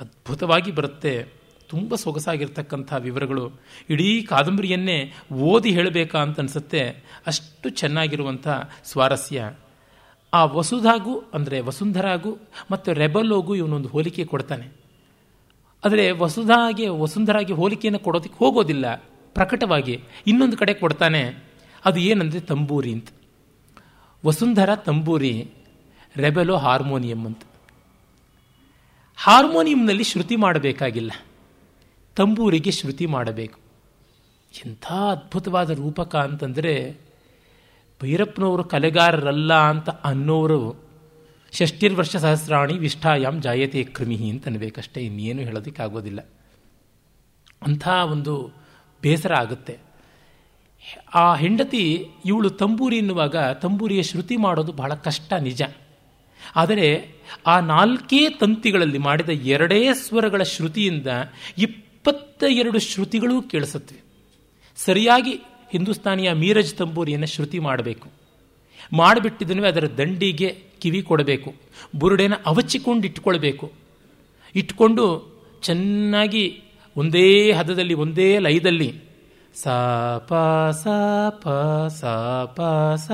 ಅದ್ಭುತವಾಗಿ ಬರುತ್ತೆ. ತುಂಬ ಸೊಗಸಾಗಿರ್ತಕ್ಕಂಥ ವಿವರಗಳು. ಇಡೀ ಕಾದಂಬರಿಯನ್ನೇ ಓದಿ ಹೇಳಬೇಕಾ ಅಂತ ಅನಿಸುತ್ತೆ. ಅಷ್ಟು ಚೆನ್ನಾಗಿರುವಂಥ ಸ್ವಾರಸ್ಯ. ಆ ವಸುಧಾಗು ಅಂದರೆ ವಸುಂಧರಾಗು ಮತ್ತು ರೆಬಲೋಗೂ ಇವನೊಂದು ಹೋಲಿಕೆ ಕೊಡ್ತಾನೆ. ಆದರೆ ವಸುಧಾಗೆ, ವಸುಂಧರಾಗಿ ಹೋಲಿಕೆಯನ್ನು ಕೊಡೋದಕ್ಕೆ ಹೋಗೋದಿಲ್ಲ. ಪ್ರಕಟವಾಗಿ ಇನ್ನೊಂದು ಕಡೆ ಕೊಡ್ತಾನೆ, ಅದು ಏನಂದರೆ ತಂಬೂರಿ ಅಂತ. ವಸುಂಧರ ತಂಬೂರಿ, ರೆಬೆಲೋ ಹಾರ್ಮೋನಿಯಂ ಅಂತ. ಹಾರ್ಮೋನಿಯಂನಲ್ಲಿ ಶ್ರುತಿ ಮಾಡಬೇಕಾಗಿಲ್ಲ. ತಂಬೂರಿಗೆ ಶ್ರುತಿ ಮಾಡಬೇಕು. ಎಂಥ ಅದ್ಭುತವಾದ ರೂಪಕ ಅಂತಂದರೆ ಭೈರಪ್ಪನವರು ಕಲೆಗಾರರಲ್ಲ ಅಂತ ಅನ್ನೋರು ಷಷ್ಟಿರ್ವರ್ಷ ಸಹಸ್ರಾಣಿ ವಿಷ್ಠಾಯಾಮ್ ಜಾಯತೆ ಕ್ರಿಮಿಹಿ ಅಂತ ಅನ್ಬೇಕಷ್ಟೇ, ಇನ್ನೇನು ಹೇಳೋದಕ್ಕಾಗೋದಿಲ್ಲ. ಅಂಥ ಒಂದು ಬೇಸರ ಆಗುತ್ತೆ. ಆ ಹೆಂಡತಿ ಇವಳು ತಂಬೂರಿ ಎನ್ನುವಾಗ ತಂಬೂರಿಯ ಶ್ರುತಿ ಮಾಡೋದು ಬಹಳ ಕಷ್ಟ, ನಿಜ. ಆದರೆ ಆ ನಾಲ್ಕೇ ತಂತಿಗಳಲ್ಲಿ ಮಾಡಿದ ಎರಡೇ ಸ್ವರಗಳ ಶ್ರುತಿಯಿಂದ ಇಪ್ಪತ್ತ ಎರಡು ಶ್ರುತಿಗಳೂ ಕೇಳಿಸುತ್ತವೆ ಸರಿಯಾಗಿ ಹಿಂದೂಸ್ತಾನಿಯ ಮೀರಜ್ ತಂಬೂರಿಯನ್ನು ಶ್ರುತಿ ಮಾಡಬೇಕು. ಮಾಡಿಬಿಟ್ಟಿದ್ದನು ಅದರ ದಂಡಿಗೆ ಕಿವಿ ಕೊಡಬೇಕು. ಬುರುಡೆನ ಅವಚಿಕೊಂಡು ಇಟ್ಕೊಳ್ಬೇಕು ಇಟ್ಕೊಂಡು ಚೆನ್ನಾಗಿ ಒಂದೇ ಹದದಲ್ಲಿ, ಒಂದೇ ಲಯದಲ್ಲಿ ಸ ಪ ಸ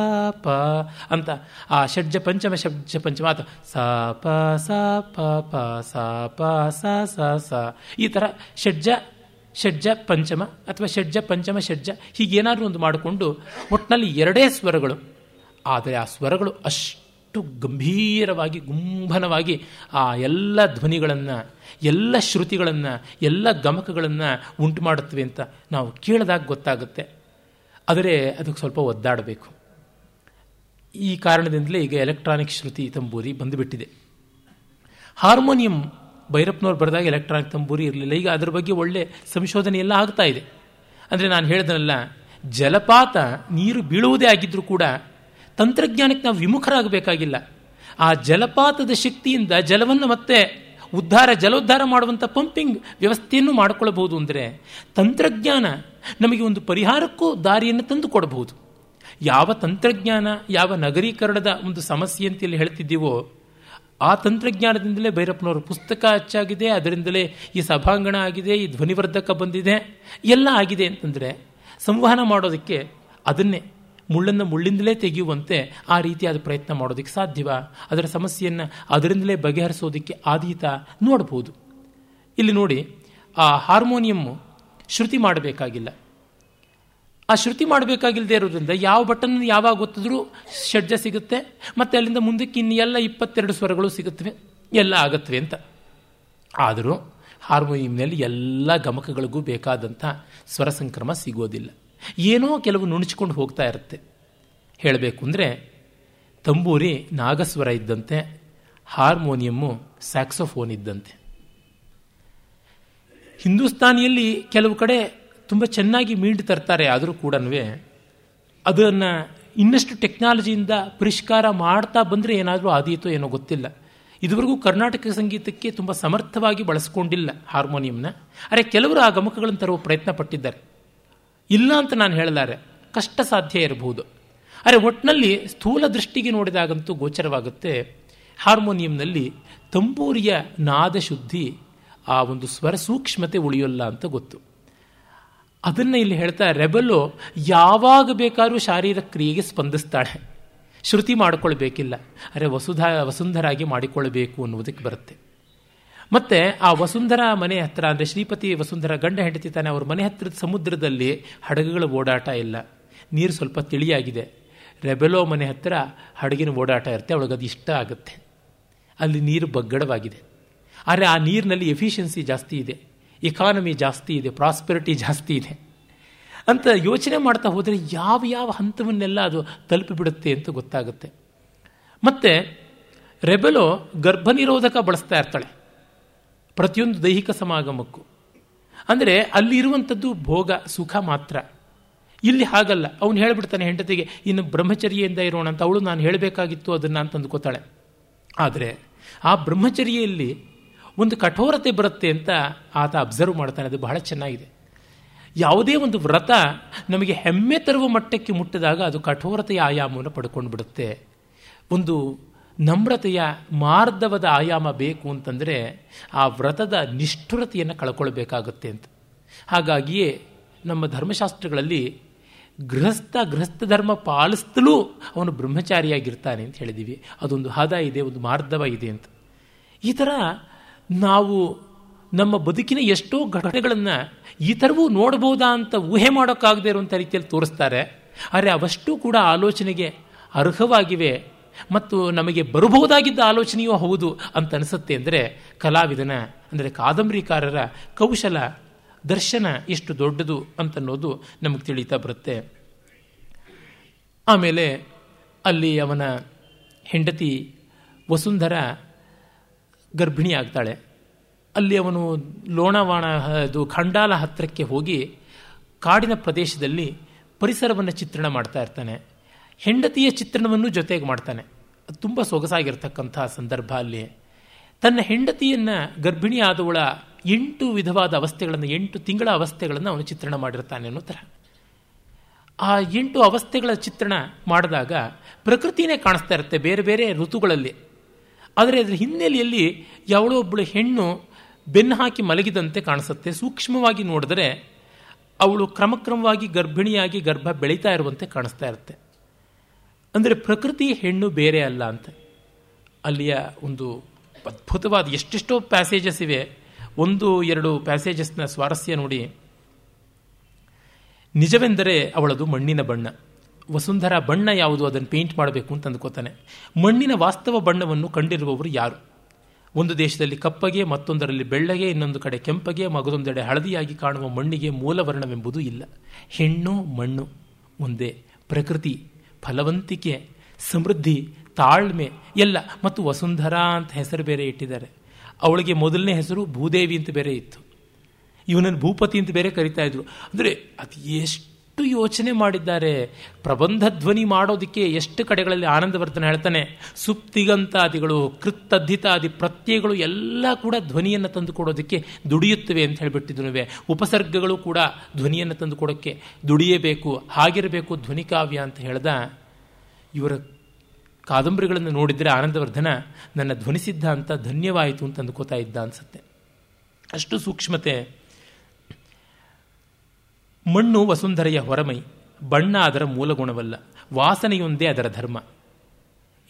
ಅಂತ ಆ ಷಡ್ಜ ಪಂಚಮ ಷಡ್ಜ ಪಂಚಮ ಅಥವಾ ಸ ಪ ಸ ಪ ಪ ಸ ಪ, ಸ ಸ ಸ. ಈ ಥರ ಷಡ್ಜ ಷಡ್ಜ ಪಂಚಮ ಅಥವಾ ಷಡ್ಜ ಪಂಚಮ ಷಡ್ಜ ಹೀಗೇನಾದರೂ ಒಂದು ಮಾಡಿಕೊಂಡು ಒಟ್ಟಿನಲ್ಲಿ ಎರಡೇ ಸ್ವರಗಳು. ಆದರೆ ಆ ಸ್ವರಗಳು ಅಷ್ಟು ಗಂಭೀರವಾಗಿ, ಗುಂಭನವಾಗಿ ಆ ಎಲ್ಲ ಧ್ವನಿಗಳನ್ನು, ಎಲ್ಲ ಶ್ರುತಿಗಳನ್ನು, ಎಲ್ಲ ಗಮಕಗಳನ್ನು ಉಂಟು ಮಾಡುತ್ತವೆ ಅಂತ ನಾವು ಕೇಳಿದಾಗ ಗೊತ್ತಾಗುತ್ತೆ. ಆದರೆ ಅದಕ್ಕೆ ಸ್ವಲ್ಪ ಒದ್ದಾಡಬೇಕು. ಈ ಕಾರಣದಿಂದಲೇ ಈಗ ಎಲೆಕ್ಟ್ರಾನಿಕ್ ಶ್ರುತಿ ತಂಬೂರಿ ಬಂದುಬಿಟ್ಟಿದೆ. ಹಾರ್ಮೋನಿಯಂ ಭೈರಪ್ಪನವ್ರು ಬರೆದಾಗ ಎಲೆಕ್ಟ್ರಾನಿಕ್ ತಂಬೂರಿ ಇರಲಿಲ್ಲ. ಈಗ ಅದರ ಬಗ್ಗೆ ಒಳ್ಳೆ ಸಂಶೋಧನೆ ಎಲ್ಲ ಆಗ್ತಾ ಇದೆ. ಅಂದರೆ ನಾನು ಹೇಳಿದನಲ್ಲ, ಜಲಪಾತ ನೀರು ಬೀಳುವುದೇ ಆಗಿದ್ದರೂ ಕೂಡ ತಂತ್ರಜ್ಞಾನಕ್ಕೆ ನಾವು ವಿಮುಖರಾಗಬೇಕಾಗಿಲ್ಲ. ಆ ಜಲಪಾತದ ಶಕ್ತಿಯಿಂದ ಜಲವನ್ನು ಮತ್ತೆ ಉದ್ಧಾರ, ಜಲೋದ್ಧಾರ ಮಾಡುವಂಥ ಪಂಪಿಂಗ್ ವ್ಯವಸ್ಥೆಯನ್ನು ಮಾಡಿಕೊಳ್ಳಬಹುದು ಅಂದರೆ ತಂತ್ರಜ್ಞಾನ ನಮಗೆ ಒಂದು ಪರಿಹಾರಕ್ಕೂ ದಾರಿಯನ್ನು ತಂದು ಕೊಡಬಹುದು ಯಾವ ತಂತ್ರಜ್ಞಾನ, ಯಾವ ನಗರೀಕರಣದ ಒಂದು ಸಮಸ್ಯೆ ಅಂತ ಇಲ್ಲಿ ಹೇಳ್ತಿದ್ದೀವೋ, ಆ ತಂತ್ರಜ್ಞಾನದಿಂದಲೇ ಭೈರಪ್ಪನವರ ಪುಸ್ತಕ ಅಚ್ಚಾಗಿದೆ, ಅದರಿಂದಲೇ ಈ ಸಭಾಂಗಣ ಆಗಿದೆ, ಈ ಧ್ವನಿವರ್ಧಕ ಬಂದಿದೆ, ಎಲ್ಲ ಆಗಿದೆ ಅಂತಂದರೆ ಸಂವಹನ ಮಾಡೋದಕ್ಕೆ ಅದನ್ನೇ ಮುಳ್ಳನ್ನು ಮುಳ್ಳಿಂದಲೇ ತೆಗೆಯುವಂತೆ ಆ ರೀತಿಯಾದ ಪ್ರಯತ್ನ ಮಾಡೋದಕ್ಕೆ ಸಾಧ್ಯವ? ಅದರ ಸಮಸ್ಯೆಯನ್ನು ಅದರಿಂದಲೇ ಬಗೆಹರಿಸೋದಕ್ಕೆ ಆದೀತ ನೋಡ್ಬೋದು ಇಲ್ಲಿ ನೋಡಿ, ಆ ಹಾರ್ಮೋನಿಯಮ್ಮು ಶ್ರುತಿ ಮಾಡಬೇಕಾಗಿಲ್ಲ. ಆ ಶ್ರುತಿ ಮಾಡಬೇಕಾಗಿಲ್ಲದೆ ಇರೋದ್ರಿಂದ ಯಾವ ಬಟನ್ ಯಾವಾಗ ಗೊತ್ತಿದ್ರೂ ಷಡ್ಜ ಸಿಗುತ್ತೆ, ಮತ್ತು ಅಲ್ಲಿಂದ ಮುಂದಕ್ಕೆ ಇನ್ನು ಎಲ್ಲ ಇಪ್ಪತ್ತೆರಡು ಸ್ವರಗಳು ಸಿಗುತ್ತವೆ, ಎಲ್ಲ ಆಗತ್ವೆ ಅಂತ. ಆದರೂ ಹಾರ್ಮೋನಿಯಂನಲ್ಲಿ ಎಲ್ಲ ಗಮಕಗಳಿಗೂ ಬೇಕಾದಂಥ ಸ್ವರ ಸಂಕ್ರಮ ಸಿಗೋದಿಲ್ಲ. ಏನೋ ಕೆಲವು ನುಣುಚಿಕೊಂಡು ಹೋಗ್ತಾ ಇರುತ್ತೆ. ಹೇಳಬೇಕು ಅಂದರೆ, ತಂಬೂರಿ ನಾಗಸ್ವರ ಇದ್ದಂತೆ, ಹಾರ್ಮೋನಿಯಮ್ಮು ಸ್ಯಾಕ್ಸೋಫೋನ್ ಇದ್ದಂತೆ. ಹಿಂದೂಸ್ತಾನಿಯಲ್ಲಿ ಕೆಲವು ಕಡೆ ತುಂಬ ಚೆನ್ನಾಗಿ ಮೀಂಡು ತರ್ತಾರೆ, ಆದರೂ ಕೂಡ ಅದನ್ನು ಇನ್ನಷ್ಟು ಟೆಕ್ನಾಲಜಿಯಿಂದ ಪರಿಷ್ಕಾರ ಮಾಡ್ತಾ ಬಂದರೆ ಏನಾದರೂ ಆದೀತೋ ಏನೋ ಗೊತ್ತಿಲ್ಲ. ಇದುವರೆಗೂ ಕರ್ನಾಟಕ ಸಂಗೀತಕ್ಕೆ ತುಂಬ ಸಮರ್ಥವಾಗಿ ಬಳಸ್ಕೊಂಡಿಲ್ಲ ಹಾರ್ಮೋನಿಯಂನ. ಅರೆ, ಕೆಲವರು ಆ ಗಮಕಗಳನ್ನು ತರುವ ಪ್ರಯತ್ನ ಪಟ್ಟಿದ್ದಾರೆ. ಇಲ್ಲ ಅಂತ ನಾನು ಹೇಳಲಾರೆ ಕಷ್ಟ ಸಾಧ್ಯ ಇರಬಹುದು ಅರೆ ಒಟ್ಟಿನಲ್ಲಿ ಸ್ಥೂಲ ದೃಷ್ಟಿಗೆ ನೋಡಿದಾಗಂತೂ ಗೋಚರವಾಗುತ್ತೆ. ಹಾರ್ಮೋನಿಯಂನಲ್ಲಿ ತಂಬೂರಿಯ ನಾದ ಶುದ್ಧಿ ಆ ಒಂದು ಸ್ವರ ಸೂಕ್ಷ್ಮತೆ ಉಳಿಯೋಲ್ಲ ಅಂತ ಗೊತ್ತು. ಅದನ್ನು ಇಲ್ಲಿ ಹೇಳ್ತಾ ರೆಬಲ್ಲು ಯಾವಾಗ ಬೇಕಾದ್ರೂ ಶಾರೀರಿಕ ಕ್ರಿಯೆಗೆ ಸ್ಪಂದಿಸ್ತಾಳೆ. ಶ್ರುತಿ ಮಾಡಿಕೊಳ್ಬೇಕಿಲ್ಲ. ಅರೆ ವಸುಧಾ, ವಸುಂಧರಾಗಿ ಮಾಡಿಕೊಳ್ಳಬೇಕು ಅನ್ನುವುದಕ್ಕೆ ಬರುತ್ತೆ. ಮತ್ತೆ ಆ ವಸುಂಧರ ಮನೆ ಹತ್ರ, ಅಂದರೆ ಶ್ರೀಪತಿ ವಸುಂಧರ ಗಂಡ ಹೆಂಡತಿ ತಾನೆ, ಅವ್ರ ಮನೆ ಹತ್ತಿರದ ಸಮುದ್ರದಲ್ಲಿ ಹಡಗುಗಳ ಓಡಾಟ ಇಲ್ಲ. ನೀರು ಸ್ವಲ್ಪ ತಿಳಿಯಾಗಿದೆ. ರೆಬೆಲೋ ಮನೆ ಹತ್ತಿರ ಹಡಗಿನ ಓಡಾಟ ಇರುತ್ತೆ, ಅವಳಿಗೆ ಅದು ಇಷ್ಟ ಆಗುತ್ತೆ. ಅಲ್ಲಿ ನೀರು ಬಗ್ಗಡವಾಗಿದೆ. ಆದರೆ ಆ ನೀರಿನಲ್ಲಿ ಎಫಿಷಿಯನ್ಸಿ ಜಾಸ್ತಿ ಇದೆ. ಎಕಾನಮಿ ಜಾಸ್ತಿ ಇದೆ ಪ್ರಾಸ್ಪೆರಿಟಿ ಜಾಸ್ತಿ ಇದೆ. ಅಂತ ಯೋಚನೆ ಮಾಡ್ತಾ ಹೋದರೆ ಯಾವ ಯಾವ ಹಂತವನ್ನೆಲ್ಲ ಅದು ತಲುಪಿಬಿಡುತ್ತೆ ಅಂತ ಗೊತ್ತಾಗುತ್ತೆ. ಮತ್ತು ರೆಬೆಲೋ ಗರ್ಭನಿರೋಧಕ ಬಳಸ್ತಾ ಇರ್ತಾಳೆ. ಪ್ರತಿಯೊಂದು ದೈಹಿಕ ಸಮಾಗಮಕ್ಕೂ. ಅಂದರೆ ಅಲ್ಲಿರುವಂಥದ್ದು ಭೋಗ, ಸುಖ ಮಾತ್ರ. ಇಲ್ಲಿ ಹಾಗಲ್ಲ. ಅವನು ಹೇಳಿಬಿಡ್ತಾನೆ ಹೆಂಡತಿಗೆ, ಇನ್ನು ಬ್ರಹ್ಮಚರ್ಯೆಯಿಂದ ಇರೋಣ ಅಂತ. ಅವಳು ನಾನು ಹೇಳಬೇಕಾಗಿತ್ತು ಅದನ್ನು ಅಂದ್ಕೋತಾಳೆ. ಆದರೆ ಆ ಬ್ರಹ್ಮಚರ್ಯೆಯಲ್ಲಿ ಒಂದು ಕಠೋರತೆ ಬರುತ್ತೆ ಅಂತ ಆತ ಅಬ್ಸರ್ವ್ ಮಾಡ್ತಾನೆ. ಅದು ಬಹಳ ಚೆನ್ನಾಗಿದೆ. ಯಾವುದೇ ಒಂದು ವ್ರತ ನಮಗೆ ಹೆಮ್ಮೆ ತರುವ ಮಟ್ಟಕ್ಕೆ ಮುಟ್ಟಿದಾಗ ಅದು ಕಠೋರತೆಯ ಆಯಾಮವನ್ನು ಪಡ್ಕೊಂಡು ಬಿಡುತ್ತೆ ಒಂದು ನಮ್ರತೆಯ ಮಾರ್ಧವದ ಆಯಾಮ ಬೇಕು ಅಂತಂದರೆ ಆ ವ್ರತದ ನಿಷ್ಠುರತೆಯನ್ನು ಕಳ್ಕೊಳ್ಬೇಕಾಗುತ್ತೆ ಅಂತ. ಹಾಗಾಗಿಯೇ ನಮ್ಮ ಧರ್ಮಶಾಸ್ತ್ರಗಳಲ್ಲಿ ಗೃಹಸ್ಥ ಗೃಹಸ್ಥ ಧರ್ಮ ಪಾಲಿಸ್ತಲೂ ಅವನು ಬ್ರಹ್ಮಚಾರಿಯಾಗಿರ್ತಾನೆ ಅಂತ ಹೇಳಿದ್ದೀವಿ ಅದೊಂದು ಹದ ಇದೆ, ಒಂದು ಮಾರ್ಧವ ಇದೆ ಅಂತ. ಈ ಥರ ನಾವು ನಮ್ಮ ಬದುಕಿನ ಎಷ್ಟೋ ಘಟನೆಗಳನ್ನು ಈ ಥರವೂ ನೋಡ್ಬೋದಾ ಅಂತ ಊಹೆ ಮಾಡೋಕ್ಕಾಗದೇ ಇರುವಂಥ ರೀತಿಯಲ್ಲಿ ತೋರಿಸ್ತಾರೆ. ಆದರೆ ಅವಷ್ಟು ಕೂಡ ಆಲೋಚನೆಗೆ ಅರ್ಹವಾಗಿವೆ ಮತ್ತು ನಮಗೆ ಬರಬಹುದಾಗಿದ್ದ ಆಲೋಚನೆಯೂ ಹೌದು ಅಂತ ಅನಿಸುತ್ತೆ ಅಂದರೆ ಕಲಾವಿದನ, ಅಂದರೆ ಕಾದಂಬರಿಕಾರರ ಕೌಶಲ, ದರ್ಶನ ಎಷ್ಟು ದೊಡ್ಡದು ಅಂತನ್ನೋದು ನಮಗೆ ತಿಳಿತಾ ಬರುತ್ತೆ. ಆಮೇಲೆ ಅಲ್ಲಿ ಅವನ ಹೆಂಡತಿ ವಸುಂಧರ ಗರ್ಭಿಣಿ ಆಗ್ತಾಳೆ. ಅಲ್ಲಿ ಅವನು ಲೋಣವಾಣ ಅದು ಖಂಡಾಲ ಹತ್ತಿರಕ್ಕೆ ಹೋಗಿ ಕಾಡಿನ ಪ್ರದೇಶದಲ್ಲಿ ಪರಿಸರವನ್ನು ಚಿತ್ರಣ ಮಾಡ್ತಾ ಇರ್ತಾನೆ. ಹೆಂಡತಿಯ ಚಿತ್ರಣವನ್ನು ಜೊತೆಗೆ ಮಾಡ್ತಾನೆ. ಅದು ತುಂಬ ಸೊಗಸಾಗಿರ್ತಕ್ಕಂಥ ಸಂದರ್ಭ ಅಲ್ಲಿ. ತನ್ನ ಹೆಂಡತಿಯನ್ನು ಗರ್ಭಿಣಿ ಆದವಳ ಎಂಟು ವಿಧವಾದ ಅವಸ್ಥೆಗಳನ್ನು, ಎಂಟು ತಿಂಗಳ ಅವಸ್ಥೆಗಳನ್ನು ಅವನು ಚಿತ್ರಣ ಮಾಡಿರ್ತಾನೆ ಅನ್ನೋ ಥರ. ಆ ಎಂಟು ಅವಸ್ಥೆಗಳ ಚಿತ್ರಣ ಮಾಡಿದಾಗ ಪ್ರಕೃತಿನೇ ಕಾಣಿಸ್ತಾ ಇರುತ್ತೆ ಬೇರೆ ಬೇರೆ ಋತುಗಳಲ್ಲಿ. ಆದರೆ ಅದರ ಹಿನ್ನೆಲೆಯಲ್ಲಿ ಯಾವಳೋ ಒಬ್ಬಳು ಹೆಣ್ಣು ಬೆನ್ನು ಹಾಕಿ ಮಲಗಿದಂತೆ ಕಾಣಿಸುತ್ತೆ. ಸೂಕ್ಷ್ಮವಾಗಿ ನೋಡಿದ್ರೆ ಅವಳು ಕ್ರಮಕ್ರಮವಾಗಿ ಗರ್ಭಿಣಿಯಾಗಿ ಗರ್ಭ ಬೆಳೀತಾ ಇರುವಂತೆ ಕಾಣಿಸ್ತಾ ಇರುತ್ತೆ. ಅಂದರೆ ಪ್ರಕೃತಿ ಹೆಣ್ಣು ಬೇರೆ ಅಲ್ಲ ಅಂತ. ಅಲ್ಲಿಯ ಒಂದು ಅದ್ಭುತವಾದ ಎಷ್ಟೆಷ್ಟೋ ಪ್ಯಾಸೇಜಸ್ ಇವೆ. ಒಂದು, ಎರಡು ಪ್ಯಾಸೇಜಸ್ನ ಸ್ವಾರಸ್ಯ ನೋಡಿ. ನಿಜವೆಂದರೆ ಅವಳದು ಮಣ್ಣಿನ ಬಣ್ಣ. ವಸುಂಧರ ಬಣ್ಣ ಯಾವುದು? ಅದನ್ನು ಪೇಂಟ್ ಮಾಡಬೇಕು ಅಂತ ಅಂದ್ಕೋತಾನೆ. ಮಣ್ಣಿನ ವಾಸ್ತವ ಬಣ್ಣವನ್ನು ಕಂಡಿರುವವರು ಯಾರು? ಒಂದು ದೇಶದಲ್ಲಿ ಕಪ್ಪಗೆ, ಮತ್ತೊಂದರಲ್ಲಿ ಬೆಳ್ಳಗೆ, ಇನ್ನೊಂದು ಕಡೆ ಕೆಂಪಗೆ, ಮಗದೊಂದೆಡೆ ಹಳದಿಯಾಗಿ ಕಾಣುವ ಮಣ್ಣಿಗೆ ಮೂಲವರ್ಣವೆಂಬುದು ಇಲ್ಲ. ಹೆಣ್ಣು, ಮಣ್ಣು, ಒಂದೇ. ಪ್ರಕೃತಿ. ಫಲವಂತಿಕೆ, ಸಮೃದ್ಧಿ, ತಾಳ್ಮೆ, ಎಲ್ಲ. ಮತ್ತು ವಸುಂಧರಾ ಅಂತ ಹೆಸರು ಬೇರೆ ಇಟ್ಟಿದ್ದಾರೆ. ಅವಳಿಗೆ ಮೊದಲನೇ ಹೆಸರು ಭೂದೇವಿ ಅಂತ ಬೇರೆ ಇತ್ತು. ಇವನನ್ನು ಭೂಪತಿ ಅಂತ ಬೇರೆ ಕರಿತಾ ಇದ್ರು. ಅಂದರೆ ಅದು ಎಷ್ಟು ಯೋಚನೆ ಮಾಡಿದ್ದಾರೆ. ಪ್ರಬಂಧ ಧ್ವನಿ ಮಾಡೋದಕ್ಕೆ ಎಷ್ಟು ಕಡೆಗಳಲ್ಲಿ ಆನಂದವರ್ಧನ ಹೇಳ್ತಾನೆ, ಸುಪ್ತಿಗಂತಾದಿಗಳು, ಕೃತ್ತದ್ಧಿತಾದಿ ಪ್ರತ್ಯಯಗಳು ಎಲ್ಲ ಕೂಡ ಧ್ವನಿಯನ್ನು ತಂದು ಕೊಡೋದಕ್ಕೆ ದುಡಿಯುತ್ತವೆ ಅಂತ ಹೇಳಿಬಿಟ್ಟಿದ್ನುವೆ ಉಪಸರ್ಗಗಳು ಕೂಡ ಧ್ವನಿಯನ್ನು ತಂದು ಕೊಡೋಕ್ಕೆ ದುಡಿಯಬೇಕು, ಹಾಗಿರಬೇಕು ಧ್ವನಿ ಕಾವ್ಯ ಅಂತ ಹೇಳ್ದ. ಇವರ ಕಾದಂಬರಿಗಳನ್ನು ನೋಡಿದರೆ ಆನಂದವರ್ಧನ, ನನ್ನ ಧ್ವನಿಸಿದ್ದ ಅಂತ ಧನ್ಯವಾಯಿತು ಅಂತ ಅಂದ್ಕೋತಾ ಇದ್ದ ಅನ್ಸುತ್ತೆ. ಅಷ್ಟು ಸೂಕ್ಷ್ಮತೆ. ಮಣ್ಣು ವಸುಂಧರೆಯ ಹೊರಮೈ, ಬಣ್ಣ ಅದರ ಮೂಲಗುಣವಲ್ಲ, ವಾಸನೆಯೊಂದೇ ಅದರ ಧರ್ಮ.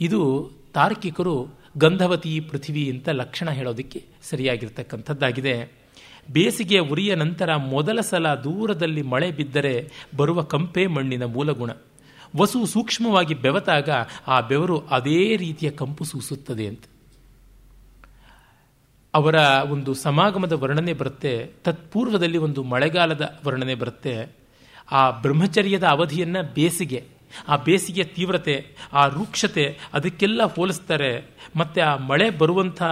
ಇದು ತಾರ್ಕಿಕರು ಗಂಧವತಿ ಪೃಥಿವಿ ಅಂತ ಲಕ್ಷಣ ಹೇಳೋದಕ್ಕೆ ಸರಿಯಾಗಿರ್ತಕ್ಕಂಥದ್ದಾಗಿದೆ. ಬೇಸಿಗೆಯ ಉರಿಯ ನಂತರ ಮೊದಲ ಸಲ ದೂರದಲ್ಲಿ ಮಳೆ ಬಿದ್ದರೆ ಬರುವ ಕಂಪೆ ಮಣ್ಣಿನ ಮೂಲಗುಣ. ವಸು ಸೂಕ್ಷ್ಮವಾಗಿ ಬೆವತಾಗ ಆ ಬೆವರು ಅದೇ ರೀತಿಯ ಕಂಪು ಸೂಸುತ್ತದೆ ಅಂತ. ಅವರ ಒಂದು ಸಮಾಗಮದ ವರ್ಣನೆ ಬರುತ್ತೆ, ತತ್ಪೂರ್ವದಲ್ಲಿ ಒಂದು ಮಳೆಗಾಲದ ವರ್ಣನೆ ಬರುತ್ತೆ. ಆ ಬ್ರಹ್ಮಚರ್ಯದ ಅವಧಿಯನ್ನು ಬೇಸಿಗೆ, ಆ ಬೇಸಿಗೆಯ ತೀವ್ರತೆ, ಆ ರೂಕ್ಷತೆ ಅದಕ್ಕೆಲ್ಲ ಹೋಲಿಸ್ತಾರೆ. ಮತ್ತು ಆ ಮಳೆ ಬರುವಂಥ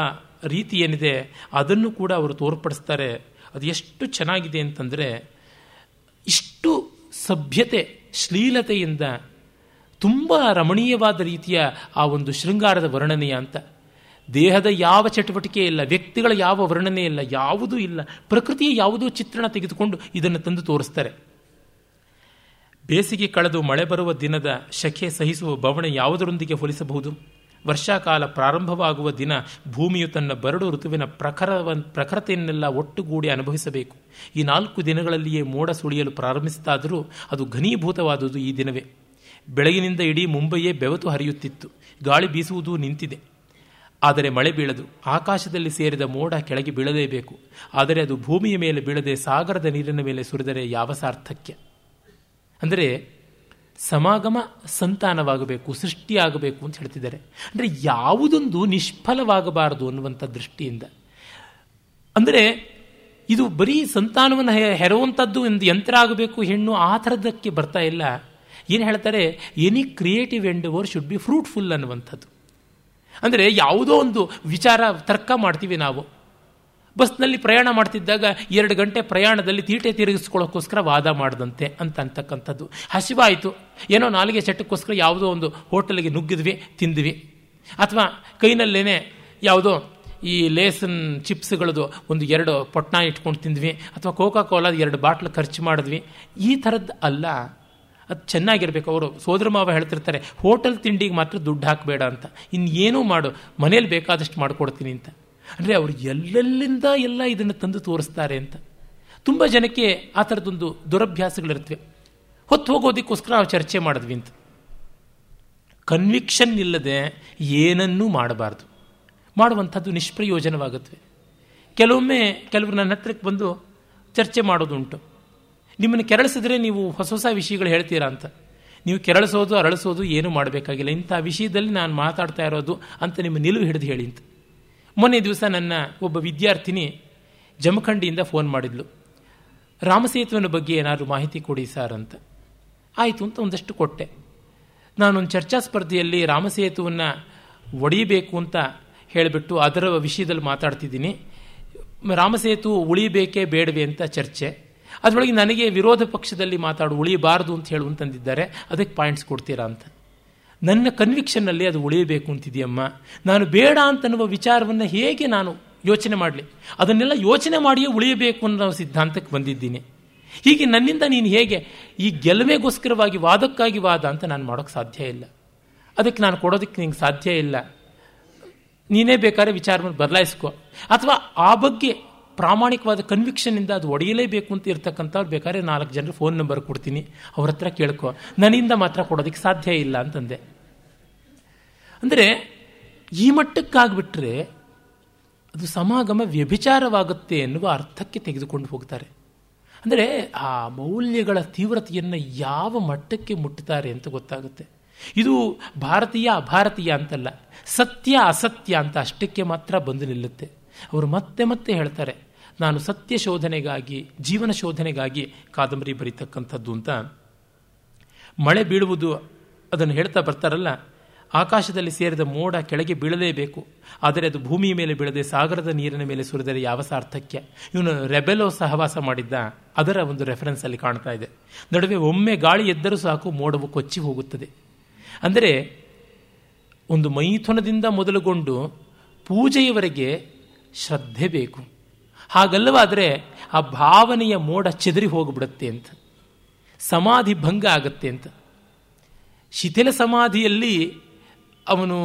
ರೀತಿ ಏನಿದೆ, ಅದನ್ನು ಕೂಡ ಅವರು ತೋರ್ಪಡಿಸ್ತಾರೆ. ಅದು ಎಷ್ಟು ಚೆನ್ನಾಗಿದೆ ಅಂತಂದರೆ, ಇಷ್ಟು ಸಭ್ಯತೆ, ಶ್ಲೀಲತೆಯಿಂದ ತುಂಬ ರಮಣೀಯವಾದ ರೀತಿಯ ಆ ಒಂದು ಶೃಂಗಾರದ ವರ್ಣನೆಯ ಅಂತ. ದೇಹದ ಯಾವ ಚಟುವಟಿಕೆ ಇಲ್ಲ, ವ್ಯಕ್ತಿಗಳ ಯಾವ ವರ್ಣನೆ ಇಲ್ಲ, ಯಾವುದೂ ಇಲ್ಲ, ಪ್ರಕೃತಿಯ ಯಾವುದೋ ಚಿತ್ರಣ ತೆಗೆದುಕೊಂಡು ಇದನ್ನು ತಂದು ತೋರಿಸ್ತಾರೆ. ಬೇಸಿಗೆ ಕಳೆದು ಮಳೆ ಬರುವ ದಿನದ ಶಖೆ ಸಹಿಸುವ ಬವಣೆ ಯಾವುದರೊಂದಿಗೆ ಹೋಲಿಸಬಹುದು? ವರ್ಷಾಕಾಲ ಪ್ರಾರಂಭವಾಗುವ ದಿನ ಭೂಮಿಯು ತನ್ನ ಬರಡು ಋತುವಿನ ಪ್ರಖರ ಪ್ರಖರತೆಯನ್ನೆಲ್ಲ ಒಟ್ಟುಗೂಡಿ ಅನುಭವಿಸಬೇಕು. ಈ ನಾಲ್ಕು ದಿನಗಳಲ್ಲಿಯೇ ಮೋಡ ಸುಳಿಯಲು ಪ್ರಾರಂಭಿಸಿತಾದರೂ ಅದು ಘನೀಭೂತವಾದುದು ಈ ದಿನವೇ. ಬೆಳಗಿನಿಂದ ಇಡೀ ಮುಂಬಯೇ ಬೆವತು ಹರಿಯುತ್ತಿತ್ತು. ಗಾಳಿ ಬೀಸುವುದು ನಿಂತಿದೆ. ಆದರೆ ಮಳೆ ಬೀಳದು. ಆಕಾಶದಲ್ಲಿ ಸೇರಿದ ಮೋಡ ಕೆಳಗೆ ಬೀಳಲೇಬೇಕು ಆದರೆ ಅದು ಭೂಮಿಯ ಮೇಲೆ ಬೀಳದೆ ಸಾಗರದ ನೀರಿನ ಮೇಲೆ ಸುರಿದರೆ ಯಾವ ಸಾರ್ಥಕ್ಯ? ಅಂದರೆ ಸಮಾಗಮ ಸಂತಾನವಾಗಬೇಕು, ಸೃಷ್ಟಿಯಾಗಬೇಕು ಅಂತ ಹೇಳ್ತಿದ್ದಾರೆ. ಅಂದರೆ ಯಾವುದೊಂದು ನಿಷ್ಫಲವಾಗಬಾರದು ಅನ್ನುವಂಥ ದೃಷ್ಟಿಯಿಂದ. ಅಂದರೆ ಇದು ಬರೀ ಸಂತಾನವನ್ನು ಹೆರುವಂಥದ್ದು ಒಂದು ಯಂತ್ರ ಆಗಬೇಕು, ಹೆಣ್ಣು ಆ ಥರದಕ್ಕೆ ಬರ್ತಾ ಇಲ್ಲ. ಏನು ಹೇಳ್ತಾರೆ any creative endeavour should be fruitful ಅನ್ನುವಂಥದ್ದು. ಅಂದರೆ ಯಾವುದೋ ಒಂದು ವಿಚಾರ ತರ್ಕ ಮಾಡ್ತೀವಿ ನಾವು. ಬಸ್ನಲ್ಲಿ ಪ್ರಯಾಣ ಮಾಡ್ತಿದ್ದಾಗ ಎರಡು ಗಂಟೆ ಪ್ರಯಾಣದಲ್ಲಿ ತೀಟೆ ತಿರುಗಿಸ್ಕೊಳ್ಳೋಕ್ಕೋಸ್ಕರ ವಾದ ಮಾಡ್ದಂತೆ ಅಂತ ಅಂತಕ್ಕಂಥದ್ದು. ಹಸಿವಾಯಿತು. ಏನೋ ನಾಲಿಗೆ ಚಟಕ್ಕೋಸ್ಕರ ಯಾವುದೋ ಒಂದು ಹೋಟೆಲ್ಗೆ ನುಗ್ಗಿದ್ವಿ, ತಿಂದ್ವಿ. ಅಥವಾ ಕೈನಲ್ಲೇನೆ ಯಾವುದೋ ಈ ಲೇಸನ್ ಚಿಪ್ಸ್ಗಳದು ಒಂದು ಎರಡು ಪೊಟ್ನ ಇಟ್ಕೊಂಡು ತಿಂದ್ವಿ, ಅಥವಾ ಕೋಕಾ ಕೋಲಾದ ಎರಡು ಬಾಟ್ಲು ಖರ್ಚು ಮಾಡಿದ್ವಿ. ಈ ಥರದ್ದು ಅಲ್ಲ. ಅದು ಚೆನ್ನಾಗಿರ್ಬೇಕು, ಅವರು ಸೋದರ ಮಾವ ಹೇಳ್ತಿರ್ತಾರೆ, ಹೋಟೆಲ್ ತಿಂಡಿಗೆ ಮಾತ್ರ ದುಡ್ಡು ಹಾಕಬೇಡ ಅಂತ. ಇನ್ನೇನೂ ಮಾಡು, ಮನೇಲಿ ಬೇಕಾದಷ್ಟು ಮಾಡಿಕೊಡ್ತೀನಿ ಅಂತ. ಅಂದರೆ ಅವರು ಎಲ್ಲೆಲ್ಲಿಂದ ಎಲ್ಲ ಇದನ್ನು ತಂದು ತೋರಿಸ್ತಾರೆ ಅಂತ. ತುಂಬ ಜನಕ್ಕೆ ಆ ಥರದೊಂದು ದುರಭ್ಯಾಸಗಳಿರ್ತವೆ. ಹೊತ್ತು ಹೋಗೋದಕ್ಕೋಸ್ಕರ ನಾವು ಚರ್ಚೆ ಮಾಡಿದ್ವಿ ಅಂತ. ಕನ್ವಿಕ್ಷನ್ ಇಲ್ಲದೆ ಏನನ್ನೂ ಮಾಡಬಾರ್ದು. ಮಾಡುವಂಥದ್ದು ನಿಷ್ಪ್ರಯೋಜನವಾಗುತ್ತವೆ ಕೆಲವೊಮ್ಮೆ ಕೆಲವರು ನನ್ನ ಹತ್ರಕ್ಕೆ ಬಂದು ಚರ್ಚೆ ಮಾಡೋದುಂಟು. ನಿಮ್ಮನ್ನು ಕೆರಳಿಸಿದ್ರೆ ನೀವು ಹೊಸ ಹೊಸ ವಿಷಯಗಳು ಹೇಳ್ತೀರಾ ಅಂತ. ನೀವು ಕೆರಳಿಸೋದು, ಅರಳಿಸೋದು ಏನೂ ಮಾಡಬೇಕಾಗಿಲ್ಲ. ಇಂಥ ವಿಷಯದಲ್ಲಿ ನಾನು ಮಾತಾಡ್ತಾ ಇರೋದು ಅಂತ ನಿಮ್ಮ ನಿಲುವು ಹಿಡಿದು ಹೇಳಿ ಅಂತ. ಮೊನ್ನೆ ದಿವಸ ನನ್ನ ಒಬ್ಬ ವಿದ್ಯಾರ್ಥಿನಿ ಜಮಖಂಡಿಯಿಂದ ಫೋನ್ ಮಾಡಿದ್ಲು. ರಾಮಸೇತುವಿನ ಬಗ್ಗೆ ಏನಾದರೂ ಮಾಹಿತಿ ಕೊಡಿ ಸರ್ ಅಂತ. ಆಯಿತು ಅಂತ ಒಂದಷ್ಟು ಕೊಟ್ಟೆ. ನಾನೊಂದು ಚರ್ಚಾ ಸ್ಪರ್ಧೆಯಲ್ಲಿ ರಾಮಸೇತುವನ್ನು ಒಡೆಯಬೇಕು ಅಂತ ಹೇಳಿಬಿಟ್ಟು ಅದರ ವಿಷಯದಲ್ಲಿ ಮಾತಾಡ್ತಿದ್ದೀನಿ. ರಾಮಸೇತು ಉಳಿಬೇಕೇ ಬೇಡವೇ ಅಂತ ಚರ್ಚೆ. ಅದರೊಳಗೆ ನನಗೆ ವಿರೋಧ ಪಕ್ಷದಲ್ಲಿ ಮಾತಾಡು, ಉಳಿಯಬಾರದು ಅಂತ ಹೇಳುವಂತಂದಿದ್ದಾರೆ ಅದಕ್ಕೆ ಪಾಯಿಂಟ್ಸ್ ಕೊಡ್ತೀರಾ ಅಂತ. ನನ್ನ ಕನ್ವಿಕ್ಷನ್ನಲ್ಲಿ ಅದು ಉಳಿಯಬೇಕು ಅಂತಿದೆಯಮ್ಮ. ನಾನು ಬೇಡ ಅಂತನ್ನುವ ವಿಚಾರವನ್ನು ಹೇಗೆ ನಾನು ಯೋಚನೆ ಮಾಡಲಿ? ಅದನ್ನೆಲ್ಲ ಯೋಚನೆ ಮಾಡಿಯೇ ಉಳಿಯಬೇಕು ಅನ್ನೋ ಸಿದ್ಧಾಂತಕ್ಕೆ ಬಂದಿದ್ದೀನಿ. ಹೀಗೆ ನನ್ನಿಂದ ನೀನು ಹೇಗೆ ಈ ಗೆಲುವೆಗೋಸ್ಕರವಾಗಿ ವಾದಕ್ಕಾಗಿ ವಾದ ಅಂತ ನಾನು ಮಾಡೋಕ್ಕೆ ಸಾಧ್ಯ ಇಲ್ಲ. ಅದಕ್ಕೆ ನಾನು ಕೊಡೋದಕ್ಕೆ ನಿಂಗೆ ಸಾಧ್ಯ ಇಲ್ಲ. ನೀನೇ ಬೇಕಾದ್ರೆ ವಿಚಾರವನ್ನು ಬದಲಾಯಿಸ್ಕೊ. ಅಥವಾ ಆ ಬಗ್ಗೆ ಪ್ರಾಮಾಣಿಕವಾದ ಕನ್ವಿಕ್ಷನಿಂದ ಅದು ಒಡೆಯಲೇಬೇಕು ಅಂತ ಇರ್ತಕ್ಕಂಥವ್ರು ಬೇಕಾದ್ರೆ ನಾಲ್ಕು ಜನರು ಫೋನ್ ನಂಬರ್ ಕೊಡ್ತೀನಿ. ಅವ್ರ ಹತ್ರ ಕೇಳ್ಕೊ. ನನ್ನಿಂದ ಮಾತ್ರ ಕೊಡೋದಕ್ಕೆ ಸಾಧ್ಯ ಇಲ್ಲ ಅಂತಂದೆ. ಅಂದರೆ ಈ ಮಟ್ಟಕ್ಕಾಗ್ಬಿಟ್ರೆ ಅದು ಸಮಾಗಮ ವ್ಯಭಿಚಾರವಾಗುತ್ತೆ ಎನ್ನುವ ಅರ್ಥಕ್ಕೆ ತೆಗೆದುಕೊಂಡು ಹೋಗ್ತಾರೆ. ಅಂದರೆ ಆ ಮೌಲ್ಯಗಳ ತೀವ್ರತೆಯನ್ನು ಯಾವ ಮಟ್ಟಕ್ಕೆ ಮುಟ್ಟುತ್ತಾರೆ ಅಂತ ಗೊತ್ತಾಗುತ್ತೆ. ಇದು ಭಾರತೀಯ ಅಭಾರತೀಯ ಅಂತಲ್ಲ, ಸತ್ಯ ಅಸತ್ಯ ಅಂತ ಅಷ್ಟಕ್ಕೆ ಮಾತ್ರ ಬಂದು ನಿಲ್ಲುತ್ತೆ. ಅವರು ಮತ್ತೆ ಮತ್ತೆ ಹೇಳ್ತಾರೆ ನಾನು ಸತ್ಯ ಶೋಧನೆಗಾಗಿ, ಜೀವನ ಶೋಧನೆಗಾಗಿ ಕಾದಂಬರಿ ಬರೀತಕ್ಕಂಥದ್ದು ಅಂತ. ಮಳೆ ಬೀಳುವುದು ಅದನ್ನು ಹೇಳ್ತಾ ಬರ್ತಾರಲ್ಲ, ಆಕಾಶದಲ್ಲಿ ಸೇರಿದ ಮೋಡ ಕೆಳಗೆ ಬೀಳಲೇಬೇಕು ಆದರೆ ಅದು ಭೂಮಿಯ ಮೇಲೆ ಬೀಳದೆ ಸಾಗರದ ನೀರಿನ ಮೇಲೆ ಸುರಿದರೆ ಯಾವ ಸಾರ್ಥಕ್ಯ? ಇವನು ರೆಬೆಲೋ ಸಹವಾಸ ಮಾಡಿದ್ದ, ಅದರ ಒಂದು ರೆಫರೆನ್ಸ್ ಅಲ್ಲಿ ಕಾಣ್ತಾ ಇದೆ. ನಡುವೆ ಒಮ್ಮೆ ಗಾಳಿ ಎದ್ದರೂ ಸಾಕು, ಮೋಡವು ಕೊಚ್ಚಿ ಹೋಗುತ್ತದೆ. ಅಂದರೆ, ಒಂದು ಮೈಥುನದಿಂದ ಮೊದಲುಗೊಂಡು ಪೂಜೆಯವರೆಗೆ ಶ್ರದ್ಧೆ ಬೇಕು. ಹಾಗಲ್ಲವಾದರೆ ಆ ಭಾವನೆಯ ಮೋಡ ಚದರಿ ಹೋಗಿಬಿಡುತ್ತೆ ಅಂತ. ಸಮಾಧಿ ಭಂಗ ಆಗತ್ತೆ ಅಂತ. ಶಿಥಿಲ ಸಮಾಧಿಯಲ್ಲಿ ಅವನು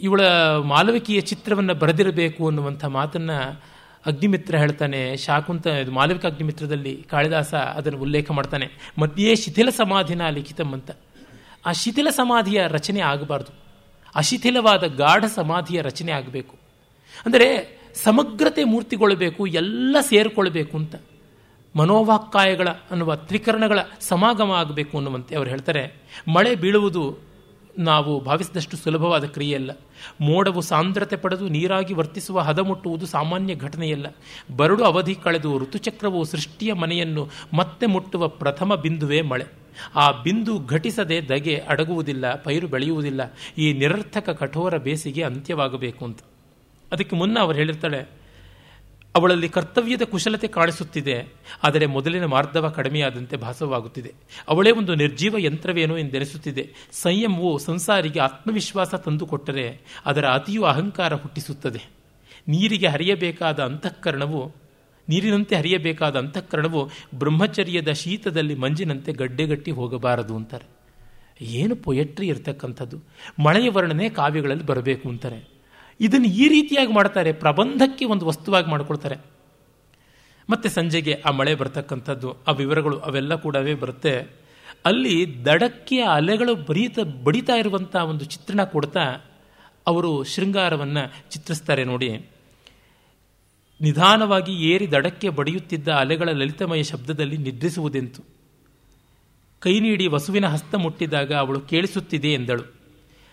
ಇವಳ ಮಾಲವಿಕೆಯ ಚಿತ್ರವನ್ನು ಬರೆದಿರಬೇಕು ಅನ್ನುವಂಥ ಮಾತನ್ನು ಅಗ್ನಿಮಿತ್ರ ಹೇಳ್ತಾನೆ. ಶಾಕುಂತ ಇದು ಮಾಲವಿಕ ಅಗ್ನಿಮಿತ್ರದಲ್ಲಿ ಕಾಳಿದಾಸ ಅದನ್ನು ಉಲ್ಲೇಖ ಮಾಡ್ತಾನೆ. ಮಧ್ಯೆ ಶಿಥಿಲ ಸಮಾಧಿನ ಲಿಖಿತಂ ಅಂತ. ಆ ಶಿಥಿಲ ಸಮಾಧಿಯ ರಚನೆ ಆಗಬಾರ್ದು. ಅಶಿಥಿಲವಾದ ಗಾಢ ಸಮಾಧಿಯ ರಚನೆ ಆಗಬೇಕು. ಅಂದರೆ ಸಮಗ್ರತೆ ಮೂರ್ತಿಗೊಳ್ಳಬೇಕು, ಎಲ್ಲ ಸೇರಿಕೊಳ್ಬೇಕು ಅಂತ. ಮನೋವಾಕ್ಕಾಯಗಳ ಅನ್ನುವ ತ್ರಿಕರಣಗಳ ಸಮಾಗಮ ಆಗಬೇಕು ಅನ್ನುವಂತೆ ಅವರು ಹೇಳ್ತಾರೆ. ಮಳೆ ಬೀಳುವುದು ನಾವು ಭಾವಿಸಿದಷ್ಟು ಸುಲಭವಾದ ಕ್ರಿಯೆಯಲ್ಲ. ಮೋಡವು ಸಾಂದ್ರತೆ ಪಡೆದು ನೀರಾಗಿ ವರ್ತಿಸುವ ಹದ ಮುಟ್ಟುವುದು ಸಾಮಾನ್ಯ ಘಟನೆಯಲ್ಲ. ಬರಡು ಅವಧಿ ಕಳೆದು ಋತುಚಕ್ರವು ಸೃಷ್ಟಿಯ ಮನೆಯನ್ನು ಮತ್ತೆ ಮುಟ್ಟುವ ಪ್ರಥಮ ಬಿಂದುವೇ ಮಳೆ. ಆ ಬಿಂದು ಘಟಿಸದೆ ದಗೆ ಅಡಗುವುದಿಲ್ಲ, ಪೈರು ಬೆಳೆಯುವುದಿಲ್ಲ. ಈ ನಿರರ್ಥಕ ಕಠೋರ ಬೇಸಿಗೆ ಅಂತ್ಯವಾಗಬೇಕು ಅಂತ. ಅದಕ್ಕೆ ಮುನ್ನ ಅವರು ಹೇಳಿರ್ತಾಳೆ, ಅವಳಲ್ಲಿ ಕರ್ತವ್ಯದ ಕುಶಲತೆ ಕಾಣಿಸುತ್ತಿದೆ, ಆದರೆ ಮೊದಲಿನ ಮಾರ್ಧವ ಕಡಿಮೆಯಾದಂತೆ ಭಾಸವಾಗುತ್ತಿದೆ. ಅವಳೇ ಒಂದು ನಿರ್ಜೀವ ಯಂತ್ರವೇನೋ ಎಂದೆನಿಸುತ್ತಿದೆ. ಸಂಯಮವು ಸಂಸಾರಿಗೆ ಆತ್ಮವಿಶ್ವಾಸ ತಂದುಕೊಟ್ಟರೆ ಅದರ ಅತಿಯು ಅಹಂಕಾರ ಹುಟ್ಟಿಸುತ್ತದೆ. ನೀರಿಗೆ ಹರಿಯಬೇಕಾದ ಅಂತಃಕರಣವು, ನೀರಿನಂತೆ ಹರಿಯಬೇಕಾದ ಅಂತಃಕರಣವು ಬ್ರಹ್ಮಚರ್ಯದ ಶೀತದಲ್ಲಿ ಮಂಜಿನಂತೆ ಗಡ್ಡೆಗಟ್ಟಿ ಹೋಗಬಾರದು ಅಂತಾರೆ. ಏನು ಪೊಯೆಟ್ರಿ ಇರತಕ್ಕಂಥದ್ದು. ಮಳೆಯ ವರ್ಣನೆ ಕಾವ್ಯಗಳಲ್ಲಿ ಬರಬೇಕು ಅಂತಾರೆ. ಇದನ್ನು ಈ ರೀತಿಯಾಗಿ ಮಾಡ್ತಾರೆ. ಪ್ರಬಂಧಕ್ಕೆ ಒಂದು ವಸ್ತುವಾಗಿ ಮಾಡಿಕೊಳ್ತಾರೆ. ಮತ್ತೆ ಸಂಜೆಗೆ ಆ ಮಳೆ ಬರ್ತಕ್ಕಂಥದ್ದು, ಆ ವಿವರಗಳು ಅವೆಲ್ಲ ಕೂಡವೇ ಬರುತ್ತೆ. ಅಲ್ಲಿ ದಡಕ್ಕೆ ಅಲೆಗಳು ಬರೀತ, ಬಡಿತಾ ಇರುವಂಥ ಒಂದು ಚಿತ್ರಣ ಕೊಡ್ತಾ ಅವರು ಶೃಂಗಾರವನ್ನು ಚಿತ್ರಿಸ್ತಾರೆ ನೋಡಿ. ನಿಧಾನವಾಗಿ ಏರಿ ದಡಕ್ಕೆ ಬಡಿಯುತ್ತಿದ್ದ ಅಲೆಗಳ ಲಲಿತಮಯ ಶಬ್ದದಲ್ಲಿ ನಿದ್ರಿಸುವುದೆಂತು. ಕೈ ನೀಡಿ ವಸುವಿನ ಹಸ್ತ ಮುಟ್ಟಿದಾಗ ಅವಳು ಕೇಳಿಸುತ್ತಿದೆ ಎಂದಳು.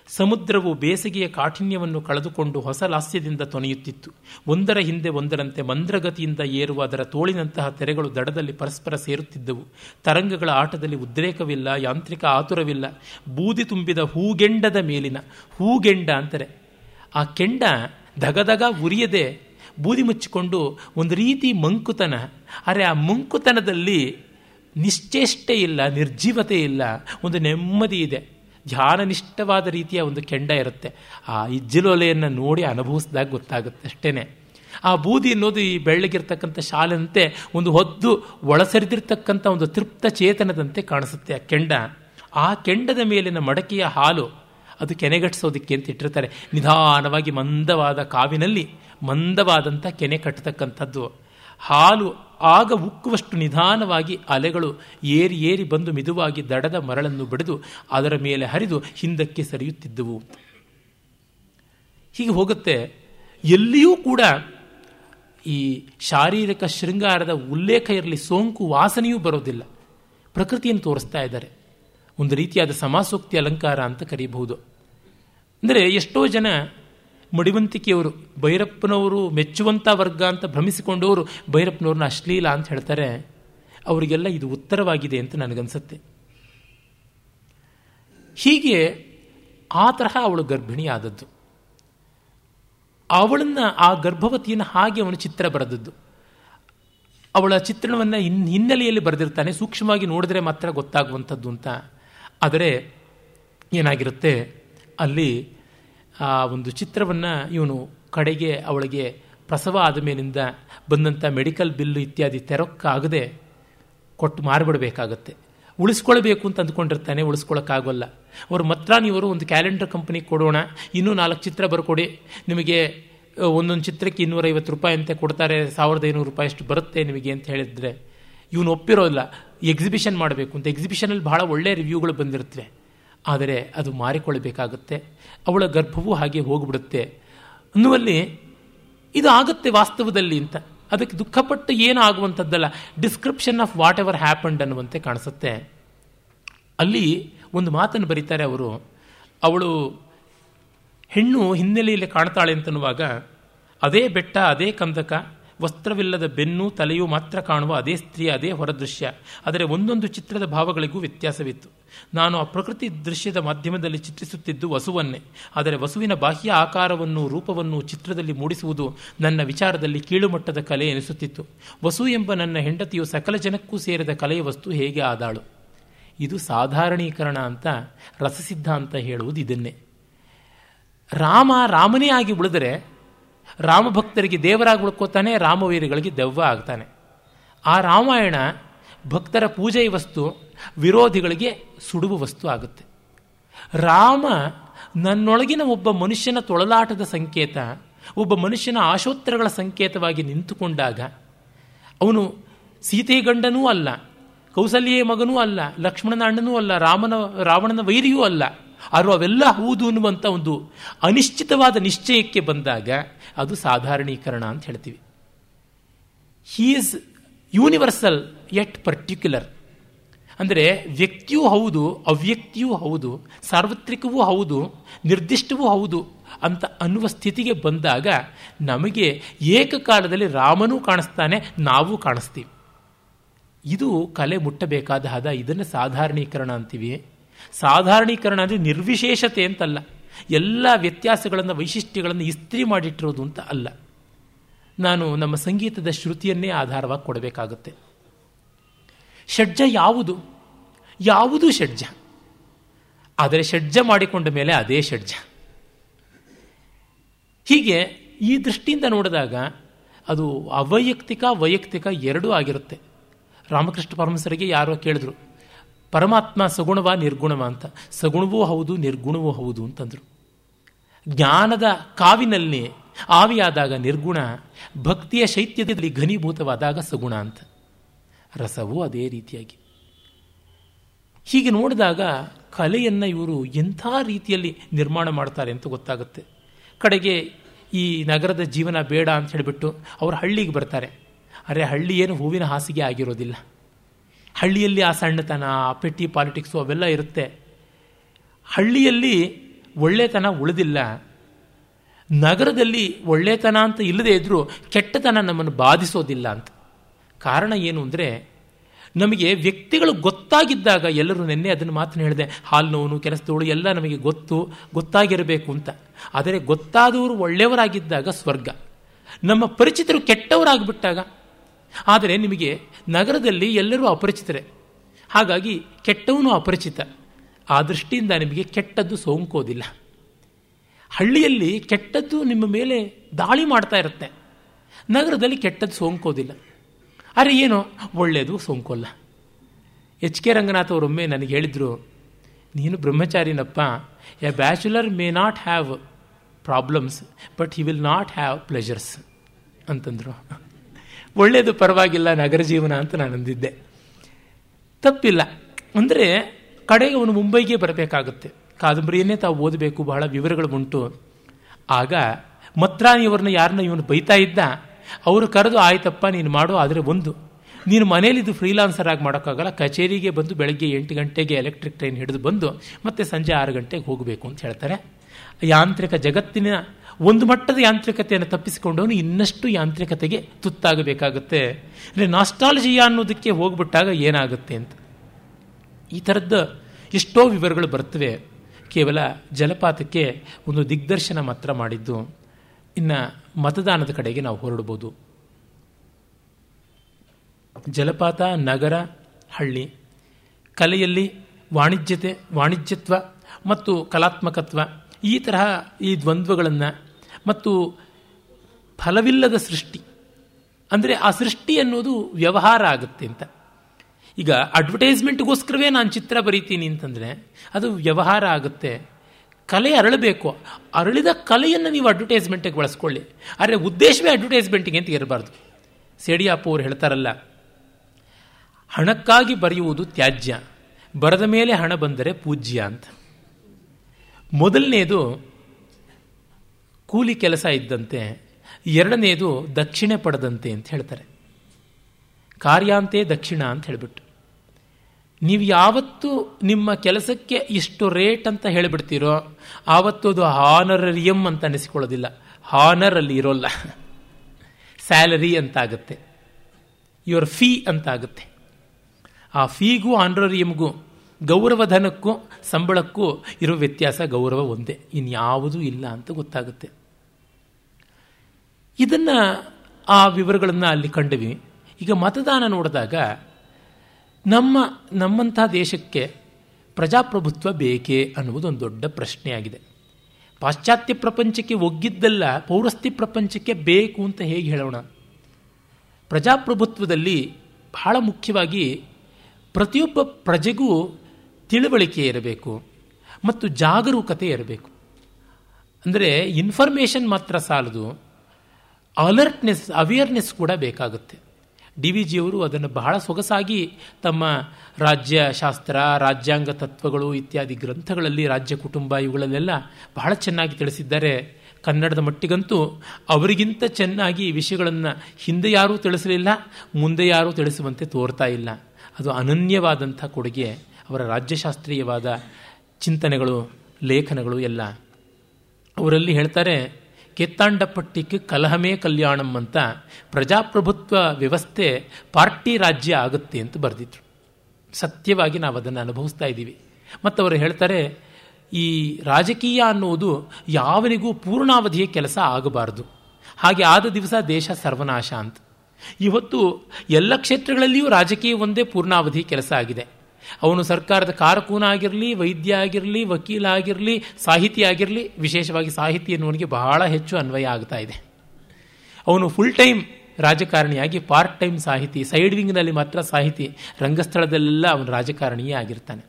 ಸಮುದ್ರವು ಬೇಸಿಗೆಯ ಕಾಠಿಣ್ಯವನ್ನು ಕಳೆದುಕೊಂಡು ಹೊಸ ಲಾಸ್ಯದಿಂದ ತೊನೆಯುತ್ತಿತ್ತು. ಒಂದರ ಹಿಂದೆ ಒಂದರಂತೆ ಮಂದ್ರಗತಿಯಿಂದ ಏರುವ ಅದರ ತೋಳಿನಂತಹ ತೆರೆಗಳು ದಡದಲ್ಲಿ ಪರಸ್ಪರ ಸೇರುತ್ತಿದ್ದವು. ತರಂಗಗಳ ಆಟದಲ್ಲಿ ಉದ್ರೇಕವಿಲ್ಲ, ಯಾಂತ್ರಿಕ ಆತುರವಿಲ್ಲ. ಬೂದಿ ತುಂಬಿದ ಹೂಗೆಂಡದ ಮೇಲಿನ, ಹೂಗೆಂಡ ಅಂತಾರೆ ಆ ಕೆಂಡ ಧಗಧಗ ಉರಿಯದೆ ಬೂದಿ ಮುಚ್ಚಿಕೊಂಡು ಒಂದು ರೀತಿ ಮಂಕುತನ. ಅರೆ ಆ ಮಂಕುತನದಲ್ಲಿ ನಿಶ್ಚೇಷ್ಟೆ ಇಲ್ಲ, ನಿರ್ಜೀವತೆ ಇಲ್ಲ, ಒಂದು ನೆಮ್ಮದಿ ಇದೆ. ಧ್ಯಾನನಿಷ್ಠವಾದ ರೀತಿಯ ಒಂದು ಕೆಂಡ ಇರುತ್ತೆ. ಆ ಇಜ್ಜಿಲೊಲೆಯನ್ನು ನೋಡಿ ಅನುಭವಿಸಿದಾಗ ಗೊತ್ತಾಗುತ್ತೆ ಅಷ್ಟೇನೆ. ಆ ಬೂದಿ ಅನ್ನೋದು ಈ ಬೆಳ್ಳಗಿರ್ತಕ್ಕಂಥ ಶಾಲೆಯಂತೆ ಒಂದು ಹೊದ್ದು ಒಳಸರಿದಿರ್ತಕ್ಕಂಥ ಒಂದು ತೃಪ್ತ ಚೇತನದಂತೆ ಕಾಣಿಸುತ್ತೆ ಆ ಕೆಂಡ. ಆ ಕೆಂಡದ ಮೇಲಿನ ಮಡಕೆಯ ಹಾಲು ಅದು ಕೆನೆಗಟ್ಟಿಸೋದಕ್ಕೆ ಅಂತ ಇಟ್ಟಿರ್ತಾರೆ. ನಿಧಾನವಾಗಿ ಮಂದವಾದ ಕಾವಿನಲ್ಲಿ ಮಂದವಾದಂಥ ಕೆನೆ ಕಟ್ಟತಕ್ಕಂಥದ್ದು. ಹಾಲು ಆಗ ಉಕ್ಕುವಷ್ಟು ನಿಧಾನವಾಗಿ ಅಲೆಗಳು ಏರಿ ಏರಿ ಬಂದು ಮಿದುವಾಗಿ ದಡದ ಮರಳನ್ನು ಬಡಿದು ಅದರ ಮೇಲೆ ಹರಿದು ಹಿಂದಕ್ಕೆ ಸರಿಯುತ್ತಿದ್ದವು. ಹೀಗೆ ಹೋಗುತ್ತೆ. ಎಲ್ಲಿಯೂ ಕೂಡ ಈ ಶಾರೀರಿಕ ಶೃಂಗಾರದ ಉಲ್ಲೇಖ ಇರಲಿ, ಸೋಂಕು ವಾಸನೆಯೂ ಬರೋದಿಲ್ಲ. ಪ್ರಕೃತಿಯನ್ನು ತೋರಿಸ್ತಾ ಇದ್ದಾರೆ. ಒಂದು ರೀತಿಯಾದ ಸಮಾಸೋಕ್ತಿ ಅಲಂಕಾರ ಅಂತ ಕರೀಬಹುದು. ಅಂದರೆ ಎಷ್ಟೋ ಜನ ಮಡಿವಂತಿಕೆಯವರು, ಭೈರಪ್ಪನವರು ಮೆಚ್ಚುವಂಥ ವರ್ಗ ಅಂತ ಭ್ರಮಿಸಿಕೊಂಡವರು ಭೈರಪ್ಪನವ್ರನ್ನ ಅಶ್ಲೀಲ ಅಂತ ಹೇಳ್ತಾರೆ. ಅವರಿಗೆಲ್ಲ ಇದು ಉತ್ತರವಾಗಿದೆ ಅಂತ ನನಗನ್ಸುತ್ತೆ. ಹೀಗೆ ಆ ತರಹ ಅವಳು ಗರ್ಭಿಣಿ ಆದದ್ದು ಅವಳನ್ನು ಆ ಗರ್ಭವತಿಯನ್ನು ಹಾಗೆ ಅವನು ಚಿತ್ರ ಬರೆದದ್ದು. ಅವಳ ಚಿತ್ರಣವನ್ನು ಇನ್ ಹಿನ್ನೆಲೆಯಲ್ಲಿ ಬರೆದಿರ್ತಾನೆ, ಸೂಕ್ಷ್ಮವಾಗಿ ನೋಡಿದ್ರೆ ಮಾತ್ರ ಗೊತ್ತಾಗುವಂಥದ್ದು ಅಂತ. ಆದರೆ ಏನಾಗಿರುತ್ತೆ? ಅಲ್ಲಿ ಆ ಒಂದು ಚಿತ್ರವನ್ನು ಇವನು ಕಡೆಗೆ, ಅವಳಿಗೆ ಪ್ರಸವ ಆದ ಮೇಲಿಂದ ಬಂದಂಥ ಮೆಡಿಕಲ್ ಬಿಲ್ಲು ಇತ್ಯಾದಿ ತೆರಕ್ಕಾಗದೆ ಕೊಟ್ಟು ಮಾರಿಬಿಡಬೇಕಾಗತ್ತೆ. ಉಳಿಸ್ಕೊಳ್ಬೇಕು ಅಂತ ಅಂದ್ಕೊಂಡಿರ್ತಾನೆ ಉಳಿಸ್ಕೊಳ್ಳೋಕ್ಕಾಗೋಲ್ಲ ಅವರು ಮತ್ರಾನಿಯವರು ಒಂದು ಕ್ಯಾಲೆಂಡರ್ ಕಂಪ್ನಿಗೆ ಕೊಡೋಣ, ಇನ್ನೂ ನಾಲ್ಕು ಚಿತ್ರ ಬರ್ಕೊಡಿ. ನಿಮಗೆ ಒಂದೊಂದು ಚಿತ್ರಕ್ಕೆ ಇನ್ನೂರೈವತ್ತು ರೂಪಾಯಿ ಅಂತ ಕೊಡ್ತಾರೆ, ಸಾವಿರದ ಐನೂರು ರೂಪಾಯಿ ಅಷ್ಟು ಬರುತ್ತೆ ನಿಮಗೆ ಅಂತ ಹೇಳಿದರೆ. ಇವನು ಒಪ್ಪಿರೋಲ್ಲ ಎಕ್ಸಿಬಿಷನ್ ಮಾಡಬೇಕು ಅಂತ. ಎಕ್ಸಿಬಿಷನಲ್ಲಿ ಭಾಳ ಒಳ್ಳೆಯ ರಿವ್ಯೂಗಳು ಬಂದಿರುತ್ತವೆ. ಆದರೆ ಅದು ಮಾರಿಕೊಳ್ಳಬೇಕಾಗುತ್ತೆ. ಅವಳ ಗರ್ಭವೂ ಹಾಗೆ ಹೋಗಿಬಿಡುತ್ತೆ. ಅನ್ನುವಲ್ಲಿ ಇದು ಆಗುತ್ತೆ ವಾಸ್ತವದಲ್ಲಿ ಅಂತ. ಅದಕ್ಕೆ ದುಃಖಪಟ್ಟು ಏನು ಆಗುವಂಥದ್ದಲ್ಲ. Description of whatever happened ಅನ್ನುವಂತೆ ಕಾಣಿಸುತ್ತೆ. ಅಲ್ಲಿ ಒಂದು ಮಾತನ್ನು ಬರೀತಾರೆ ಅವರು. ಅವಳು ಹೆಣ್ಣು ಹಿನ್ನೆಲೆಯಲ್ಲಿ ಕಾಣ್ತಾಳೆ ಅಂತನ್ನುವಾಗ, ಅದೇ ಬೆಟ್ಟ, ಅದೇ ಕಂದಕ ವಸ್ತ್ರವಿಲ್ಲದ ಬೆನ್ನು ತಲೆಯು ಮಾತ್ರ ಕಾಣುವ ಅದೇ ಸ್ತ್ರೀ, ಅದೇ ಹೊರದೃಶ್ಯ ಆದರೆ ಒಂದೊಂದು ಚಿತ್ರದ ಭಾವಗಳಿಗೂ ವ್ಯತ್ಯಾಸವಿತ್ತು. ನಾನು ಆ ಪ್ರಕೃತಿ ದೃಶ್ಯದ ಮಾಧ್ಯಮದಲ್ಲಿ ಚಿತ್ರಿಸುತ್ತಿದ್ದು ವಸುವನ್ನೇ. ಆದರೆ ವಸುವಿನ ಬಾಹ್ಯ ಆಕಾರವನ್ನು, ರೂಪವನ್ನು ಚಿತ್ರದಲ್ಲಿ ಮೂಡಿಸುವುದು ನನ್ನ ವಿಚಾರದಲ್ಲಿ ಕೀಳುಮಟ್ಟದ ಕಲೆ ಎನಿಸುತ್ತಿತ್ತು. ವಸು ಎಂಬ ನನ್ನ ಹೆಂಡತಿಯು ಸಕಲ ಜನಕ್ಕೂ ಸೇರಿದ ಕಲೆಯ ವಸ್ತು ಹೇಗೆ ಆದಾಳು? ಇದು ಸಾಧಾರಣೀಕರಣ ಅಂತ ರಸಸಿದ್ಧ ಅಂತ ಹೇಳುವುದು ಇದನ್ನೇ. ರಾಮ ರಾಮನೇ ಆಗಿ ಉಳಿದರೆ ರಾಮಭಕ್ತರಿಗೆ ದೇವರಾಗಿ ಉಳ್ಕೋತಾನೆ, ರಾಮವೀರಿಗಳಿಗೆ ದೆವ್ವ ಆಗ್ತಾನೆ. ಆ ರಾಮಾಯಣ ಭಕ್ತರ ಪೂಜೆಯ ವಸ್ತು, ವಿರೋಧಿಗಳಿಗೆ ಸುಡುವ ವಸ್ತು ಆಗುತ್ತೆ. ರಾಮ ನನ್ನೊಳಗಿನ ಒಬ್ಬ ಮನುಷ್ಯನ ತೊಳಲಾಟದ ಸಂಕೇತ, ಒಬ್ಬ ಮನುಷ್ಯನ ಆಶೋತ್ತರಗಳ ಸಂಕೇತವಾಗಿ ನಿಂತುಕೊಂಡಾಗ, ಅವನು ಸೀತೆ ಗಂಡನೂ ಅಲ್ಲ ಕೌಸಲ್ಯ ಮಗನೂ ಅಲ್ಲ ಲಕ್ಷ್ಮಣನ ಅಣ್ಣನೂ ಅಲ್ಲ, ರಾಮನ, ರಾವಣನ ವೈರಿಯೂ ಅಲ್ಲ. ಆದರೂ ಅವೆಲ್ಲ ಹೌದು ಅನ್ನುವಂಥ ಒಂದು ಅನಿಶ್ಚಿತವಾದ ನಿಶ್ಚಯಕ್ಕೆ ಬಂದಾಗ ಅದು ಸಾಧಾರಣೀಕರಣ ಅಂತ ಹೇಳ್ತೀವಿ. He is universal at particular ಅಂದರೆ ವ್ಯಕ್ತಿಯೂ ಹೌದು, ಅವ್ಯಕ್ತಿಯೂ ಹೌದು, ಸಾರ್ವತ್ರಿಕವೂ ಹೌದು, ನಿರ್ದಿಷ್ಟವೂ ಹೌದು ಅಂತ ಅನ್ನುವ ಸ್ಥಿತಿಗೆ ಬಂದಾಗ ನಮಗೆ ಏಕಕಾಲದಲ್ಲಿ ರಾಮನೂ ಕಾಣಿಸ್ತಾನೆ, ನಾವು ಕಾಣಿಸ್ತೀವಿ. ಇದು ಕಲೆ ಮುಟ್ಟಬೇಕಾದ ಹದ, ಇದನ್ನು ಸಾಧಾರಣೀಕರಣ ಅಂತೀವಿ. ಸಾಧಾರಣೀಕರಣ ಅಂದರೆ ನಿರ್ವಿಶೇಷತೆ ಅಂತಲ್ಲ. ಎಲ್ಲ ವ್ಯತ್ಯಾಸಗಳನ್ನು, ವೈಶಿಷ್ಟ್ಯಗಳನ್ನು ಇಸ್ತ್ರಿ ಮಾಡಿಟ್ಟಿರೋದು ಅಂತ ಅಲ್ಲ. ನಾನು ನಮ್ಮ ಸಂಗೀತದ ಶ್ರುತಿಯನ್ನೇ ಆಧಾರವಾಗಿ ಕೊಡಬೇಕಾಗುತ್ತೆ. ಷಡ್ಜ ಯಾವುದು? ಯಾವುದು ಷಡ್ಜ? ಆದರೆ ಷಡ್ಜ ಮಾಡಿಕೊಂಡ ಮೇಲೆ ಅದೇ ಷಡ್ಜ. ಹೀಗೆ ಈ ದೃಷ್ಟಿಯಿಂದ ನೋಡಿದಾಗ ಅದು ಅವೈಯಕ್ತಿಕ, ವೈಯಕ್ತಿಕ ಎರಡೂ ಆಗಿರುತ್ತೆ. ರಾಮಕೃಷ್ಣ ಪರಮಸರಿಗೆ ಯಾರೋ ಕೇಳಿದ್ರು ಪರಮಾತ್ಮ ಸಗುಣವ ನಿರ್ಗುಣವ ಅಂತ. ಸಗುಣವೂ ಹೌದು, ನಿರ್ಗುಣವೂ ಹೌದು ಅಂತಂದರು. ಜ್ಞಾನದ ಕಾವಿನಲ್ಲಿ ಆವಿಯಾದಾಗ ನಿರ್ಗುಣ, ಭಕ್ತಿಯ ಶೈತ್ಯದಲ್ಲಿ ಘನೀಭೂತವಾದಾಗ ಸಗುಣ ಅಂತ. ರಸವೂ ಅದೇ ರೀತಿಯಾಗಿ. ಹೀಗೆ ನೋಡಿದಾಗ ಕಲೆಯನ್ನು ಇವರು ಎಂಥ ರೀತಿಯಲ್ಲಿ ನಿರ್ಮಾಣ ಮಾಡ್ತಾರೆ ಅಂತ ಗೊತ್ತಾಗುತ್ತೆ. ಕಡೆಗೆ ಈ ನಗರದ ಜೀವನ ಬೇಡ ಅಂತ ಹೇಳಿಬಿಟ್ಟು ಅವರು ಹಳ್ಳಿಗೆ ಬರ್ತಾರೆ. ಅರೆ ಹಳ್ಳಿ ಏನು ಹೂವಿನ ಹಾಸಿಗೆ ಆಗಿರೋದಿಲ್ಲ. ಹಳ್ಳಿಯಲ್ಲಿ ಆ ಸಣ್ಣತನ, ಪೆಟ್ಟಿ ಪಾಲಿಟಿಕ್ಸು ಅವೆಲ್ಲ ಇರುತ್ತೆ. ಹಳ್ಳಿಯಲ್ಲಿ ಒಳ್ಳೆತನ ಉಳಿದಿಲ್ಲ. ನಗರದಲ್ಲಿ ಒಳ್ಳೆತನ ಅಂತ ಇಲ್ಲದೆ ಇದ್ದರೂ ಕೆಟ್ಟತನ ನಮ್ಮನ್ನು ಬಾಧಿಸೋದಿಲ್ಲ ಅಂತ. ಕಾರಣ ಏನು ಅಂದರೆ, ನಮಗೆ ವ್ಯಕ್ತಿಗಳು ಗೊತ್ತಾಗಿದ್ದಾಗ ಎಲ್ಲರೂ ನಿನ್ನೆ ಅದನ್ನು ಮಾತ್ರ ಹೇಳಿದೆ. ಹಾಲು ನೋವು ಕೆಲಸದವಳು ಎಲ್ಲ ನಮಗೆ ಗೊತ್ತು, ಗೊತ್ತಾಗಿರಬೇಕು ಅಂತ. ಆದರೆ ಗೊತ್ತಾದವರು ಒಳ್ಳೆಯವರಾಗಿದ್ದಾಗ ಸ್ವರ್ಗ. ನಮ್ಮ ಪರಿಚಿತರು ಕೆಟ್ಟವರಾಗಿಬಿಟ್ಟಾಗ ಆದರೆ ನಿಮಗೆ ನಗರದಲ್ಲಿ ಎಲ್ಲರೂ ಅಪರಿಚಿತರೇ. ಹಾಗಾಗಿ ಕೆಟ್ಟವನು ಅಪರಿಚಿತ. ಆ ದೃಷ್ಟಿಯಿಂದ ನಿಮಗೆ ಕೆಟ್ಟದ್ದು ಸೋಂಕೋದಿಲ್ಲ. ಹಳ್ಳಿಯಲ್ಲಿ ಕೆಟ್ಟದ್ದು ನಿಮ್ಮ ಮೇಲೆ ದಾಳಿ ಮಾಡ್ತಾ ಇರುತ್ತೆ. ನಗರದಲ್ಲಿ ಕೆಟ್ಟದ್ದು ಸೋಂಕೋದಿಲ್ಲ. ಅರೆ ಏನೋ? ಒಳ್ಳೆಯದು ಸೋಂಕೋಲ್ಲ. ಎಚ್ ಕೆ ರಂಗನಾಥ್ ಅವರೊಮ್ಮೆ ನನಗೆ ಹೇಳಿದರು, ನೀನು ಬ್ರಹ್ಮಚಾರಿನಪ್ಪ. A bachelor may not have problems, but he will not have pleasures. ಅಂತಂದರು. ಒಳ್ಳೆಯದು ಪರವಾಗಿಲ್ಲ ನಗರ ಜೀವನ ಅಂತ ನಾನು ಅಂದಿದ್ದೆ. ತಪ್ಪಿಲ್ಲ. ಅಂದರೆ ಕಡೆಗೆ ಅವನು ಮುಂಬೈಗೆ ಬರಬೇಕಾಗುತ್ತೆ. ಕಾದಂಬರಿಯನ್ನೇ ತಾವು ಓದಬೇಕು, ಬಹಳ ವಿವರಗಳು ಉಂಟು. ಆಗ ಮತ್ರಾನಿಯವ್ರನ್ನ ಯಾರನ್ನ ಇವನು ಬೈತಾ ಇದ್ದ, ಅವರು ಕರೆದು, ಆಯ್ತಪ್ಪ, ನೀನು ಮಾಡು, ಆದರೆ ಒಂದು. ನೀನು ಮನೇಲಿದ್ದು ಫ್ರೀಲಾನ್ಸರ್ ಆಗಿ ಮಾಡೋಕ್ಕಾಗಲ್ಲ. ಕಚೇರಿಗೆ ಬಂದು ಬೆಳಗ್ಗೆ ಎಂಟು ಗಂಟೆಗೆ ಎಲೆಕ್ಟ್ರಿಕ್ ಟ್ರೈನ್ ಹಿಡಿದು ಬಂದು ಮತ್ತೆ ಸಂಜೆ ಆರು ಗಂಟೆಗೆ ಹೋಗಬೇಕು ಅಂತ ಹೇಳ್ತಾರೆ. ಯಾಂತ್ರಿಕ ಜಗತ್ತಿನ ಒಂದು ಮಟ್ಟದ ಯಾಂತ್ರಿಕತೆಯನ್ನು ತಪ್ಪಿಸಿಕೊಂಡವನು ಇನ್ನಷ್ಟು ಯಾಂತ್ರಿಕತೆಗೆ ತುತ್ತಾಗಬೇಕಾಗುತ್ತೆ. ಅಂದರೆ ನಾಸ್ಟಾಲಜಿಯಾ ಅನ್ನೋದಕ್ಕೆ ಹೋಗ್ಬಿಟ್ಟಾಗ ಏನಾಗುತ್ತೆ ಅಂತ. ಈ ಥರದ್ದು ಎಷ್ಟೋ ವಿವರಗಳು ಬರ್ತವೆ. ಕೇವಲ ಜಲಪಾತಕ್ಕೆ ಒಂದು ದಿಗ್ದರ್ಶನ ಮಾತ್ರ ಮಾಡಿದ್ದು. ಇನ್ನು ಮತದಾನದ ಕಡೆಗೆ ನಾವು ಹೊರಡ್ಬೋದು. ಜಲಪಾತ, ನಗರ, ಹಳ್ಳಿ, ಕಲೆಯಲ್ಲಿ ವಾಣಿಜ್ಯತೆ, ವಾಣಿಜ್ಯತ್ವ ಮತ್ತು ಕಲಾತ್ಮಕತ್ವ ಈ ತರಹ ಈ ದ್ವಂದ್ವಗಳನ್ನು ಮತ್ತು ಫಲವಿಲ್ಲದ ಸೃಷ್ಟಿ. ಅಂದರೆ ಆ ಸೃಷ್ಟಿ ಅನ್ನೋದು ವ್ಯವಹಾರ ಆಗುತ್ತೆ ಅಂತ. ಈಗ ಅಡ್ವರ್ಟೈಸ್ಮೆಂಟ್ಗೋಸ್ಕರವೇ ನಾನು ಚಿತ್ರ ಬರೀತೀನಿ ಅಂತಂದರೆ ಅದು ವ್ಯವಹಾರ ಆಗುತ್ತೆ. ಕಲೆ ಅರಳಬೇಕು. ಅರಳಿದ ಕಲೆಯನ್ನು ನೀವು ಅಡ್ವರ್ಟೈಸ್ಮೆಂಟಿಗೆ ಬಳಸ್ಕೊಳ್ಳಿ. ಆದರೆ ಉದ್ದೇಶವೇ ಅಡ್ವರ್ಟೈಸ್ಮೆಂಟಿಗೆ ಅಂತ ಇರಬಾರ್ದು. ಸೇಡಿಯಾಪು ಅವರು ಹೇಳ್ತಾರಲ್ಲ, ಹಣಕ್ಕಾಗಿ ಬರೆಯುವುದು ತ್ಯಾಜ್ಯ, ಬರದ ಮೇಲೆ ಹಣ ಬಂದರೆ ಪೂಜ್ಯ ಅಂತ. ಮೊದಲನೇದು ಕೂಲಿ ಕೆಲಸ ಇದ್ದಂತೆ, ಎರಡನೇದು ದಕ್ಷಿಣೆ ಪಡೆದಂತೆ ಅಂತ ಹೇಳ್ತಾರೆ. ಕಾರ್ಯಾಂತೆ ದಕ್ಷಿಣ ಅಂತ ಹೇಳಿಬಿಟ್ಟು. ನೀವು ಯಾವತ್ತು ನಿಮ್ಮ ಕೆಲಸಕ್ಕೆ ಇಷ್ಟು ರೇಟ್ ಅಂತ ಹೇಳಿಬಿಡ್ತೀರೋ, ಆವತ್ತು ಅದು ಹಾನರರಿಯಂ ಅಂತ ಅನಿಸಿಕೊಳ್ಳೋದಿಲ್ಲ. ಹಾನರ್ ಅಲ್ಲಿ ಇರೋಲ್ಲ. ಸ್ಯಾಲರಿ ಅಂತಾಗುತ್ತೆ. ಯುವರ್ ಫೀ ಅಂತಾಗುತ್ತೆ. ಆ ಫೀಗೂ ಆನರರಿಯಮ್ಗೂ ಗೌರವಧನಕ್ಕೂ ಸಂಬಳಕ್ಕೂ ಇರೋ ವ್ಯತ್ಯಾಸ ಗೌರವ ಒಂದೇ. ಇನ್ಯಾವುದೂ ಇಲ್ಲ ಅಂತ ಗೊತ್ತಾಗುತ್ತೆ. ಇದನ್ನು ಆ ವಿವರಗಳನ್ನು ಅಲ್ಲಿ ಕಂಡ್ವಿ. ಈಗ ಮತದಾನ ನೋಡಿದಾಗ ನಮ್ಮ, ನಮ್ಮಂಥ ದೇಶಕ್ಕೆ ಪ್ರಜಾಪ್ರಭುತ್ವ ಬೇಕೇ ಅನ್ನುವುದು ಒಂದು ದೊಡ್ಡ ಪ್ರಶ್ನೆಯಾಗಿದೆ. ಪಾಶ್ಚಾತ್ಯ ಪ್ರಪಂಚಕ್ಕೆ ಒಗ್ಗಿದ್ದಲ್ಲ ಪೌರಸ್ತಿ ಪ್ರಪಂಚಕ್ಕೆ ಬೇಕು ಅಂತ ಹೇಗೆ ಹೇಳೋಣ? ಪ್ರಜಾಪ್ರಭುತ್ವದಲ್ಲಿ ಬಹಳ ಮುಖ್ಯವಾಗಿ ಪ್ರತಿಯೊಬ್ಬ ಪ್ರಜೆಗೂ ತಿಳುವಳಿಕೆ ಇರಬೇಕು ಮತ್ತು ಜಾಗರೂಕತೆ ಇರಬೇಕು. ಅಂದರೆ ಇನ್ಫಾರ್ಮೇಷನ್ ಮಾತ್ರ ಸಾಲದು ಅಲರ್ಟ್ನೆಸ್ ಅವೇರ್ನೆಸ್ ಕೂಡ ಬೇಕಾಗುತ್ತೆ. ಡಿ ವಿ ಜಿಯವರು ಅದನ್ನು ಬಹಳ ಸೊಗಸಾಗಿ ತಮ್ಮ ರಾಜ್ಯಶಾಸ್ತ್ರ ರಾಜ್ಯಾಂಗ ತತ್ವಗಳು ಇತ್ಯಾದಿ ಗ್ರಂಥಗಳಲ್ಲಿ, ರಾಜ್ಯ ಕುಟುಂಬ ಇವುಗಳಲ್ಲೆಲ್ಲ ಬಹಳ ಚೆನ್ನಾಗಿ ತಿಳಿಸಿದ್ದಾರೆ. ಕನ್ನಡದ ಮಟ್ಟಿಗಂತೂ ಅವರಿಗಿಂತ ಚೆನ್ನಾಗಿ ಈ ವಿಷಯಗಳನ್ನು ಹಿಂದೆ ಯಾರೂ ತಿಳಿಸಲಿಲ್ಲ, ಮುಂದೆ ಯಾರೂ ತಿಳಿಸುವಂತೆ ತೋರ್ತಾ ಇಲ್ಲ. ಅದು ಅನನ್ಯವಾದಂಥ ಕೊಡುಗೆ. ಅವರ ರಾಜ್ಯಶಾಸ್ತ್ರೀಯವಾದ ಚಿಂತನೆಗಳು, ಲೇಖನಗಳು ಎಲ್ಲ. ಅವರಲ್ಲಿ ಹೇಳ್ತಾರೆ ಕೆತ್ತಾಂಡಪಟ್ಟಿಕ್ಕೆ ಕಲಹಮೇ ಕಲ್ಯಾಣಂ ಅಂತ ಪ್ರಜಾಪ್ರಭುತ್ವ ವ್ಯವಸ್ಥೆ ಪಾರ್ಟಿ ರಾಜ್ಯ ಆಗುತ್ತೆ ಅಂತ ಬರೆದಿದ್ರು. ಸತ್ಯವಾಗಿ ನಾವು ಅದನ್ನು ಅನುಭವಿಸ್ತಾ ಇದ್ದೀವಿ. ಮತ್ತು ಅವರು ಹೇಳ್ತಾರೆ, ಈ ರಾಜಕೀಯ ಅನ್ನುವುದು ಯಾವನಿಗೂ ಪೂರ್ಣಾವಧಿಯ ಕೆಲಸ ಆಗಬಾರದು. ಹಾಗೆ ಆದ ದಿವಸ ದೇಶ ಸರ್ವನಾಶ ಅಂತ. ಇವತ್ತು ಎಲ್ಲ ಕ್ಷೇತ್ರಗಳಲ್ಲಿಯೂ ರಾಜಕೀಯ ಒಂದೇ ಪೂರ್ಣಾವಧಿ ಕೆಲಸ ಆಗಿದೆ. ಅವನು ಸರ್ಕಾರದ ಕಾರಕೂನ ಆಗಿರಲಿ, ವೈದ್ಯ ಆಗಿರಲಿ, ವಕೀಲ ಆಗಿರಲಿ, ಸಾಹಿತಿ ಆಗಿರಲಿ, ವಿಶೇಷವಾಗಿ ಸಾಹಿತಿ ಎನ್ನುವನಿಗೆ ಬಹಳ ಹೆಚ್ಚು ಅನ್ವಯ ಆಗ್ತಾ ಇದೆ. ಅವನು ಫುಲ್ ಟೈಮ್ ರಾಜಕಾರಣಿಯಾಗಿ ಪಾರ್ಟ್ ಟೈಮ್ ಸಾಹಿತಿ ಸೈಡ್ ವಿಂಗ್ನಲ್ಲಿ ಮಾತ್ರ ಸಾಹಿತಿ, ರಂಗಸ್ಥಳದಲ್ಲೆಲ್ಲ ಅವನು ರಾಜಕಾರಣಿಯೇ ಆಗಿರ್ತಾನೆ.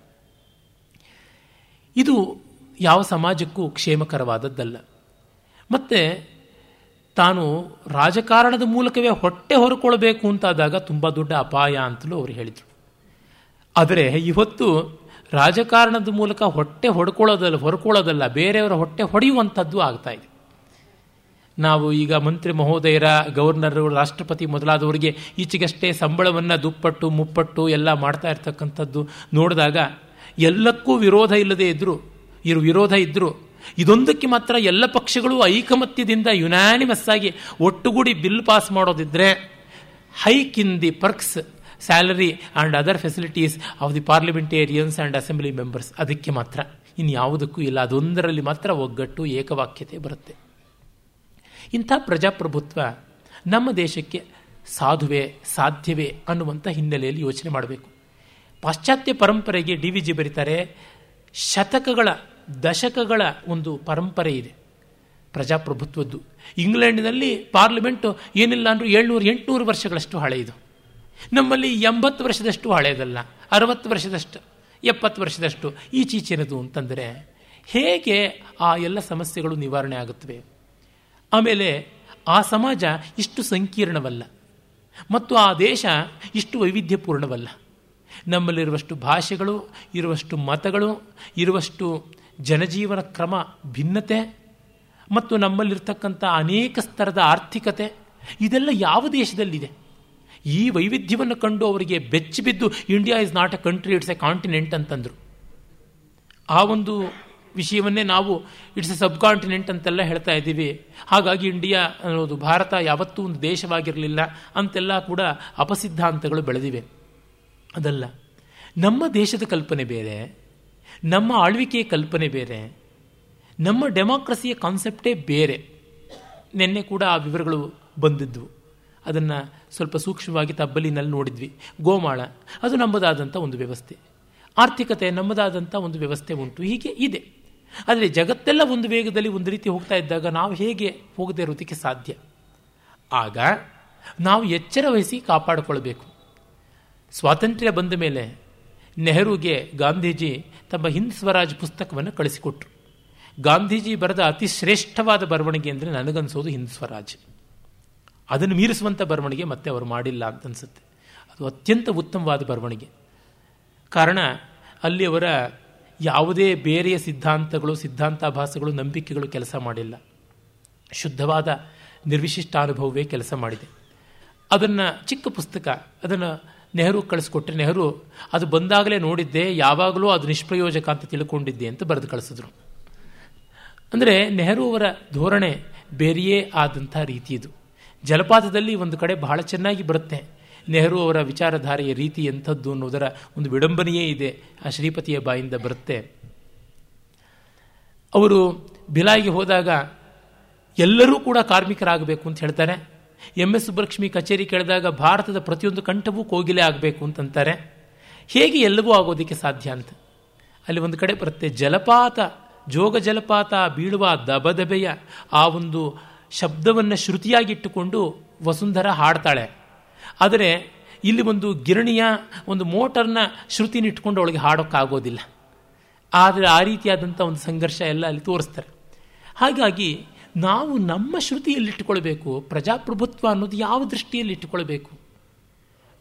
ಇದು ಯಾವ ಸಮಾಜಕ್ಕೂ ಕ್ಷೇಮಕರವಾದದ್ದಲ್ಲ. ಮತ್ತೆ ತಾನು ರಾಜಕಾರಣದ ಮೂಲಕವೇ ಹೊಟ್ಟೆ ಹೊರಕೊಳ್ಬೇಕು ಅಂತಾದಾಗ ತುಂಬ ದೊಡ್ಡ ಅಪಾಯ ಅಂತಲೂ ಅವರು ಹೇಳಿದರು. ಆದರೆ ಇವತ್ತು ರಾಜಕಾರಣದ ಮೂಲಕ ಹೊಟ್ಟೆ ಹೊಡ್ಕೊಳ್ಳೋದಲ್ಲ, ಹೊರ್ಕೊಳ್ಳೋದಲ್ಲ, ಬೇರೆಯವರ ಹೊಟ್ಟೆ ಹೊಡೆಯುವಂಥದ್ದು ಆಗ್ತಾ ಇದೆ. ನಾವು ಈಗ ಮಂತ್ರಿ ಮಹೋದಯರ, ಗವರ್ನರು ರಾಷ್ಟ್ರಪತಿ ಮೊದಲಾದವರಿಗೆ ಈಚೆಗಷ್ಟೇ ಸಂಬಳವನ್ನು ದುಪ್ಪಟ್ಟು, ಮುಪ್ಪಟ್ಟು ಎಲ್ಲ ಮಾಡ್ತಾ ಇರ್ತಕ್ಕಂಥದ್ದು ನೋಡಿದಾಗ ಎಲ್ಲಕ್ಕೂ ವಿರೋಧ ಇಲ್ಲದೆ ಇದ್ದರು ಇರು ವಿರೋಧ ಇದ್ದರು ಇದೊಂದಕ್ಕೆ ಮಾತ್ರ ಎಲ್ಲ ಪಕ್ಷಗಳು ಐಕಮತ್ಯದಿಂದ ಯುನಾನಿಮಸ್ ಆಗಿ ಒಟ್ಟುಗೂಡಿ bill pass ಮಾಡೋದಿದ್ರೆ hike in the perks salary and other facilities of the parliamentarians and assembly members ಅದಕ್ಕೆ ಮಾತ್ರ. ಇನ್ಯಾವುದಕ್ಕೂ ಇಲ್ಲ. ಅದೊಂದರಲ್ಲಿ ಮಾತ್ರ ಒಗ್ಗಟ್ಟು ಏಕವಾಕ್ಯತೆ ಬರುತ್ತೆ. ಇಂಥ ಪ್ರಜಾಪ್ರಭುತ್ವ ನಮ್ಮ ದೇಶಕ್ಕೆ ಸಾಧುವೆ, ಸಾಧ್ಯವೇ ಅನ್ನುವಂಥ ಹಿನ್ನೆಲೆಯಲ್ಲಿ ಯೋಚನೆ ಮಾಡಬೇಕು. ಪಾಶ್ಚಾತ್ಯ ಪರಂಪರೆಗೆ ಡಿ ವಿ ಜಿ ಬರೀತಾರೆ, ಶತಕಗಳ, ದಶಕಗಳ ಒಂದು ಪರಂಪರೆ ಇದೆ. ಪ್ರಜಾಪ್ರಭುತ್ವದ್ದು. ಇಂಗ್ಲೆಂಡ್ನಲ್ಲಿ ಪಾರ್ಲಿಮೆಂಟು ಏನಿಲ್ಲ ಅಂದರೂ ಏಳ್ನೂರು, ಎಂಟುನೂರು ವರ್ಷಗಳಷ್ಟು ಹಳೆಯದು. ನಮ್ಮಲ್ಲಿ ಎಂಬತ್ತು ವರ್ಷದಷ್ಟು ಹಳೆಯದಲ್ಲ, ಅರವತ್ತು ವರ್ಷದಷ್ಟು, ಎಪ್ಪತ್ತು ವರ್ಷದಷ್ಟು ಈಚೀಚಿನದು ಅಂತಂದರೆ ಹೇಗೆ ಆ ಎಲ್ಲ ಸಮಸ್ಯೆಗಳು ನಿವಾರಣೆ ಆಗುತ್ತವೆ? ಆಮೇಲೆ ಆ ಸಮಾಜ ಇಷ್ಟು ಸಂಕೀರ್ಣವಲ್ಲ, ಮತ್ತು ಆ ದೇಶ ಇಷ್ಟು ವೈವಿಧ್ಯಪೂರ್ಣವಲ್ಲ. ನಮ್ಮಲ್ಲಿರುವಷ್ಟು ಭಾಷೆಗಳು, ಇರುವಷ್ಟು ಮತಗಳು, ಇರುವಷ್ಟು ಜನಜೀವನ ಕ್ರಮ ಭಿನ್ನತೆ, ಮತ್ತು ನಮ್ಮಲ್ಲಿರ್ತಕ್ಕಂಥ ಅನೇಕ ಸ್ತರದ ಆರ್ಥಿಕತೆ, ಇದೆಲ್ಲ ಯಾವ ದೇಶದಲ್ಲಿದೆ? ಈ ವೈವಿಧ್ಯವನ್ನು ಕಂಡು ಅವರಿಗೆ ಬೆಚ್ಚಿ ಬಿದ್ದು India is not a country it's a continent ಅಂತಂದರು. ಆ ಒಂದು ವಿಷಯವನ್ನೇ ನಾವು ಇಟ್ಸ್ ಎ ಸಬ್ ಕಾಂಟಿನೆಂಟ್ ಅಂತೆಲ್ಲ ಹೇಳ್ತಾ ಇದ್ದೀವಿ. ಹಾಗಾಗಿ ಇಂಡಿಯಾ ಅನ್ನೋದು ಭಾರತ ಯಾವತ್ತೂ ಒಂದು ದೇಶವಾಗಿರಲಿಲ್ಲ ಅಂತೆಲ್ಲ ಕೂಡ ಅಪಸಿದ್ಧಾಂತಗಳು ಬೆಳೆದಿವೆ. ಅದಲ್ಲ, ನಮ್ಮ ದೇಶದ ಕಲ್ಪನೆ ಬೇರೆ, ನಮ್ಮ ಆಳ್ವಿಕೆಯ ಕಲ್ಪನೆ ಬೇರೆ, ನಮ್ಮ ಡೆಮಾಕ್ರಸಿಯ ಕಾನ್ಸೆಪ್ಟೇ ಬೇರೆ. ನಿನ್ನೆ ಕೂಡ ಆ ವಿವರಗಳು ಬಂದಿದ್ವು. ಅದನ್ನು ಸ್ವಲ್ಪ ಸೂಕ್ಷ್ಮವಾಗಿ ತಬ್ಬಲಿನಲ್ಲಿ ನೋಡಿದ್ವಿ. ಗೋಮಾಳ, ಅದು ನಮ್ಮದಾದಂಥ ಒಂದು ವ್ಯವಸ್ಥೆ. ಆರ್ಥಿಕತೆ ನಮ್ಮದಾದಂಥ ಒಂದು ವ್ಯವಸ್ಥೆ ಉಂಟು. ಹೀಗೆ ಇದೆ. ಆದರೆ ಜಗತ್ತೆಲ್ಲ ಒಂದು ವೇಗದಲ್ಲಿ ಒಂದು ರೀತಿ ಹೋಗ್ತಾ ಇದ್ದಾಗ ನಾವು ಹೇಗೆ ಹೋಗದೆ ಇರೋದಕ್ಕೆ ಸಾಧ್ಯ? ಆಗ ನಾವು ಎಚ್ಚರ ವಹಿಸಿ ಕಾಪಾಡಿಕೊಳ್ಬೇಕು. ಸ್ವಾತಂತ್ರ್ಯ ಬಂದ ಮೇಲೆ ನೆಹರುಗೆ ಗಾಂಧೀಜಿ ತಮ್ಮ ಹಿಂದ್ ಸ್ವರಾಜ್ ಪುಸ್ತಕವನ್ನು ಕಳಿಸಿಕೊಟ್ರು. ಗಾಂಧೀಜಿ ಬರೆದ ಅತಿ ಶ್ರೇಷ್ಠವಾದ ಬರವಣಿಗೆ ಅಂದರೆ ನನಗನ್ಸೋದು ಹಿಂದ್ ಸ್ವರಾಜ್. ಅದನ್ನು ಮೀರಿಸುವಂಥ ಬರವಣಿಗೆ ಮತ್ತೆ ಅವರು ಮಾಡಿಲ್ಲ ಅಂತ ಅನಿಸುತ್ತೆ. ಅದು ಅತ್ಯಂತ ಉತ್ತಮವಾದ ಬರವಣಿಗೆ. ಕಾರಣ ಅಲ್ಲಿ ಅವರ ಯಾವುದೇ ಬೇರೆಯ ಸಿದ್ಧಾಂತಗಳು, ಸಿದ್ಧಾಂತಾಭಾಸಗಳು, ನಂಬಿಕೆಗಳು ಕೆಲಸ ಮಾಡಿಲ್ಲ. ಶುದ್ಧವಾದ ನಿರ್ವಿಶಿಷ್ಟಾನುಭವವೇ ಕೆಲಸ ಮಾಡಿದೆ. ಅದನ್ನು ಚಿಕ್ಕ ಪುಸ್ತಕ, ಅದನ್ನು ನೆಹರು ಕಳಿಸ್ಕೊಟ್ಟರೆ ನೆಹರು, ಅದು ಬಂದಾಗಲೇ ನೋಡಿದ್ದೆ, ಯಾವಾಗಲೂ ಅದು ನಿಷ್ಪ್ರಯೋಜಕ ಅಂತ ತಿಳ್ಕೊಂಡಿದ್ದೆ ಅಂತ ಬರೆದು ಕಳಿಸಿದ್ರು. ಅಂದರೆ ನೆಹರು ಅವರ ಧೋರಣೆ ಬೇರೆಯೇ ಆದಂಥ ರೀತಿಯದು ಜಲಪಾತದಲ್ಲಿ ಒಂದು ಕಡೆ ಬಹಳ ಚೆನ್ನಾಗಿ ಬರುತ್ತೆ. ನೆಹರು ಅವರ ವಿಚಾರಧಾರೆಯ ರೀತಿ ಎಂಥದ್ದು ಅನ್ನೋದರ ಒಂದು ವಿಡಂಬನೆಯೇ ಇದೆ ಆ ಶ್ರೀಪತಿಯ ಬಾಯಿಂದ ಬರುತ್ತೆ. ಅವರು ಭಿಲಾಯಿಗೆ ಹೋದಾಗ ಎಲ್ಲರೂ ಕೂಡ ಕಾರ್ಮಿಕರಾಗಬೇಕು ಅಂತ ಹೇಳ್ತಾರೆ. ಎಂ ಎಸ್ ಸುಬ್ಬಲಕ್ಷ್ಮಿ ಕಚೇರಿ ಕೇಳಿದಾಗ ಭಾರತದ ಪ್ರತಿಯೊಂದು ಕಂಠವೂ ಕೋಗಿಲೆ ಆಗಬೇಕು ಅಂತಂತಾರೆ. ಹೇಗೆ ಎಲ್ಲವೂ ಆಗೋದಕ್ಕೆ ಸಾಧ್ಯ ಅಂತ. ಅಲ್ಲಿ ಒಂದು ಕಡೆ ಬರುತ್ತೆ ಜಲಪಾತ, ಜೋಗ ಜಲಪಾತ, ಬೀಳುವ ದಬದಬೆಯ ಆ ಒಂದು ಶಬ್ದವನ್ನು ಶ್ರುತಿಯಾಗಿಟ್ಟುಕೊಂಡು ವಸುಂಧರ ಹಾಡ್ತಾಳೆ. ಆದರೆ ಇಲ್ಲಿ ಒಂದು ಗಿರಣಿಯ ಒಂದು ಮೋಟರ್ನ ಶ್ರುತಿನಿಟ್ಕೊಂಡು ಅವಳಿಗೆ ಹಾಡೋಕ್ಕಾಗೋದಿಲ್ಲ. ಆದರೆ ಆ ರೀತಿಯಾದಂಥ ಒಂದು ಸಂಘರ್ಷ ಎಲ್ಲ ಅಲ್ಲಿ ತೋರಿಸ್ತಾರೆ. ಹಾಗಾಗಿ ನಾವು ನಮ್ಮ ಶ್ರುತಿಯಲ್ಲಿಟ್ಟುಕೊಳ್ಬೇಕು, ಪ್ರಜಾಪ್ರಭುತ್ವ ಅನ್ನೋದು ಯಾವ ದೃಷ್ಟಿಯಲ್ಲಿ ಇಟ್ಟುಕೊಳ್ಬೇಕು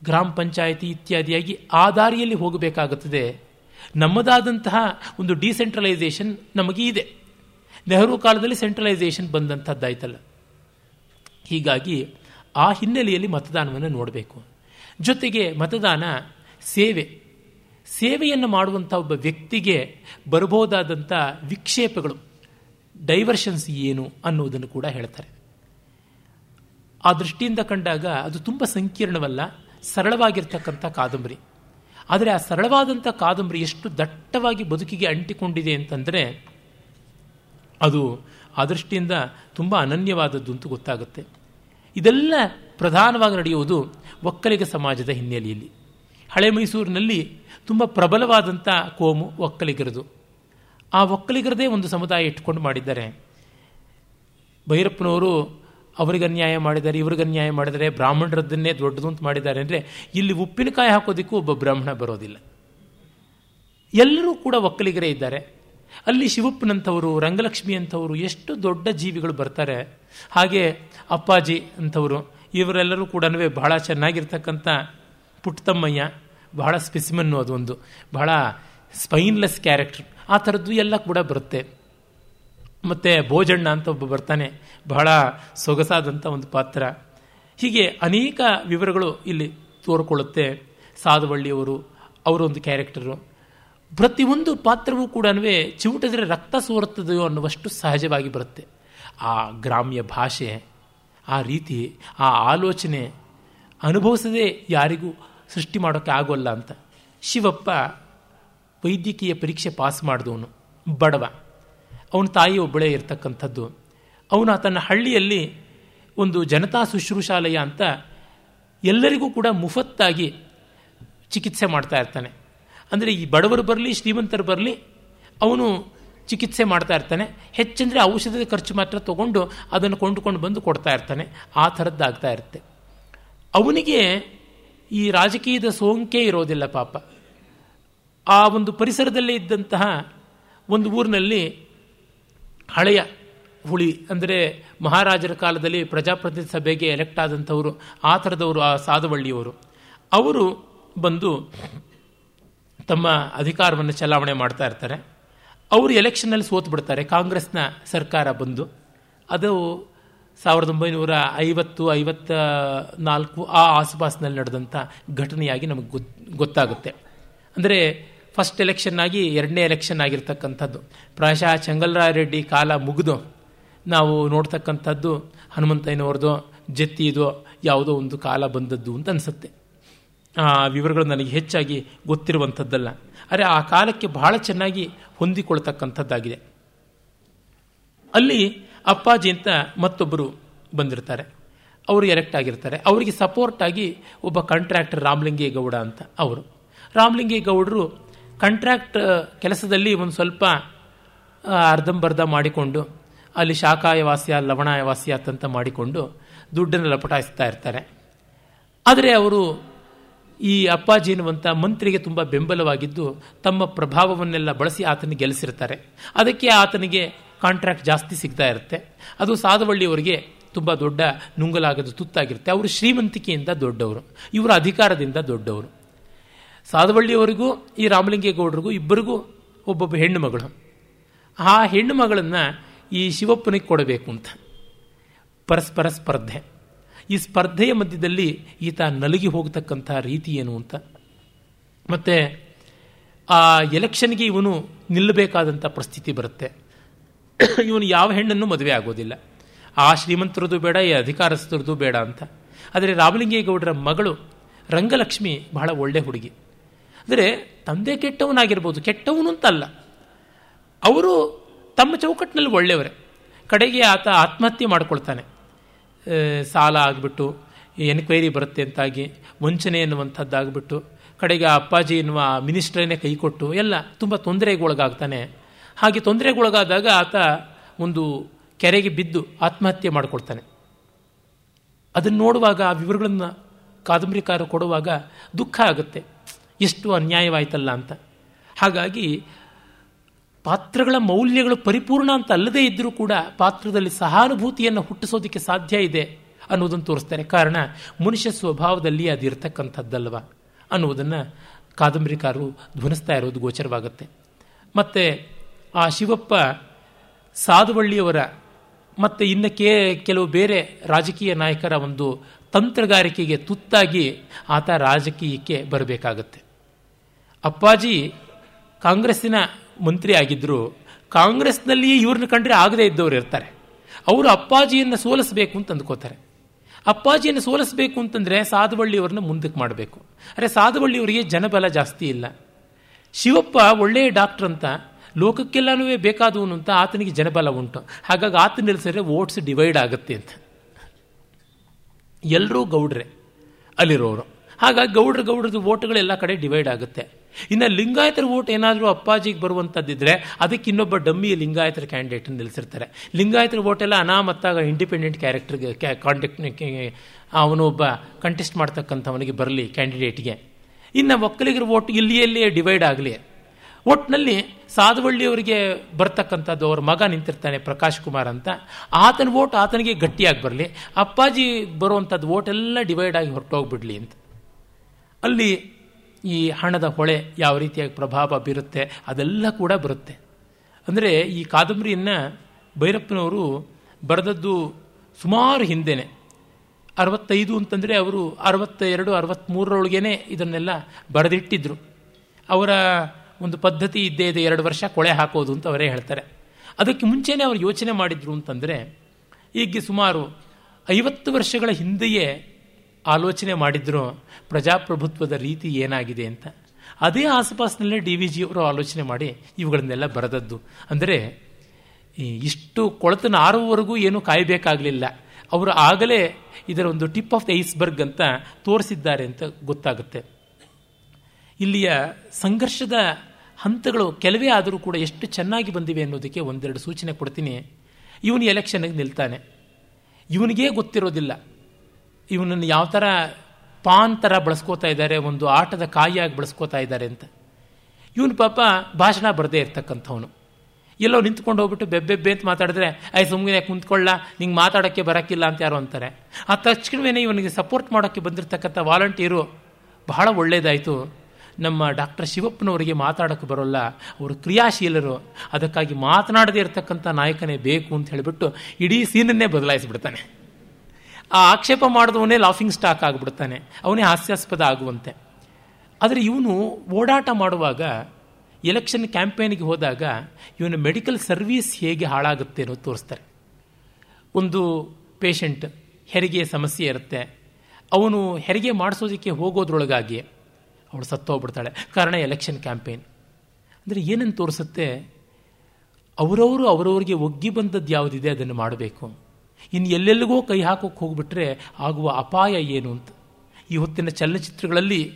ಗ್ರಾಮ ಪಂಚಾಯಿತಿ ಇತ್ಯಾದಿಯಾಗಿ ಆ ದಾರಿಯಲ್ಲಿ ಹೋಗಬೇಕಾಗುತ್ತದೆ. ನಮ್ಮದಾದಂತಹ ಒಂದು ಡಿಸೆಂಟ್ರಲೈಸೇಷನ್ ನಮಗೆ ಇದೆ. ನೆಹರು ಕಾಲದಲ್ಲಿ ಸೆಂಟ್ರಲೈಸೇಷನ್ ಬಂದಂಥದ್ದಾಯ್ತಲ್ಲ ಹೀಗಾಗಿ ಆ ಹಿನ್ನೆಲೆಯಲ್ಲಿ ಮತದಾನವನ್ನು ನೋಡಬೇಕು. ಜೊತೆಗೆ ಮತದಾನ ಸೇವೆ. ಸೇವೆಯನ್ನು ಮಾಡುವಂಥ ಒಬ್ಬ ವ್ಯಕ್ತಿಗೆ ಬರಬಹುದಾದಂಥ ವಿಕ್ಷೇಪಗಳು ಡೈವರ್ಷನ್ಸ್ ಏನು ಅನ್ನೋದನ್ನು ಕೂಡ ಹೇಳ್ತಾರೆ. ಆ ದೃಷ್ಟಿಯಿಂದ ಕಂಡಾಗ ಅದು ತುಂಬ ಸಂಕೀರ್ಣವಲ್ಲ, ಸರಳವಾಗಿರ್ತಕ್ಕಂಥ ಕಾದಂಬರಿ. ಆದರೆ ಆ ಸರಳವಾದಂಥ ಕಾದಂಬರಿ ಎಷ್ಟು ದಟ್ಟವಾಗಿ ಬದುಕಿಗೆ ಅಂಟಿಕೊಂಡಿದೆ ಅಂತಂದರೆ ಅದು ಆ ದೃಷ್ಟಿಯಿಂದ ತುಂಬ ಅನನ್ಯವಾದದ್ದು ಅಂತ ಗೊತ್ತಾಗುತ್ತೆ. ಇದೆಲ್ಲ ಪ್ರಧಾನವಾಗಿ ನಡೆಯುವುದು ಒಕ್ಕಲಿಗ ಸಮಾಜದ ಹಿನ್ನೆಲೆಯಲ್ಲಿ. ಹಳೆ ಮೈಸೂರಿನಲ್ಲಿ ತುಂಬ ಪ್ರಬಲವಾದಂಥ ಕೋಮು ಒಕ್ಕಲಿಗರದು. ಆ ಒಕ್ಕಲಿಗರದೇ ಒಂದು ಸಮುದಾಯ ಇಟ್ಕೊಂಡು ಮಾಡಿದ್ದಾರೆ. ಭೈರಪ್ಪನವರು ಅವರಿಗೆ ಅನ್ಯಾಯ ಮಾಡಿದ್ದಾರೆ, ಇವ್ರಿಗೆ ಅನ್ಯಾಯ ಮಾಡಿದರೆ ಬ್ರಾಹ್ಮಣರದ್ದನ್ನೇ ದೊಡ್ಡದು ಅಂತ ಮಾಡಿದ್ದಾರೆ ಅಂದರೆ ಇಲ್ಲಿ ಉಪ್ಪಿನಕಾಯಿ ಹಾಕೋದಕ್ಕೂ ಒಬ್ಬ ಬ್ರಾಹ್ಮಣ ಬರೋದಿಲ್ಲ. ಎಲ್ಲರೂ ಕೂಡ ಒಕ್ಕಲಿಗರೇ ಇದ್ದಾರೆ. ಅಲ್ಲಿ ಶಿವಪ್ಪನಂಥವರು, ರಂಗಲಕ್ಷ್ಮಿ ಅಂಥವರು ಎಷ್ಟು ದೊಡ್ಡ ಜೀವಿಗಳು ಬರ್ತಾರೆ. ಹಾಗೆ ಅಪ್ಪಾಜಿ ಅಂಥವರು, ಇವರೆಲ್ಲರೂ ಕೂಡ ಬಹಳ ಚೆನ್ನಾಗಿರ್ತಕ್ಕಂಥ ಪುಟ್ಟತಮ್ಮಯ್ಯ, ಬಹಳ ಸ್ಪೆಸಿಮನ್ನು ಅದೊಂದು ಬಹಳ ಸ್ಪೈನ್ಲೆಸ್ ಕ್ಯಾರೆಕ್ಟರ್, ಆ ಥರದ್ದು ಎಲ್ಲ ಕೂಡ ಬರುತ್ತೆ. ಮತ್ತು ಭೋಜಣ್ಣ ಅಂತ ಒಬ್ಬ ಬರ್ತಾನೆ, ಬಹಳ ಸೊಗಸಾದಂಥ ಒಂದು ಪಾತ್ರ. ಹೀಗೆ ಅನೇಕ ವಿವರಗಳು ಇಲ್ಲಿ ತೋರ್ಕೊಳ್ಳುತ್ತೆ. ಸಾಧುವಳ್ಳಿಯವರು, ಅವರೊಂದು ಕ್ಯಾರೆಕ್ಟರು. ಪ್ರತಿಯೊಂದು ಪಾತ್ರವೂ ಕೂಡ ಚಿವುಟಿದ್ರೆ ರಕ್ತ ಸೋರುತ್ತದೆಯೋ ಅನ್ನುವಷ್ಟು ಸಹಜವಾಗಿ ಬರುತ್ತೆ. ಆ ಗ್ರಾಮ್ಯ ಭಾಷೆ, ಆ ರೀತಿ, ಆ ಆಲೋಚನೆ ಅನುಭವಿಸದೆ ಯಾರಿಗೂ ಸೃಷ್ಟಿ ಮಾಡೋಕ್ಕೆ ಆಗೋಲ್ಲ ಅಂತ. ಶಿವಪ್ಪ ವೈದ್ಯಕೀಯ ಪರೀಕ್ಷೆ ಪಾಸ್ ಮಾಡಿದವನು, ಬಡವ. ಅವನ ತಾಯಿ ಒಬ್ಬಳೇ ಇರತಕ್ಕಂಥದ್ದು. ಅವನು ತನ್ನ ಹಳ್ಳಿಯಲ್ಲಿ ಒಂದು ಜನತಾ ಶುಶ್ರೂಷಾಲಯ ಅಂತ ಎಲ್ಲರಿಗೂ ಕೂಡ ಮುಫತ್ತಾಗಿ ಚಿಕಿತ್ಸೆ ಮಾಡ್ತಾ ಇರ್ತಾನೆ. ಅಂದರೆ ಈ ಬಡವರು ಬರಲಿ, ಶ್ರೀಮಂತರು ಬರಲಿ, ಅವನು ಚಿಕಿತ್ಸೆ ಮಾಡ್ತಾ ಇರ್ತಾನೆ. ಹೆಚ್ಚಂದರೆ ಔಷಧದ ಖರ್ಚು ಮಾತ್ರ ತಗೊಂಡು ಅದನ್ನು ಕೊಂಡುಕೊಂಡು ಬಂದು ಕೊಡ್ತಾ ಇರ್ತಾನೆ. ಆ ಥರದ್ದಾಗ್ತಾ ಇರುತ್ತೆ. ಅವನಿಗೆ ಈ ರಾಜಕೀಯದ ಸೋಂಕೆ ಇರೋದಿಲ್ಲ ಪಾಪ. ಆ ಒಂದು ಪರಿಸರದಲ್ಲೇ ಇದ್ದಂತಹ ಒಂದು ಊರಿನಲ್ಲಿ ಹಳೆಯ ಹುಳಿ, ಅಂದರೆ ಮಹಾರಾಜರ ಕಾಲದಲ್ಲಿ ಪ್ರಜಾಪ್ರತಿನಿಧಿ ಸಭೆಗೆ ಎಲೆಕ್ಟ್ ಆದಂಥವರು, ಆ ಥರದವರು, ಆ ಸಾಧವಳ್ಳಿಯವರು ಅವರು ಬಂದು ತಮ್ಮ ಅಧಿಕಾರವನ್ನು ಚಲಾವಣೆ ಮಾಡ್ತಾ ಇರ್ತಾರೆ. ಅವರು ಎಲೆಕ್ಷನ್ನಲ್ಲಿ ಸೋತು ಬಿಡ್ತಾರೆ. ಕಾಂಗ್ರೆಸ್ನ ಸರ್ಕಾರ ಬಂದು ಅದು ಸಾವಿರದ ಒಂಬೈನೂರ ಐವತ್ತು, ಐವತ್ತ ನಾಲ್ಕು ಆ ಆಸುಪಾಸಿನಲ್ಲಿ ನಡೆದಂಥ ಘಟನೆಯಾಗಿ ನಮಗೆ ಗೊತ್, ಗೊತ್ತಾಗುತ್ತೆ. ಅಂದರೆ ಫಸ್ಟ್ ಎಲೆಕ್ಷನ್ ಆಗಿ ಎರಡನೇ ಎಲೆಕ್ಷನ್ ಆಗಿರ್ತಕ್ಕಂಥದ್ದು. ಪ್ರಾಯಶಃ ಚೆಂಗಲ್ರಾಯರೆಡ್ಡಿ ಕಾಲ ಮುಗಿದು ನಾವು ನೋಡ್ತಕ್ಕಂಥದ್ದು ಹನುಮಂತಯ್ಯನವ್ರದ್ದು, ಜತ್ತಿದೋ ಯಾವುದೋ ಒಂದು ಕಾಲ ಬಂದದ್ದು ಅಂತ ಅನಿಸುತ್ತೆ. ವಿವರಗಳು ನನಗೆ ಹೆಚ್ಚಾಗಿ ಗೊತ್ತಿರುವಂಥದ್ದಲ್ಲ. ಆದರೆ ಆ ಕಾಲಕ್ಕೆ ಬಹಳ ಚೆನ್ನಾಗಿ ಹೊಂದಿಕೊಳ್ತಕ್ಕಂಥದ್ದಾಗಿದೆ ಅಲ್ಲಿ ಅಪ್ಪಾಜಿ ಅಂತ ಮತ್ತೊಬ್ಬರು ಬಂದಿರ್ತಾರೆ. ಅವರು ಎಲೆಕ್ಟ್ ಆಗಿರ್ತಾರೆ. ಅವರಿಗೆ ಸಪೋರ್ಟ್ ಆಗಿ ಒಬ್ಬ ಕಾಂಟ್ರಾಕ್ಟರ್ ರಾಮಲಿಂಗೇಗೌಡ ಅಂತ ಅವರು. ರಾಮಲಿಂಗೇಗೌಡರು ಕಾಂಟ್ರಾಕ್ಟ್ ಕೆಲಸದಲ್ಲಿ ಒಂದು ಸ್ವಲ್ಪ ಅರ್ಧಂಬರ್ಧ ಮಾಡಿಕೊಂಡು, ಅಲ್ಲಿ ಶಾಖಾಯ ವಾಸ್ಯ ಲವಣಾಯ ವಾಸ್ಯ ಅಂತ ಮಾಡಿಕೊಂಡು ದುಡ್ಡನ್ನು ಲಪಟಾಯಿಸ್ತಾ ಇರ್ತಾರೆ. ಆದರೆ ಅವರು ಈ ಅಪ್ಪಾಜಿ ಎನ್ನುವಂಥ ಮಂತ್ರಿಗೆ ತುಂಬ ಬೆಂಬಲವಾಗಿದ್ದು ತಮ್ಮ ಪ್ರಭಾವವನ್ನೆಲ್ಲ ಬಳಸಿ ಆತನ ಗೆಲ್ಲಿಸಿರ್ತಾರೆ. ಅದಕ್ಕೆ ಆತನಿಗೆ ಕಾಂಟ್ರಾಕ್ಟ್ ಜಾಸ್ತಿ ಸಿಗ್ತಾ ಇರುತ್ತೆ. ಅದು ಸಾಧವಳ್ಳಿಯವರಿಗೆ ತುಂಬ ದೊಡ್ಡ ನುಂಗಲಾಗದ ತುತ್ತಾಗಿರುತ್ತೆ. ಅವರು ಶ್ರೀಮಂತಿಕೆಯಿಂದ ದೊಡ್ಡವರು. ಇವರ ಅಧಿಕಾರದಿಂದ ದೊಡ್ಡವರು. ಸಾಧವಳ್ಳಿಯವರಿಗೂ ಈ ರಾಮಲಿಂಗೇಗೌಡರಿಗೂ ಇಬ್ಬರಿಗೂ ಒಬ್ಬೊಬ್ಬ ಹೆಣ್ಣು ಮಗಳು. ಆ ಹೆಣ್ಣು ಮಗಳನ್ನು ಈ ಶಿವಪ್ಪನಿಗೆ ಕೊಡಬೇಕು ಅಂತ. ಪರಸ್ಪರ ಸ್ಪರ್ಧೆ. ಈ ಸ್ಪರ್ಧೆಯ ಮಧ್ಯದಲ್ಲಿ ಈತ ನಲಗಿ ಹೋಗತಕ್ಕಂಥ ರೀತಿ ಏನು ಅಂತ. ಮತ್ತು ಆ ಎಲೆಕ್ಷನ್ಗೆ ಇವನು ನಿಲ್ಲಬೇಕಾದಂಥ ಪರಿಸ್ಥಿತಿ ಬರುತ್ತೆ. ಇವನು ಯಾವ ಹೆಣ್ಣನ್ನು ಮದುವೆ ಆಗೋದಿಲ್ಲ. ಆ ಶ್ರೀಮಂತರದ್ದು ಬೇಡ, ಈ ಅಧಿಕಾರಸ್ಥರದ್ದು ಬೇಡ ಅಂತ. ಆದರೆ ರಾಮಲಿಂಗೇಗೌಡರ ಮಗಳು ರಂಗಲಕ್ಷ್ಮಿ ಬಹಳ ಒಳ್ಳೆ ಹುಡುಗಿ. ಅಂದರೆ ತಂದೆ ಕೆಟ್ಟವನಾಗಿರ್ಬೋದು, ಕೆಟ್ಟವನು ಅಂತಲ್ಲ. ಅವರು ತಮ್ಮ ಚೌಕಟ್ಟಿನಲ್ಲಿ ಒಳ್ಳೆಯವರೇ. ಕಡೆಗೆ ಆತ ಆತ್ಮಹತ್ಯೆ ಮಾಡ್ಕೊಳ್ತಾನೆ. ಸಾಲ ಆಗಿಬಿಟ್ಟು ಎನ್ಕ್ವೈರಿ ಬರುತ್ತೆ ಅಂತಾಗಿ ವಂಚನೆ ಎನ್ನುವಂಥದ್ದಾಗ್ಬಿಟ್ಟು, ಕಡೆಗೆ ಅಪ್ಪಾಜಿ ಎನ್ನುವ ಮಿನಿಸ್ಟ್ರೇನೇ ಕೈ ಕೊಟ್ಟು, ಎಲ್ಲ ತುಂಬ ತೊಂದರೆಗೊಳಗಾಗ್ತಾನೆ. ಹಾಗೆ ತೊಂದರೆಗೊಳಗಾದಾಗ ಆತ ಒಂದು ಕೆರೆಗೆ ಬಿದ್ದು ಆತ್ಮಹತ್ಯೆ ಮಾಡಿಕೊಳ್ತಾನೆ. ಅದನ್ನು ನೋಡುವಾಗ, ಆ ವಿವರಗಳನ್ನು ಕಾದಂಬರಿಕಾರ ಕೊಡುವಾಗ ದುಃಖ ಆಗುತ್ತೆ. ಎಷ್ಟು ಅನ್ಯಾಯವಾಯ್ತಲ್ಲ ಅಂತ. ಹಾಗಾಗಿ ಪಾತ್ರಗಳ ಮೌಲ್ಯಗಳು ಪರಿಪೂರ್ಣ ಅಂತ ಅಲ್ಲದೇ ಇದ್ದರೂ ಕೂಡ ಪಾತ್ರದಲ್ಲಿ ಸಹಾನುಭೂತಿಯನ್ನು ಹುಟ್ಟಿಸೋದಕ್ಕೆ ಸಾಧ್ಯ ಇದೆ ಅನ್ನೋದನ್ನು ತೋರಿಸ್ತಾರೆ ಕಾರಣ, ಮನುಷ್ಯ ಸ್ವಭಾವದಲ್ಲಿ ಅದಿರ್ತಕ್ಕಂಥದ್ದಲ್ವ? ಅನ್ನುವುದನ್ನು ಕಾದಂಬರಿಕಾರರು ಧ್ವನಿಸ್ತಾ ಇರೋದು ಗೋಚರವಾಗುತ್ತೆ. ಮತ್ತು ಆ ಶಿವಪ್ಪ ಸಾಧುವಳ್ಳಿಯವರ ಮತ್ತು ಇನ್ನು ಕೇ, ಕೆಲವು ಬೇರೆ ರಾಜಕೀಯ ನಾಯಕರ ಒಂದು ತಂತ್ರಗಾರಿಕೆಗೆ ತುತ್ತಾಗಿ ಆತ ರಾಜಕೀಯಕ್ಕೆ ಬರಬೇಕಾಗತ್ತೆ. ಅಪ್ಪಾಜಿ ಕಾಂಗ್ರೆಸ್ಸಿನ ಮಂತ್ರಿ ಆಗಿದ್ದರು ಕಾಂಗ್ರೆಸ್ನಲ್ಲಿಯೇ ಇವ್ರನ್ನ ಕಂಡ್ರೆ ಆಗದೇ ಇದ್ದವ್ರು ಇರ್ತಾರೆ. ಅವರು ಅಪ್ಪಾಜಿಯನ್ನು ಸೋಲಿಸಬೇಕು ಅಂತ ಅಂದ್ಕೋತಾರೆ ಅಪ್ಪಾಜಿಯನ್ನು ಸೋಲಿಸಬೇಕು ಅಂತಂದರೆ ಸಾಧುವಳ್ಳಿಯವ್ರನ್ನ ಮುಂದಕ್ಕೆ ಮಾಡಬೇಕು. ಅರೆ ಸಾಧುವಳ್ಳಿಯವರಿಗೆ ಜನಬಲ ಜಾಸ್ತಿ ಇಲ್ಲ. ಶಿವಪ್ಪ ಒಳ್ಳೆಯ ಡಾಕ್ಟರ್ ಅಂತ ಲೋಕಕ್ಕೆಲ್ಲನೂ ಬೇಕಾದವನು ಅಂತ ಆತನಿಗೆ ಜನಬಲ ಉಂಟು. ಹಾಗಾಗಿ ಆತ ನಿಲ್ಲಿಸಿದ್ರೆ ವೋಟ್ಸ್ ಡಿವೈಡ್ ಆಗುತ್ತೆ ಅಂತ. ಎಲ್ಲರೂ ಗೌಡ್ರೆ ಅಲ್ಲಿರೋರು. ಹಾಗಾಗಿ ಗೌಡ್ರ ಗೌಡ್ರದ್ದು ವೋಟ್ಗಳೆಲ್ಲ ಕಡೆ ಡಿವೈಡ್ ಆಗುತ್ತೆ. ಇನ್ನು ಲಿಂಗಾಯತರ ಓಟ್ ಏನಾದರೂ ಅಪ್ಪಾಜಿಗೆ ಬರುವಂಥದ್ದಿದ್ರೆ ಅದಕ್ಕೆ ಇನ್ನೊಬ್ಬ ಡಮ್ಮಿ ಲಿಂಗಾಯತರ ಕ್ಯಾಂಡಿಡೇಟ್ ನಿಲ್ಲಿಸಿರ್ತಾರೆ ಲಿಂಗಾಯತರ ಓಟ್ ಎಲ್ಲ ಅನಾಮತ್ತಾಗ ಇಂಡಿಪೆಂಡೆಂಟ್ ಕ್ಯಾರೆಕ್ಟರ್ಗೆ ಕಾಂಟೆಕ್ಟ್ ಅವನೊಬ್ಬ ಕಂಟೆಸ್ಟ್ ಮಾಡ್ತಕ್ಕಂಥವನಿಗೆ ಬರಲಿ ಕ್ಯಾಂಡಿಡೇಟ್ಗೆ ಇನ್ನು ಒಕ್ಕಲಿಗರ ಓಟ್ ಇಲ್ಲಿಯಲ್ಲಿಯೇ ಡಿವೈಡ್ ಆಗಲಿ. ಒಟ್ಟಿನಲ್ಲಿ ಸಾಧುವಳ್ಳಿಯವರಿಗೆ ಬರ್ತಕ್ಕಂಥದ್ದು ಅವ್ರ ಮಗ ನಿಂತಿರ್ತಾನೆ ಪ್ರಕಾಶ್ ಕುಮಾರ್ ಅಂತ. ಆತನ ಓಟ್ ಆತನಿಗೆ ಗಟ್ಟಿಯಾಗಿ ಬರಲಿ. ಅಪ್ಪಾಜಿ ಬರುವಂಥದ್ದು ಓಟೆಲ್ಲ ಡಿವೈಡ್ ಆಗಿ ಹೊರಟೋಗ್ಬಿಡ್ಲಿ ಅಂತ. ಅಲ್ಲಿ ಈ ಹಣದ ಹೊಳೆ ಯಾವ ರೀತಿಯಾಗಿ ಪ್ರಭಾವ ಬೀರುತ್ತೆ ಅದೆಲ್ಲ ಕೂಡ ಬರುತ್ತೆ. ಅಂದರೆ ಈ ಕಾದಂಬರಿಯನ್ನು ಭೈರಪ್ಪನವರು ಬರೆದದ್ದು ಸುಮಾರು ಹಿಂದೆನೆ. ಅರವತ್ತೈದು ಅಂತಂದರೆ ಅವರು ಅರವತ್ತೆರಡು ಅರವತ್ತ್ಮೂರರೊಳಗೇನೆ ಇದನ್ನೆಲ್ಲ ಬರೆದಿಟ್ಟಿದ್ರು. ಅವರ ಒಂದು ಪದ್ಧತಿ ಇದ್ದೇ ಇದೆ, ಎರಡು ವರ್ಷ ಕೊಳೆ ಹಾಕೋದು ಅಂತ ಅವರೇ ಹೇಳ್ತಾರೆ. ಅದಕ್ಕೆ ಮುಂಚೆನೇ ಅವರು ಯೋಚನೆ ಮಾಡಿದ್ರು ಅಂತಂದರೆ ಈಗ ಸುಮಾರು ಐವತ್ತು ವರ್ಷಗಳ ಹಿಂದೆಯೇ ಆಲೋಚನೆ ಮಾಡಿದ್ರು ಪ್ರಜಾಪ್ರಭುತ್ವದ ರೀತಿ ಏನಾಗಿದೆ ಅಂತ, ಅದೇ ಆಸುಪಾಸಿನಲ್ಲೇ ಡಿ ವಿ ಜಿಯವರು ಆಲೋಚನೆ ಮಾಡಿ ಇವುಗಳನ್ನೆಲ್ಲ ಬರೆದದ್ದು. ಅಂದರೆ ಇಷ್ಟು ಕೊಳತನ ಆರುವವರೆಗೂ ಏನೂ ಕಾಯಬೇಕಾಗಲಿಲ್ಲ. ಅವರು ಆಗಲೇ ಇದರ ಒಂದು ಟಿಪ್ ಆಫ್ ದ ಐಸ್ಬರ್ಗ್ ಅಂತ ತೋರಿಸಿದ್ದಾರೆ ಅಂತ ಗೊತ್ತಾಗುತ್ತೆ. ಇಲ್ಲಿಯ ಸಂಘರ್ಷದ ಹಂತಗಳು ಕೆಲವೇ ಆದರೂ ಕೂಡ ಎಷ್ಟು ಚೆನ್ನಾಗಿ ಬಂದಿವೆ ಅನ್ನೋದಕ್ಕೆ ಒಂದೆರಡು ಸೂಚನೆ ಕೊಡ್ತೀನಿ. ಇವನು ಎಲೆಕ್ಷನ್ಗೆ ನಿಲ್ತಾನೆ. ಇವನಿಗೇ ಗೊತ್ತಿರೋದಿಲ್ಲ. ಇವನನ್ನು ಯಾವ ಥರ ಪಾನ್ ಥರ ಬಳಸ್ಕೋತಾ ಇದ್ದಾರೆ, ಒಂದು ಆಟದ ಕಾಯಿಯಾಗಿ ಬಳಸ್ಕೋತಾ ಇದ್ದಾರೆ ಅಂತ. ಇವನು ಪಾಪ ಭಾಷಣ ಬರದೇ ಇರ್ತಕ್ಕಂಥವನು. ಎಲ್ಲೋ ನಿಂತ್ಕೊಂಡು ಹೋಗ್ಬಿಟ್ಟು ಬೆಬ್ಬೆಬ್ಬೆ ಅಂತ ಮಾತಾಡಿದ್ರೆ ಐ ಸುಮ್ಮನೆ ಕುಂತ್ಕೊಳ್ಳ, ನಿಂಗೆ ಮಾತಾಡೋಕ್ಕೆ ಬರೋಕ್ಕಿಲ್ಲ ಅಂತ ಯಾರು ಅಂತಾರೆ. ಆ ತಕ್ಷಣವೇ ಇವನಿಗೆ ಸಪೋರ್ಟ್ ಮಾಡೋಕ್ಕೆ ಬಂದಿರತಕ್ಕಂಥ ವಾಲಂಟಿಯರು ಬಹಳ ಒಳ್ಳೆಯದಾಯಿತು ನಮ್ಮ ಡಾಕ್ಟರ್ ಶಿವಪ್ಪನವರಿಗೆ ಮಾತಾಡೋಕ್ಕೆ ಬರೋಲ್ಲ, ಅವರು ಕ್ರಿಯಾಶೀಲರು. ಅದಕ್ಕಾಗಿ ಮಾತನಾಡದೇ ಇರತಕ್ಕಂಥ ನಾಯಕನೇ ಬೇಕು ಅಂತ ಹೇಳಿಬಿಟ್ಟು ಇಡೀ ಸೀನನ್ನೇ ಬದಲಾಯಿಸಿಬಿಡ್ತಾನೆ. ಆ ಆಕ್ಷೇಪ ಮಾಡಿದವನೇ ಲಾಫಿಂಗ್ ಸ್ಟಾಕ್ ಆಗಿಬಿಡ್ತಾನೆ. ಅವನೇ ಹಾಸ್ಯಾಸ್ಪದ ಆಗುವಂತೆ. ಆದರೆ ಇವನು ಓಡಾಟ ಮಾಡುವಾಗ, ಎಲೆಕ್ಷನ್ ಕ್ಯಾಂಪೇನಿಗೆ ಹೋದಾಗ ಇವನ ಮೆಡಿಕಲ್ ಸರ್ವೀಸ್ ಹೇಗೆ ಹಾಳಾಗುತ್ತೆ ಅನ್ನೋದು ತೋರಿಸ್ತಾರೆ. ಒಂದು ಪೇಷಂಟ್ ಹೆರಿಗೆ ಸಮಸ್ಯೆ ಇರುತ್ತೆ. ಅವನು ಹೆರಿಗೆ ಮಾಡಿಸೋದಕ್ಕೆ ಹೋಗೋದ್ರೊಳಗಾಗಿ ಅವಳು ಸತ್ತೋಗ್ಬಿಡ್ತಾಳೆ. ಕಾರಣ ಎಲೆಕ್ಷನ್ ಕ್ಯಾಂಪೇನ್. ಅಂದರೆ ಏನನ್ನು ತೋರಿಸುತ್ತೆ? ಅವರವರು ಅವರವರಿಗೆ ಒಗ್ಗಿ ಬಂದದ್ದು ಯಾವುದಿದೆ? ಅದನ್ನು ಮಾಡಬೇಕು. ಇನ್ನು ಎಲ್ಲೆಲ್ಲಿಗೋ ಕೈ ಹಾಕೋಕ್ಕೆ ಹೋಗ್ಬಿಟ್ರೆ ಆಗುವ ಅಪಾಯ ಏನು ಅಂತ. ಈ ಹೊತ್ತಿನ ಚಲನಚಿತ್ರಗಳಲ್ಲಿ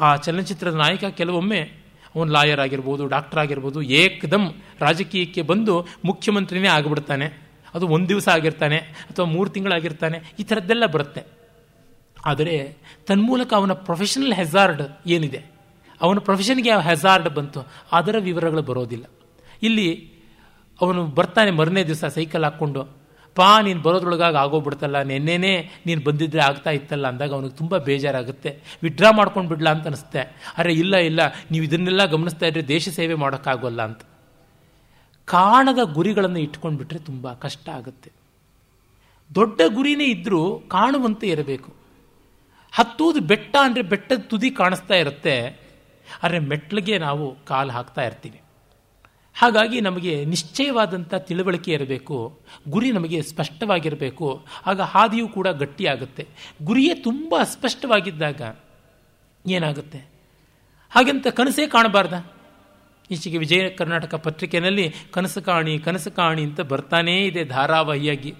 ಆ ಚಲನಚಿತ್ರದ ನಾಯಕ ಕೆಲವೊಮ್ಮೆ ಅವನು ಲಾಯರ್ ಆಗಿರ್ಬೋದು, ಡಾಕ್ಟರ್ ಆಗಿರ್ಬೋದು, ಏಕದಮ್ ರಾಜಕೀಯಕ್ಕೆ ಬಂದು ಮುಖ್ಯಮಂತ್ರಿನೇ ಆಗಿಬಿಡ್ತಾನೆ. ಅದು ಒಂದು ದಿವಸ ಆಗಿರ್ತಾನೆ, ಅಥವಾ ಮೂರು ತಿಂಗಳಾಗಿರ್ತಾನೆ, ಈ ಥರದ್ದೆಲ್ಲ ಬರುತ್ತೆ. ಆದರೆ ತನ್ಮೂಲಕ ಅವನ ಪ್ರೊಫೆಷನಲ್ ಹೆಜಾರ್ಡ್ ಏನಿದೆ? ಅವನ ಪ್ರೊಫೆಷನ್ಗೆ ಯಾವ ಹೆಜಾರ್ಡ್ ಬಂತು. ಅದರ ವಿವರಗಳು ಬರೋದಿಲ್ಲ. ಇಲ್ಲಿ ಅವನು ಬರ್ತಾನೆ ಮರನೇ ದಿವಸ ಸೈಕಲ್ ಹಾಕ್ಕೊಂಡು. ಪಾ ನೀನು ಬರೋದ್ರೊಳಗಾಗಿ ಆಗೋಗ್ಬಿಡ್ತಲ್ಲ, ನೆನ್ನೆನೇ ನೀನು ಬಂದಿದ್ರೆ ಆಗ್ತಾ ಇತ್ತಲ್ಲ ಅಂದಾಗ ಅವನಿಗೆ ತುಂಬ ಬೇಜಾರಾಗುತ್ತೆ. ವಿಡ್ರಾ ಮಾಡ್ಕೊಂಡು ಬಿಡ್ಲಾ ಅಂತ ಅನಿಸುತ್ತೆ. ಅರೆ, ಇಲ್ಲ ಇಲ್ಲ, ನೀವು ಇದನ್ನೆಲ್ಲ ಗಮನಿಸ್ತಾ ಇದ್ರೆ ದೇಶ ಸೇವೆ ಮಾಡೋಕ್ಕಾಗೋಲ್ಲ ಅಂತ. ಕಾಣದ ಗುರಿಗಳನ್ನು ಇಟ್ಕೊಂಡು ಬಿಟ್ರೆ ತುಂಬ ಕಷ್ಟ ಆಗುತ್ತೆ. ದೊಡ್ಡ ಗುರಿನೇ ಇದ್ದರೂ ಕಾಣುವಂತೆ ಇರಬೇಕು. ಹತ್ತುವುದು ಬೆಟ್ಟ ಅಂದರೆ ಬೆಟ್ಟದ ತುದಿ ಕಾಣಿಸ್ತಾ ಇರುತ್ತೆ. ಆದರೆ ಮೆಟ್ಲಿಗೆ ನಾವು ಕಾಲು ಹಾಕ್ತಾ ಇರ್ತೀವಿ. ಹಾಗಾಗಿ ನಮಗೆ ನಿಶ್ಚಯವಾದಂಥ ತಿಳುವಳಿಕೆ ಇರಬೇಕು, ಗುರಿ ನಮಗೆ ಸ್ಪಷ್ಟವಾಗಿರಬೇಕು, ಆಗ ಹಾದಿಯೂ ಕೂಡ ಗಟ್ಟಿಯಾಗುತ್ತೆ. ಗುರಿಯೇ ತುಂಬ ಅಸ್ಪಷ್ಟವಾಗಿದ್ದಾಗ ಏನಾಗುತ್ತೆ? ಹಾಗೆಂತ ಕನಸೇ ಕಾಣಬಾರ್ದ? ಈಚೆಗೆ ವಿಜಯ ಕರ್ನಾಟಕ ಪತ್ರಿಕೆಯಲ್ಲಿ ಕನಸು ಕಾಣಿ ಕನಸು ಕಾಣಿ ಅಂತ ಬರ್ತಾನೇ ಇದೆ ಧಾರಾವಾಹಿಯಾಗಿ.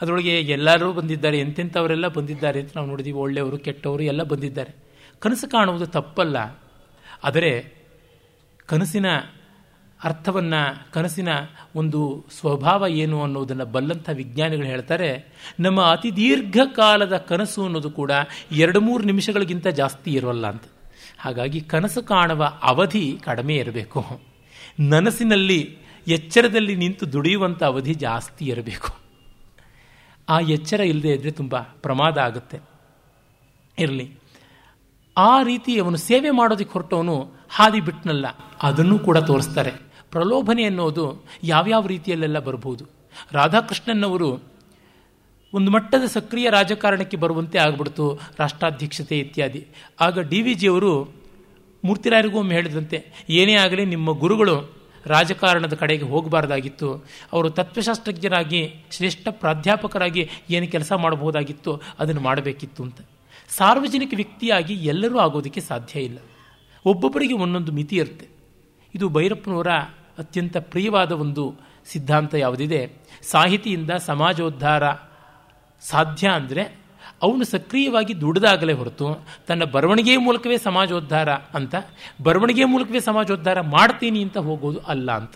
ಅದರೊಳಗೆ ಎಲ್ಲರೂ ಬಂದಿದ್ದಾರೆ, ಎಂತೆಂಥವರೆಲ್ಲ ಬಂದಿದ್ದಾರೆ ಅಂತ ನಾವು ನೋಡಿದ್ದೀವಿ ಒಳ್ಳೆಯವರು, ಕೆಟ್ಟವರು ಎಲ್ಲ ಬಂದಿದ್ದಾರೆ. ಕನಸು ಕಾಣುವುದು ತಪ್ಪಲ್ಲ. ಆದರೆ ಕನಸಿನ ಅರ್ಥವನ್ನು, ಕನಸಿನ ಒಂದು ಸ್ವಭಾವ ಏನು ಅನ್ನೋದನ್ನು ಬಲ್ಲಂಥ ವಿಜ್ಞಾನಿಗಳು ಹೇಳ್ತಾರೆ, ನಮ್ಮ ಅತಿ ದೀರ್ಘಕಾಲದ ಕನಸು ಅನ್ನೋದು ಕೂಡ ಎರಡು ಮೂರು ನಿಮಿಷಗಳಿಗಿಂತ ಜಾಸ್ತಿ ಇರೋಲ್ಲ ಅಂತ. ಹಾಗಾಗಿ ಕನಸು ಕಾಣುವ ಅವಧಿ ಕಡಿಮೆ ಇರಬೇಕು. ನನಸಿನಲ್ಲಿ, ಎಚ್ಚರದಲ್ಲಿ ನಿಂತು ದುಡಿಯುವಂಥ ಅವಧಿ ಜಾಸ್ತಿ ಇರಬೇಕು. ಆ ಎಚ್ಚರ ಇಲ್ಲದೆ ಇದ್ದರೆ ತುಂಬ ಪ್ರಮಾದ ಆಗುತ್ತೆ. ಇರಲಿ. ಆ ರೀತಿ ಅವನು ಸೇವೆ ಮಾಡೋದಕ್ಕೆ ಹೊರಟವನು ಹಾದಿ ಬಿಟ್ಟನಲ್ಲ ಅದನ್ನು ಕೂಡ ತೋರಿಸ್ತಾರೆ. ಪ್ರಲೋಭನೆ ಅನ್ನೋದು ಯಾವ್ಯಾವ ರೀತಿಯಲ್ಲೆಲ್ಲ ಬರಬಹುದು ರಾಧಾಕೃಷ್ಣನ್ನವರು ಒಂದು ಮಟ್ಟದ ಸಕ್ರಿಯ ರಾಜಕಾರಣಕ್ಕೆ ಬರುವಂತೆ ಆಗ್ಬಿಡ್ತು, ರಾಷ್ಟ್ರಾಧ್ಯಕ್ಷತೆ ಇತ್ಯಾದಿ. ಆಗ ಡಿ ವಿ ಜಿಯವರು ಮೂರ್ತಿರಾಯರಿಗೂ ಒಮ್ಮೆ ಹೇಳಿದಂತೆ, ಏನೇ ಆಗಲಿ ನಿಮ್ಮ ಗುರುಗಳು ರಾಜಕಾರಣದ ಕಡೆಗೆ ಹೋಗಬಾರ್ದಾಗಿತ್ತು. ಅವರು ತತ್ವಶಾಸ್ತ್ರಜ್ಞರಾಗಿ, ಶ್ರೇಷ್ಠ ಪ್ರಾಧ್ಯಾಪಕರಾಗಿ ಏನು ಕೆಲಸ ಮಾಡಬಹುದಾಗಿತ್ತು, ಅದನ್ನು ಮಾಡಬೇಕಿತ್ತು ಅಂತ. ಸಾರ್ವಜನಿಕ ವ್ಯಕ್ತಿಯಾಗಿ ಎಲ್ಲರೂ ಆಗೋದಕ್ಕೆ ಸಾಧ್ಯ ಇಲ್ಲ. ಒಬ್ಬೊಬ್ಬರಿಗೆ ಒಂದೊಂದು ಮಿತಿ ಇರುತ್ತೆ. ಇದು ಭೈರಪ್ಪನವರ ಅತ್ಯಂತ ಪ್ರಿಯವಾದ ಒಂದು ಸಿದ್ಧಾಂತ ಯಾವುದಿದೆ? ಸಾಹಿತಿಯಿಂದ ಸಮಾಜೋದ್ಧಾರ ಸಾಧ್ಯ ಅಂದರೆ ಅವನು ಸಕ್ರಿಯವಾಗಿ ದುಡಿದಾಗಲೇ ಹೊರತು ತನ್ನ ಬರವಣಿಗೆ ಮೂಲಕವೇ ಸಮಾಜೋದ್ಧಾರ ಅಂತ ಬರವಣಿಗೆ ಮೂಲಕವೇ ಸಮಾಜೋದ್ಧಾರ ಮಾಡ್ತೀನಿ ಅಂತ ಹೋಗೋದು ಅಲ್ಲ ಅಂತ.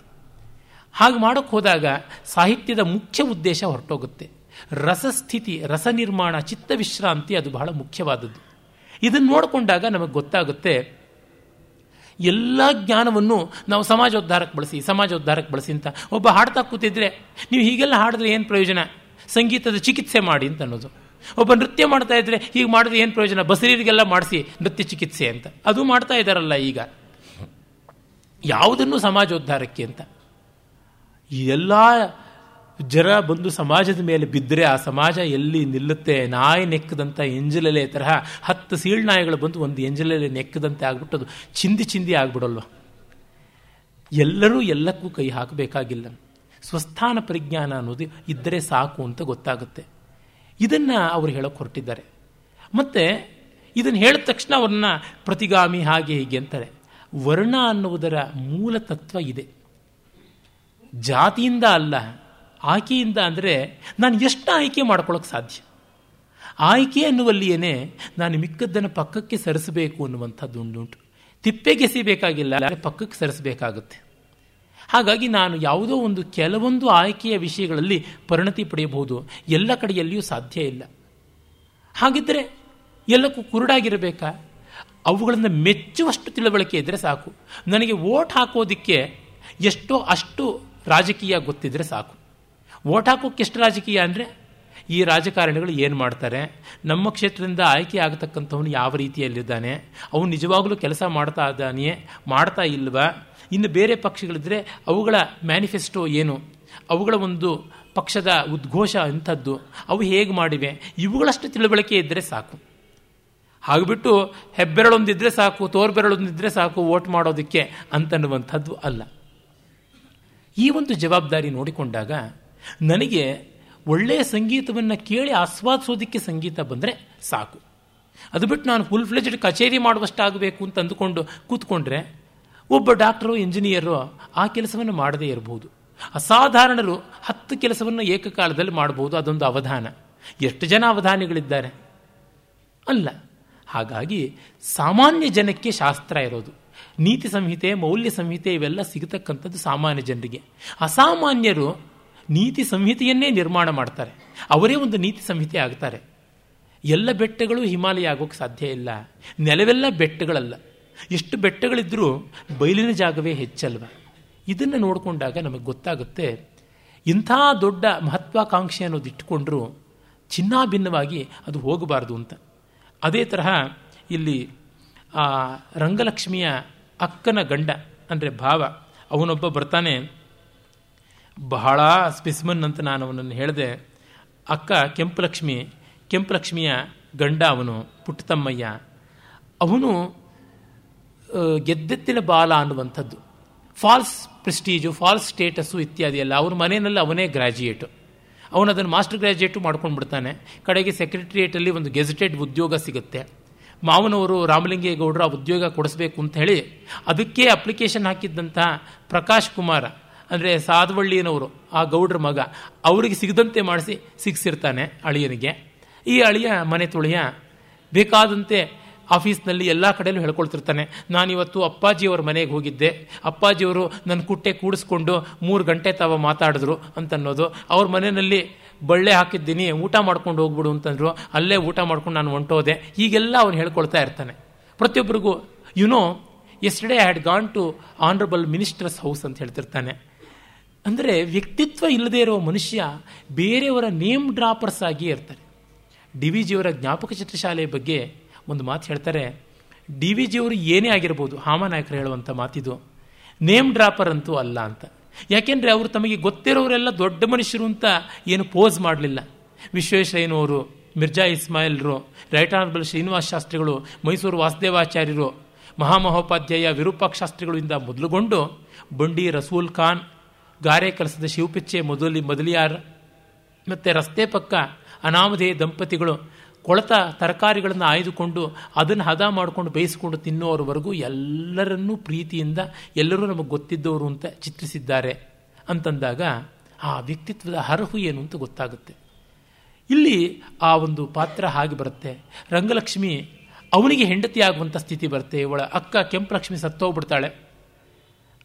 ಹಾಗೆ ಮಾಡೋಕ್ಕೆ ಹೋದಾಗ ಸಾಹಿತ್ಯದ ಮುಖ್ಯ ಉದ್ದೇಶ ಹೊರಟೋಗುತ್ತೆ. ರಸಸ್ಥಿತಿ ರಸ ನಿರ್ಮಾಣ ಚಿತ್ತ ವಿಶ್ರಾಂತಿ ಅದು ಬಹಳ ಮುಖ್ಯವಾದದ್ದು. ಇದನ್ನು ನೋಡಿಕೊಂಡಾಗ ನಮಗೆ ಗೊತ್ತಾಗುತ್ತೆ ಎಲ್ಲ ಜ್ಞಾನವನ್ನು ನಾವು ಸಮಾಜೋದ್ಧಾರಕ್ಕೆ ಬಳಸಿ ಸಮಾಜೋದ್ಧಾರಕ್ಕೆ ಬಳಸಿ ಅಂತ ಒಬ್ಬ ಹಾಡ್ತಾ ಕೂತಿದ್ರೆ, ನೀವು ಹೀಗೆಲ್ಲ ಹಾಡಿದ್ರೆ ಏನು ಪ್ರಯೋಜನ? ಸಂಗೀತದ ಚಿಕಿತ್ಸೆ ಮಾಡಿ ಅಂತ ಅನ್ನೋದು. ಒಬ್ಬ ನೃತ್ಯ ಮಾಡ್ತಾ ಇದ್ರೆ ಹೀಗೆ ಮಾಡಿದ್ರೆ ಏನು ಪ್ರಯೋಜನ? ಬಸರೀರಿಗೆಲ್ಲ ಮಾಡಿಸಿ ನೃತ್ಯ ಚಿಕಿತ್ಸೆ ಅಂತ. ಅದು ಮಾಡ್ತಾ ಇದ್ದಾರಲ್ಲ ಈಗ. ಯಾವುದನ್ನು ಸಮಾಜೋದ್ಧಾರಕ್ಕೆ ಅಂತ? ಎಲ್ಲ ಜರ ಬಂದು ಸಮಾಜದ ಮೇಲೆ ಬಿದ್ದರೆ ಆ ಸಮಾಜ ಎಲ್ಲಿ ನಿಲ್ಲುತ್ತೆ? ನಾಯಿ ನೆಕ್ಕದಂಥ ಎಂಜಲಲೆ ತರಹ ಹತ್ತು ಸೀಳ್ನಾಯಿಗಳು ಬಂದು ಒಂದು ಎಂಜಲಲೆ ನೆಕ್ಕದಂತೆ ಆಗ್ಬಿಟ್ಟು ಅದು ಚಿಂದಿ ಚಿಂದಿ ಆಗ್ಬಿಡಲ್ವ? ಎಲ್ಲರೂ ಎಲ್ಲಕ್ಕೂ ಕೈ ಹಾಕಬೇಕಾಗಿಲ್ಲ. ಸ್ವಸ್ಥಾನ ಪರಿಜ್ಞಾನ ಅನ್ನೋದು ಇದ್ದರೆ ಸಾಕು ಅಂತ ಗೊತ್ತಾಗುತ್ತೆ. ಇದನ್ನು ಅವರು ಹೇಳೋಕೆ ಹೊರಟಿದ್ದಾರೆ. ಮತ್ತು ಇದನ್ನು ಹೇಳಿದ ತಕ್ಷಣ ಅವ್ರನ್ನ ಪ್ರತಿಗಾಮಿ ಹಾಗೆ ಹೀಗೆ ಅಂತಾರೆ. ವರ್ಣ ಅನ್ನುವುದರ ಮೂಲ ತತ್ವ ಇದೆ. ಜಾತಿಯಿಂದ ಅಲ್ಲ ಆಯ್ಕೆಯಿಂದ ಅಂದರೆ ನಾನು ಎಷ್ಟು ಆಯ್ಕೆ ಮಾಡ್ಕೊಳ್ಳೋಕೆ ಸಾಧ್ಯ? ಆಯ್ಕೆ ಅನ್ನುವಲ್ಲಿಯೇ ನಾನು ಮಿಕ್ಕದ್ದನ್ನು ಪಕ್ಕಕ್ಕೆ ಸರಿಸಬೇಕು ಅನ್ನುವಂಥದ್ದು ಉಂಟು. ತಿಪ್ಪೆಗೆಸಿಬೇಕಾಗಿಲ್ಲ ಪಕ್ಕಕ್ಕೆ ಸರಿಸಬೇಕಾಗುತ್ತೆ. ಹಾಗಾಗಿ ನಾನು ಯಾವುದೋ ಒಂದು ಕೆಲವೊಂದು ಆಯ್ಕೆಯ ವಿಷಯಗಳಲ್ಲಿ ಪರಿಣತಿ ಪಡೆಯಬಹುದು. ಎಲ್ಲ ಕಡೆಯಲ್ಲಿಯೂ ಸಾಧ್ಯ ಇಲ್ಲ. ಹಾಗಿದ್ದರೆ ಎಲ್ಲಕ್ಕೂ ಕುರುಡಾಗಿರಬೇಕಾ? ಅವುಗಳನ್ನು ಮೆಚ್ಚುವಷ್ಟು ತಿಳುವಳಿಕೆ ಇದ್ದರೆ ಸಾಕು. ನನಗೆ ಓಟ್ ಹಾಕೋದಕ್ಕೆ ಎಷ್ಟೋ ಅಷ್ಟು ರಾಜಕೀಯ ಗೊತ್ತಿದ್ದರೆ ಸಾಕು. ಓಟ್ ಹಾಕೋಕ್ಕೆ ಎಷ್ಟು ರಾಜಕೀಯ ಅಂದರೆ ಈ ರಾಜಕಾರಣಿಗಳು ಏನು ಮಾಡ್ತಾರೆ? ನಮ್ಮ ಕ್ಷೇತ್ರದಿಂದ ಆಯ್ಕೆ ಆಗತಕ್ಕಂಥವನು ಯಾವ ರೀತಿಯಲ್ಲಿದ್ದಾನೆ? ಅವನು ನಿಜವಾಗಲೂ ಕೆಲಸ ಮಾಡ್ತಾ ಇದ್ದಾನೆಯೇ? ಮಾಡ್ತಾ ಇಲ್ವಾ? ಇನ್ನು ಬೇರೆ ಪಕ್ಷಗಳಿದ್ರೆ ಅವುಗಳ ಮ್ಯಾನಿಫೆಸ್ಟೋ ಏನು? ಅವುಗಳ ಒಂದು ಪಕ್ಷದ ಉದ್ಘೋಷ ಅಂಥದ್ದು ಅವು ಹೇಗೆ ಮಾಡಿವೆ? ಇವುಗಳಷ್ಟು ತಿಳುವಳಿಕೆ ಇದ್ದರೆ ಸಾಕು. ಹಾಗ್ಬಿಟ್ಟು ಹೆಬ್ಬೆರಳೊಂದಿದ್ದರೆ ಸಾಕು ತೋರ್ಬೆರಳೊಂದಿದ್ದರೆ ಸಾಕು ವೋಟ್ ಮಾಡೋದಕ್ಕೆ ಅಂತನ್ನುವಂಥದ್ದು ಅಲ್ಲ. ಈ ಒಂದು ಜವಾಬ್ದಾರಿ ನೋಡಿಕೊಂಡಾಗ ನನಗೆ ಒಳ್ಳೆಯ ಸಂಗೀತವನ್ನು ಕೇಳಿ ಆಸ್ವಾದಿಸೋದಕ್ಕೆ ಸಂಗೀತ ಬಂದರೆ ಸಾಕು. ಅದು ಬಿಟ್ಟು ನಾನು ಫುಲ್ ಫ್ಲೆಜ್ಡ್ ಕಚೇರಿ ಮಾಡುವಷ್ಟಾಗಬೇಕು ಅಂತ ಅಂದುಕೊಂಡು ಕೂತ್ಕೊಂಡ್ರೆ ಒಬ್ಬ ಡಾಕ್ಟರು ಇಂಜಿನಿಯರು ಆ ಕೆಲಸವನ್ನು ಮಾಡದೇ ಇರಬಹುದು ಅಸಾಧಾರಣರು ಹತ್ತು ಕೆಲಸವನ್ನು ಏಕಕಾಲದಲ್ಲಿ ಮಾಡಬಹುದು ಅದೊಂದು ಅವಧಾನ. ಎಷ್ಟು ಜನ ಅವಧಾನಿಗಳಿದ್ದಾರೆ? ಅಲ್ಲ. ಹಾಗಾಗಿ ಸಾಮಾನ್ಯ ಜನಕ್ಕೆ ಶಾಸ್ತ್ರ ಇರೋದು. ನೀತಿ ಸಂಹಿತೆ, ಮೌಲ್ಯ ಸಂಹಿತೆ ಇವೆಲ್ಲ ಸಿಗತಕ್ಕಂಥದ್ದು ಸಾಮಾನ್ಯ ಜನರಿಗೆ. ಅಸಾಮಾನ್ಯರು ನೀತಿ ಸಂಹಿತೆಯನ್ನೇ ನಿರ್ಮಾಣ ಮಾಡ್ತಾರೆ. ಅವರೇ ಒಂದು ನೀತಿ ಸಂಹಿತೆ ಆಗ್ತಾರೆ. ಎಲ್ಲ ಬೆಟ್ಟಗಳು ಹಿಮಾಲಯ ಆಗೋಕ್ಕೆ ಸಾಧ್ಯ ಇಲ್ಲ. ನೆಲವೆಲ್ಲ ಬೆಟ್ಟಗಳಲ್ಲ. ಎಷ್ಟು ಬೆಟ್ಟಗಳಿದ್ದರೂ ಬಯಲಿನ ಜಾಗವೇ ಹೆಚ್ಚಲ್ವ? ಇದನ್ನು ನೋಡಿಕೊಂಡಾಗ ನಮಗೆ ಗೊತ್ತಾಗುತ್ತೆ, ಇಂಥ ದೊಡ್ಡ ಮಹತ್ವಾಕಾಂಕ್ಷೆ ಅನ್ನೋದು ಇಟ್ಟುಕೊಂಡ್ರೂ ಚಿನ್ನಾಭಿನ್ನವಾಗಿ ಅದು ಹೋಗಬಾರ್ದು ಅಂತ. ಅದೇ ತರಹ ಇಲ್ಲಿ, ಆ, ರಂಗಲಕ್ಷ್ಮಿಯ ಅಕ್ಕನ ಗಂಡ, ಅಂದರೆ ಭಾವ, ಅವನೊಬ್ಬ ಬರ್ತಾನೆ ಬಹಳ ಸ್ಪಿಸ್ಮನ್ ಅಂತ ನಾನು ಅವನನ್ನು ಹೇಳಿದೆ. ಅಕ್ಕ ಕೆಂಪಲಕ್ಷ್ಮಿ, ಕೆಂಪಲಕ್ಷ್ಮಿಯ ಗಂಡ ಅವನು, ಪುಟ್ಟತಮ್ಮಯ್ಯ. ಅವನು ಗೆದ್ದೆತ್ತಿನ ಬಾಲ ಅನ್ನುವಂಥದ್ದು. ಫಾಲ್ಸ್ ಪ್ರೆಸ್ಟೀಜು ಫಾಲ್ಸ್ ಸ್ಟೇಟಸ್ಸು ಇತ್ಯಾದಿ ಎಲ್ಲ. ಅವ್ರ ಮನೆಯಲ್ಲಿ ಅವನೇ ಗ್ರ್ಯಾಜುಯೇಟು ಅವನು ಅದನ್ನು ಮಾಸ್ಟರ್ ಗ್ರ್ಯಾಜುಯೇಟು ಮಾಡ್ಕೊಂಡು ಬಿಡ್ತಾನೆ ಕಡೆಗೆ ಸೆಕ್ರೆಟರಿಯೇಟಲ್ಲಿ ಒಂದು ಗೆಜೆಟೆಡ್ ಉದ್ಯೋಗ ಸಿಗುತ್ತೆ. ಮಾವನವರು ರಾಮಲಿಂಗೇಗೌಡರು ಆ ಉದ್ಯೋಗ ಕೊಡಿಸ್ಬೇಕು ಅಂತ ಹೇಳಿ ಅದಕ್ಕೆ ಅಪ್ಲಿಕೇಶನ್ ಹಾಕಿದ್ದಂತಹ ಪ್ರಕಾಶ್ ಕುಮಾರ. ಅಂದರೆ ಸಾಧವಳ್ಳಿಯನವರು, ಆ ಗೌಡ್ರ ಮಗ, ಅವರಿಗೆ ಸಿಗದಂತೆ ಮಾಡಿಸಿ ಸಿಕ್ಸಿರ್ತಾನೆ ಅಳಿಯನಿಗೆ. ಈ ಅಳಿಯ ಮನೆ ತುಳಿಯ ಬೇಕಾದಂತೆ ಆಫೀಸ್ನಲ್ಲಿ ಎಲ್ಲ ಕಡೆಯಲ್ಲೂ ಹೇಳ್ಕೊಳ್ತಿರ್ತಾನೆ, ನಾನಿವತ್ತು ಅಪ್ಪಾಜಿಯವ್ರ ಮನೆಗೆ ಹೋಗಿದ್ದೆ, ಅಪ್ಪಾಜಿಯವರು ನನ್ನ ಕುಟ್ಟೆ ಕೂಡಿಸ್ಕೊಂಡು ಮೂರು ಗಂಟೆ ತಾವ ಮಾತಾಡಿದ್ರು ಅಂತನ್ನೋದು, ಅವ್ರ ಮನೆಯಲ್ಲಿ ಬಳ್ಳೆ ಹಾಕಿದ್ದೀನಿ, ಊಟ ಮಾಡ್ಕೊಂಡು ಹೋಗ್ಬಿಡು ಅಂತಂದ್ರು, ಅಲ್ಲೇ ಊಟ ಮಾಡ್ಕೊಂಡು ನಾನು ಹೊಂಟೋದೆ, ಹೀಗೆಲ್ಲ ಅವನು ಹೇಳ್ಕೊಳ್ತಾ ಇರ್ತಾನೆ. ಪ್ರತಿಯೊಬ್ಬರಿಗೂ you know yesterday I had gone to honourable minister's house ಅಂತ ಹೇಳ್ತಿರ್ತಾನೆ. ಅಂದರೆ ವ್ಯಕ್ತಿತ್ವ ಇಲ್ಲದೇ ಇರೋ ಮನುಷ್ಯ ಬೇರೆಯವರ ನೇಮ್ ಡ್ರಾಪರ್ಸ್ ಆಗಿ ಇರ್ತಾರೆ. ಡಿ ವಿ ಜಿಯವರ ಜ್ಞಾಪಕ ಚಿತ್ರಶಾಲೆಯ ಬಗ್ಗೆ ಒಂದು ಮಾತು ಹೇಳ್ತಾರೆ. ಡಿ ವಿ ಜಿಯವರು ಏನೇ ಆಗಿರ್ಬೋದು ಹಾಮನಾಯಕರು ಹೇಳುವಂಥ ಮಾತಿದು, ನೇಮ್ ಡ್ರಾಪರ್ ಅಂತೂ ಅಲ್ಲ ಅಂತ. ಯಾಕೆಂದರೆ ಅವರು ತಮಗೆ ಗೊತ್ತಿರೋರೆಲ್ಲ ದೊಡ್ಡ ಮನುಷ್ಯರು ಅಂತ ಏನು ಪೋಸ್ ಮಾಡಲಿಲ್ಲ. ವಿಶ್ವೇಶ್ವರಯ್ಯನವರು, ಮಿರ್ಜಾ ಇಸ್ಮಾಯಿಲ್ರು, ರೈಟ್ ಆನರ್ಬಲ್ ಶ್ರೀನಿವಾಸ ಶಾಸ್ತ್ರಿಗಳು, ಮೈಸೂರು ವಾಸುದೇವಾಚಾರ್ಯರು, ಮಹಾಮಹೋಪಾಧ್ಯಾಯ ವಿರೂಪಾಕ್ಷ ಶಾಸ್ತ್ರಿಗಳಿಂದ ಮೊದಲುಗೊಂಡು ಬಂಡಿ ರಸೂಲ್ ಖಾನ್ ಗಾರೆ ಕೆಲಸದ ಶಿವಪಿಚ್ಚೆ ಮೊದಲಿ ಮೊದಲಿಯಾರ್. ಮತ್ತು ರಸ್ತೆ ಪಕ್ಕ ಅನಾಮಧೇಯ ದಂಪತಿಗಳು ಕೊಳತ ತರಕಾರಿಗಳನ್ನು ಆಯ್ದುಕೊಂಡು ಅದನ್ನು ಹದ ಮಾಡಿಕೊಂಡು ಬೇಯಿಸಿಕೊಂಡು ತಿನ್ನುವರವರೆಗೂ ಎಲ್ಲರನ್ನೂ ಪ್ರೀತಿಯಿಂದ ಎಲ್ಲರೂ ನಮಗೆ ಗೊತ್ತಿದ್ದವರು ಅಂತ ಚಿತ್ರಿಸಿದ್ದಾರೆ ಅಂತಂದಾಗ ಆ ವ್ಯಕ್ತಿತ್ವದ ಅರ್ಹು ಏನು ಅಂತ ಗೊತ್ತಾಗುತ್ತೆ. ಇಲ್ಲಿ ಆ ಒಂದು ಪಾತ್ರ ಹಾಗೆ ಬರುತ್ತೆ. ರಂಗಲಕ್ಷ್ಮಿ ಅವನಿಗೆ ಹೆಂಡತಿ ಆಗುವಂಥ ಸ್ಥಿತಿ ಬರುತ್ತೆ. ಇವಳ ಅಕ್ಕ ಕೆಂಪಲಕ್ಷ್ಮಿ ಸತ್ತೋಗ್ಬಿಡ್ತಾಳೆ.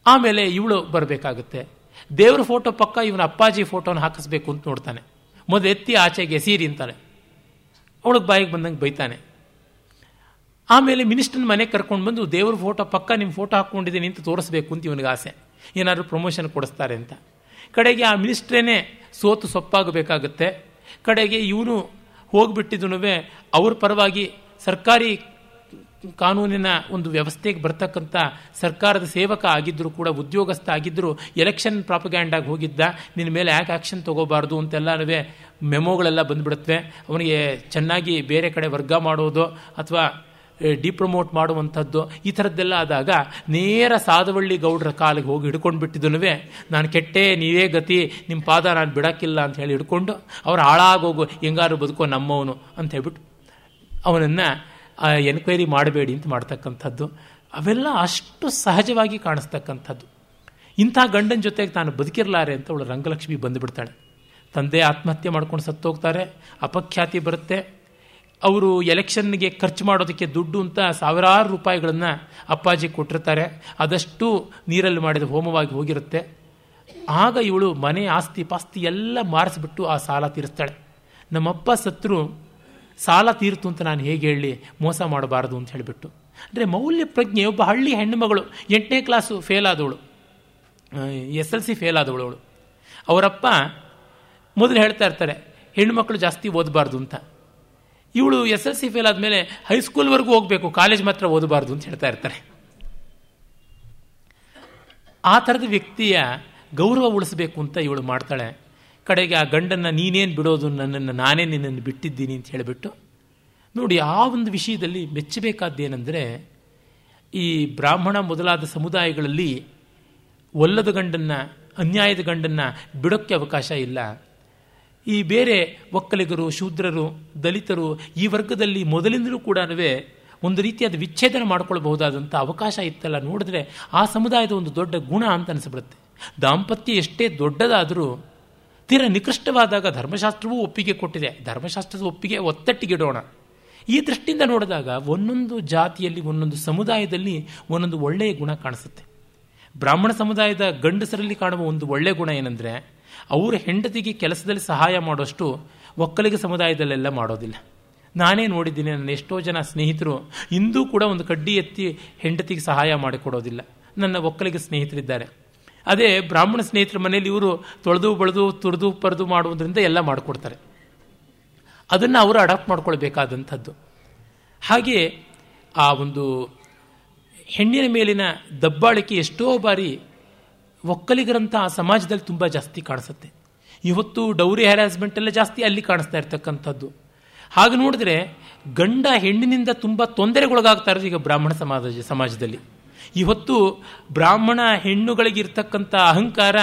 ಆಮೇಲೆ ಇವಳು ಬರಬೇಕಾಗುತ್ತೆ. ದೇವ್ರ ಫೋಟೋ ಪಕ್ಕ ಇವನ ಅಪ್ಪಾಜಿ ಫೋಟೋನ ಹಾಕಿಸ್ಬೇಕು ಅಂತ ನೋಡ್ತಾನೆ. ಮೊದಲು ಎತ್ತಿ ಆಚೆಗೆ ಸೀರಿ ಅಂತಾಳೆ ಅವಳಿಗೆ ಬಾಯಿಗೆ ಬಂದಂಗೆ ಬೈತಾನೆ. ಆಮೇಲೆ ಮಿನಿಸ್ಟರ್ನ ಮನೆಗೆ ಕರ್ಕೊಂಡು ಬಂದು ದೇವ್ರ ಫೋಟೋ ಪಕ್ಕ ನಿಮ್ಮ ಫೋಟೋ ಹಾಕ್ಕೊಂಡಿದ್ದೀನಿ ಅಂತ ತೋರಿಸ್ಬೇಕು ಅಂತ ಇವನಿಗೆ ಆಸೆ. ಏನಾದರೂ ಪ್ರಮೋಷನ್ ಕೊಡಿಸ್ತಾರೆ ಅಂತ. ಕಡೆಗೆ ಆ ಮಿನಿಸ್ಟ್ರೇನೆ ಸೋತು ಸೊಪ್ಪಾಗಬೇಕಾಗುತ್ತೆ. ಕಡೆಗೆ ಇವನು ಹೋಗಿಬಿಟ್ಟಿದ್ದು ಅವ್ರ ಪರವಾಗಿ ಸರ್ಕಾರಿ ಕಾನೂನಿನ ಒಂದು ವ್ಯವಸ್ಥೆಗೆ ಬರ್ತಕ್ಕಂಥ ಸರ್ಕಾರದ ಸೇವಕ ಆಗಿದ್ದರೂ ಕೂಡ, ಉದ್ಯೋಗಸ್ಥ ಆಗಿದ್ದರೂ ಎಲೆಕ್ಷನ್ ಪ್ರಾಪಗ್ಯಾಂಡಾಗಿ ಹೋಗಿದ್ದ, ನಿನ್ನ ಮೇಲೆ ಯಾಕೆ ಆ್ಯಕ್ಷನ್ ತೊಗೋಬಾರ್ದು ಅಂತೆಲ್ಲನೂ ಮೆಮೋಗಳೆಲ್ಲ ಬಂದುಬಿಡುತ್ತವೆ. ಅವನಿಗೆ ಚೆನ್ನಾಗಿ ಬೇರೆ ಕಡೆ ವರ್ಗ ಮಾಡೋದು ಅಥವಾ ಡಿಪ್ರಮೋಟ್ ಮಾಡುವಂಥದ್ದು, ಈ ಥರದ್ದೆಲ್ಲ ಆದಾಗ ನೇರ ಸಾಧವಳ್ಳಿ ಗೌಡರ ಕಾಲಿಗೆ ಹೋಗಿ ಹಿಡ್ಕೊಂಡು ಬಿಟ್ಟಿದ್ದನುವೆ ನಾನು ಕೆಟ್ಟೆ, ನೀವೇ ಗತಿ ನಿಮ್ಮ ಪಾದ ನಾನು ಬಿಡೋಕ್ಕಿಲ್ಲ ಅಂತ ಹೇಳಿ ಹಿಡ್ಕೊಂಡು, ಅವ್ರು ಹಾಳಾಗೋಗು ಹೆಂಗಾರು ಬದುಕೋ ನಮ್ಮವನು ಅಂತ ಹೇಳ್ಬಿಟ್ಟು ಅವನನ್ನು ಎನ್ಕ್ವೈರಿ ಮಾಡಬೇಡಿ ಅಂತ ಮಾಡ್ತಕ್ಕಂಥದ್ದು, ಅವೆಲ್ಲ ಅಷ್ಟು ಸಹಜವಾಗಿ ಕಾಣಿಸ್ತಕ್ಕಂಥದ್ದು. ಇಂಥ ಗಂಡನ ಜೊತೆಗೆ ತಾನು ಬದುಕಿರಲಾರೆ ಅಂತ ಅವಳು ರಂಗಲಕ್ಷ್ಮಿ ಬಂದುಬಿಡ್ತಾಳೆ. ತಂದೆ ಆತ್ಮಹತ್ಯೆ ಮಾಡ್ಕೊಂಡು ಸತ್ತೋಗ್ತಾರೆ, ಅಪಖ್ಯಾತಿ ಬರುತ್ತೆ. ಅವರು ಎಲೆಕ್ಷನ್ಗೆ ಖರ್ಚು ಮಾಡೋದಕ್ಕೆ ದುಡ್ಡು ಅಂತ ಸಾವಿರಾರು ರೂಪಾಯಿಗಳನ್ನು ಅಪ್ಪಾಜಿ ಕೊಟ್ಟಿರ್ತಾರೆ. ಅದಷ್ಟು ನೀರಲ್ಲಿ ಮಾಡಿದ ಹೋಮವಾಗಿ ಹೋಗಿರುತ್ತೆ. ಆಗ ಇವಳು ಮನೆ ಆಸ್ತಿ ಪಾಸ್ತಿ ಎಲ್ಲ ಮಾರಿಸ್ಬಿಟ್ಟು ಆ ಸಾಲ ತೀರಿಸ್ತಾಳೆ. ನಮ್ಮಪ್ಪ ಸತ್ರು ಸಾಲ ತೀರ್ತು ಅಂತ ನಾನು ಹೇಗೆ ಹೇಳಿ ಮೋಸ ಮಾಡಬಾರ್ದು ಅಂತ ಹೇಳಿಬಿಟ್ಟು. ಅಂದರೆ ಮೌಲ್ಯ ಪ್ರಜ್ಞೆ, ಒಬ್ಬ ಹಳ್ಳಿ ಹೆಣ್ಣುಮಗಳು ಎಂಟನೇ ಕ್ಲಾಸು ಫೇಲ್ ಆದವಳು. ಎಸ್ ಎಲ್ ಸಿ ಫೇಲ್ ಆದವಳು ಅವಳು. ಅವರಪ್ಪ ಮೊದಲು ಹೇಳ್ತಾ ಇರ್ತಾರೆ ಹೆಣ್ಣುಮಕ್ಕಳು ಜಾಸ್ತಿ ಓದಬಾರ್ದು ಅಂತ. ಇವಳು ಎಸ್ ಎಲ್ ಸಿ ಫೇಲ್ ಆದಮೇಲೆ ಹೈಸ್ಕೂಲ್ವರೆಗೂ ಹೋಗಬೇಕು ಕಾಲೇಜ್ ಮಾತ್ರ ಓದಬಾರ್ದು ಅಂತ ಹೇಳ್ತಾ ಇರ್ತಾರೆ. ಆ ಥರದ ವ್ಯಕ್ತಿಯ ಗೌರವ ಉಳಿಸಬೇಕು ಅಂತ ಇವಳು ಮಾಡ್ತಾಳೆ. ಕಡೆಗೆ ಆ ಗಂಡನ್ನು ನೀನೇನು ಬಿಡೋದು ನನ್ನನ್ನು ನಾನೇ ನಿನ್ನನ್ನು ಬಿಟ್ಟಿದ್ದೀನಿ ಅಂತ ಹೇಳಿಬಿಟ್ಟು ನೋಡಿ ಆ ಒಂದು ವಿಷಯದಲ್ಲಿ ಮೆಚ್ಚಬೇಕಾದ್ದೇನೆಂದರೆ ಈ ಬ್ರಾಹ್ಮಣ ಮೊದಲಾದ ಸಮುದಾಯಗಳಲ್ಲಿ ಒಲ್ಲದ ಗಂಡನ್ನು, ಅನ್ಯಾಯದ ಗಂಡನ್ನು ಬಿಡೋಕ್ಕೆ ಅವಕಾಶ ಇಲ್ಲ. ಈ ಬೇರೆ ಒಕ್ಕಲಿಗರು, ಶೂದ್ರರು, ದಲಿತರು ಈ ವರ್ಗದಲ್ಲಿ ಮೊದಲಿಂದಲೂ ಕೂಡ ಒಂದು ರೀತಿಯಾದ ವಿಚ್ಛೇದನ ಮಾಡ್ಕೊಳ್ಬಹುದಾದಂಥ ಅವಕಾಶ ಇತ್ತಲ್ಲ. ನೋಡಿದ್ರೆ ಆ ಸಮುದಾಯದ ಒಂದು ದೊಡ್ಡ ಗುಣ ಅಂತ ಅನಿಸ್ಬಿಡುತ್ತೆ. ದಾಂಪತ್ಯ ಎಷ್ಟೇ ದೊಡ್ಡದಾದರೂ ತೀರ ನಿಕೃಷ್ಟವಾದಾಗ ಧರ್ಮಶಾಸ್ತ್ರವೂ ಒಪ್ಪಿಗೆ ಕೊಟ್ಟಿದೆ. ಧರ್ಮಶಾಸ್ತ್ರದ ಒಪ್ಪಿಗೆ ಒತ್ತಟ್ಟಿಗಿಡೋಣ. ಈ ದೃಷ್ಟಿಯಿಂದ ನೋಡಿದಾಗ ಒಂದೊಂದು ಜಾತಿಯಲ್ಲಿ ಒಂದೊಂದು ಸಮುದಾಯದಲ್ಲಿ ಒಂದೊಂದು ಒಳ್ಳೆಯ ಗುಣ ಕಾಣಿಸುತ್ತೆ. ಬ್ರಾಹ್ಮಣ ಸಮುದಾಯದ ಗಂಡಸರಲ್ಲಿ ಕಾಣುವ ಒಂದು ಒಳ್ಳೆಯ ಗುಣ ಏನಂದರೆ, ಅವರ ಹೆಂಡತಿಗೆ ಕೆಲಸದಲ್ಲಿ ಸಹಾಯ ಮಾಡೋಷ್ಟು ಒಕ್ಕಲಿಗ ಸಮುದಾಯದಲ್ಲೆಲ್ಲ ಮಾಡೋದಿಲ್ಲ. ನಾನೇ ನೋಡಿದ್ದೀನಿ, ನನ್ನ ಎಷ್ಟೋ ಜನ ಸ್ನೇಹಿತರು ಇಂದೂ ಕೂಡ ಒಂದು ಕಡ್ಡಿ ಎತ್ತಿ ಹೆಂಡತಿಗೆ ಸಹಾಯ ಮಾಡಿಕೊಡೋದಿಲ್ಲ. ನನ್ನ ಒಕ್ಕಲಿಗ ಸ್ನೇಹಿತರಿದ್ದಾರೆ. ಅದೇ ಬ್ರಾಹ್ಮಣ ಸ್ನೇಹಿತರ ಮನೆಯಲ್ಲಿ ಇವರು ತೊಳೆದು, ಬಳೆದು, ತುರಿದು, ಪರದು ಮಾಡುವುದರಿಂದ ಎಲ್ಲ ಮಾಡಿಕೊಡ್ತಾರೆ. ಅದನ್ನು ಅವರು ಅಡಾಪ್ಟ್ ಮಾಡ್ಕೊಳ್ಬೇಕಾದಂಥದ್ದು. ಹಾಗೆಯೇ ಆ ಒಂದು ಹೆಣ್ಣಿನ ಮೇಲಿನ ದಬ್ಬಾಳಿಕೆ ಎಷ್ಟೋ ಬಾರಿ ಒಕ್ಕಲಿಗರಂಥ ಆ ಸಮಾಜದಲ್ಲಿ ತುಂಬ ಜಾಸ್ತಿ ಕಾಣಿಸುತ್ತೆ. ಇವತ್ತು ಡೌರಿ ಹ್ಯಾರಾಸ್ಮೆಂಟ್ ಎಲ್ಲ ಜಾಸ್ತಿ ಅಲ್ಲಿ ಕಾಣಿಸ್ತಾ ಇರ್ತಕ್ಕಂಥದ್ದು. ಹಾಗೆ ನೋಡಿದ್ರೆ ಗಂಡ ಹೆಣ್ಣಿನಿಂದ ತುಂಬ ತೊಂದರೆಗೊಳಗಾಗ್ತಾ ಇರೋದು ಈಗ ಬ್ರಾಹ್ಮಣ ಸಮಾಜ, ಸಮಾಜದಲ್ಲಿ. ಇವತ್ತು ಬ್ರಾಹ್ಮಣ ಹೆಣ್ಣುಗಳಿಗಿರ್ತಕ್ಕಂಥ ಅಹಂಕಾರ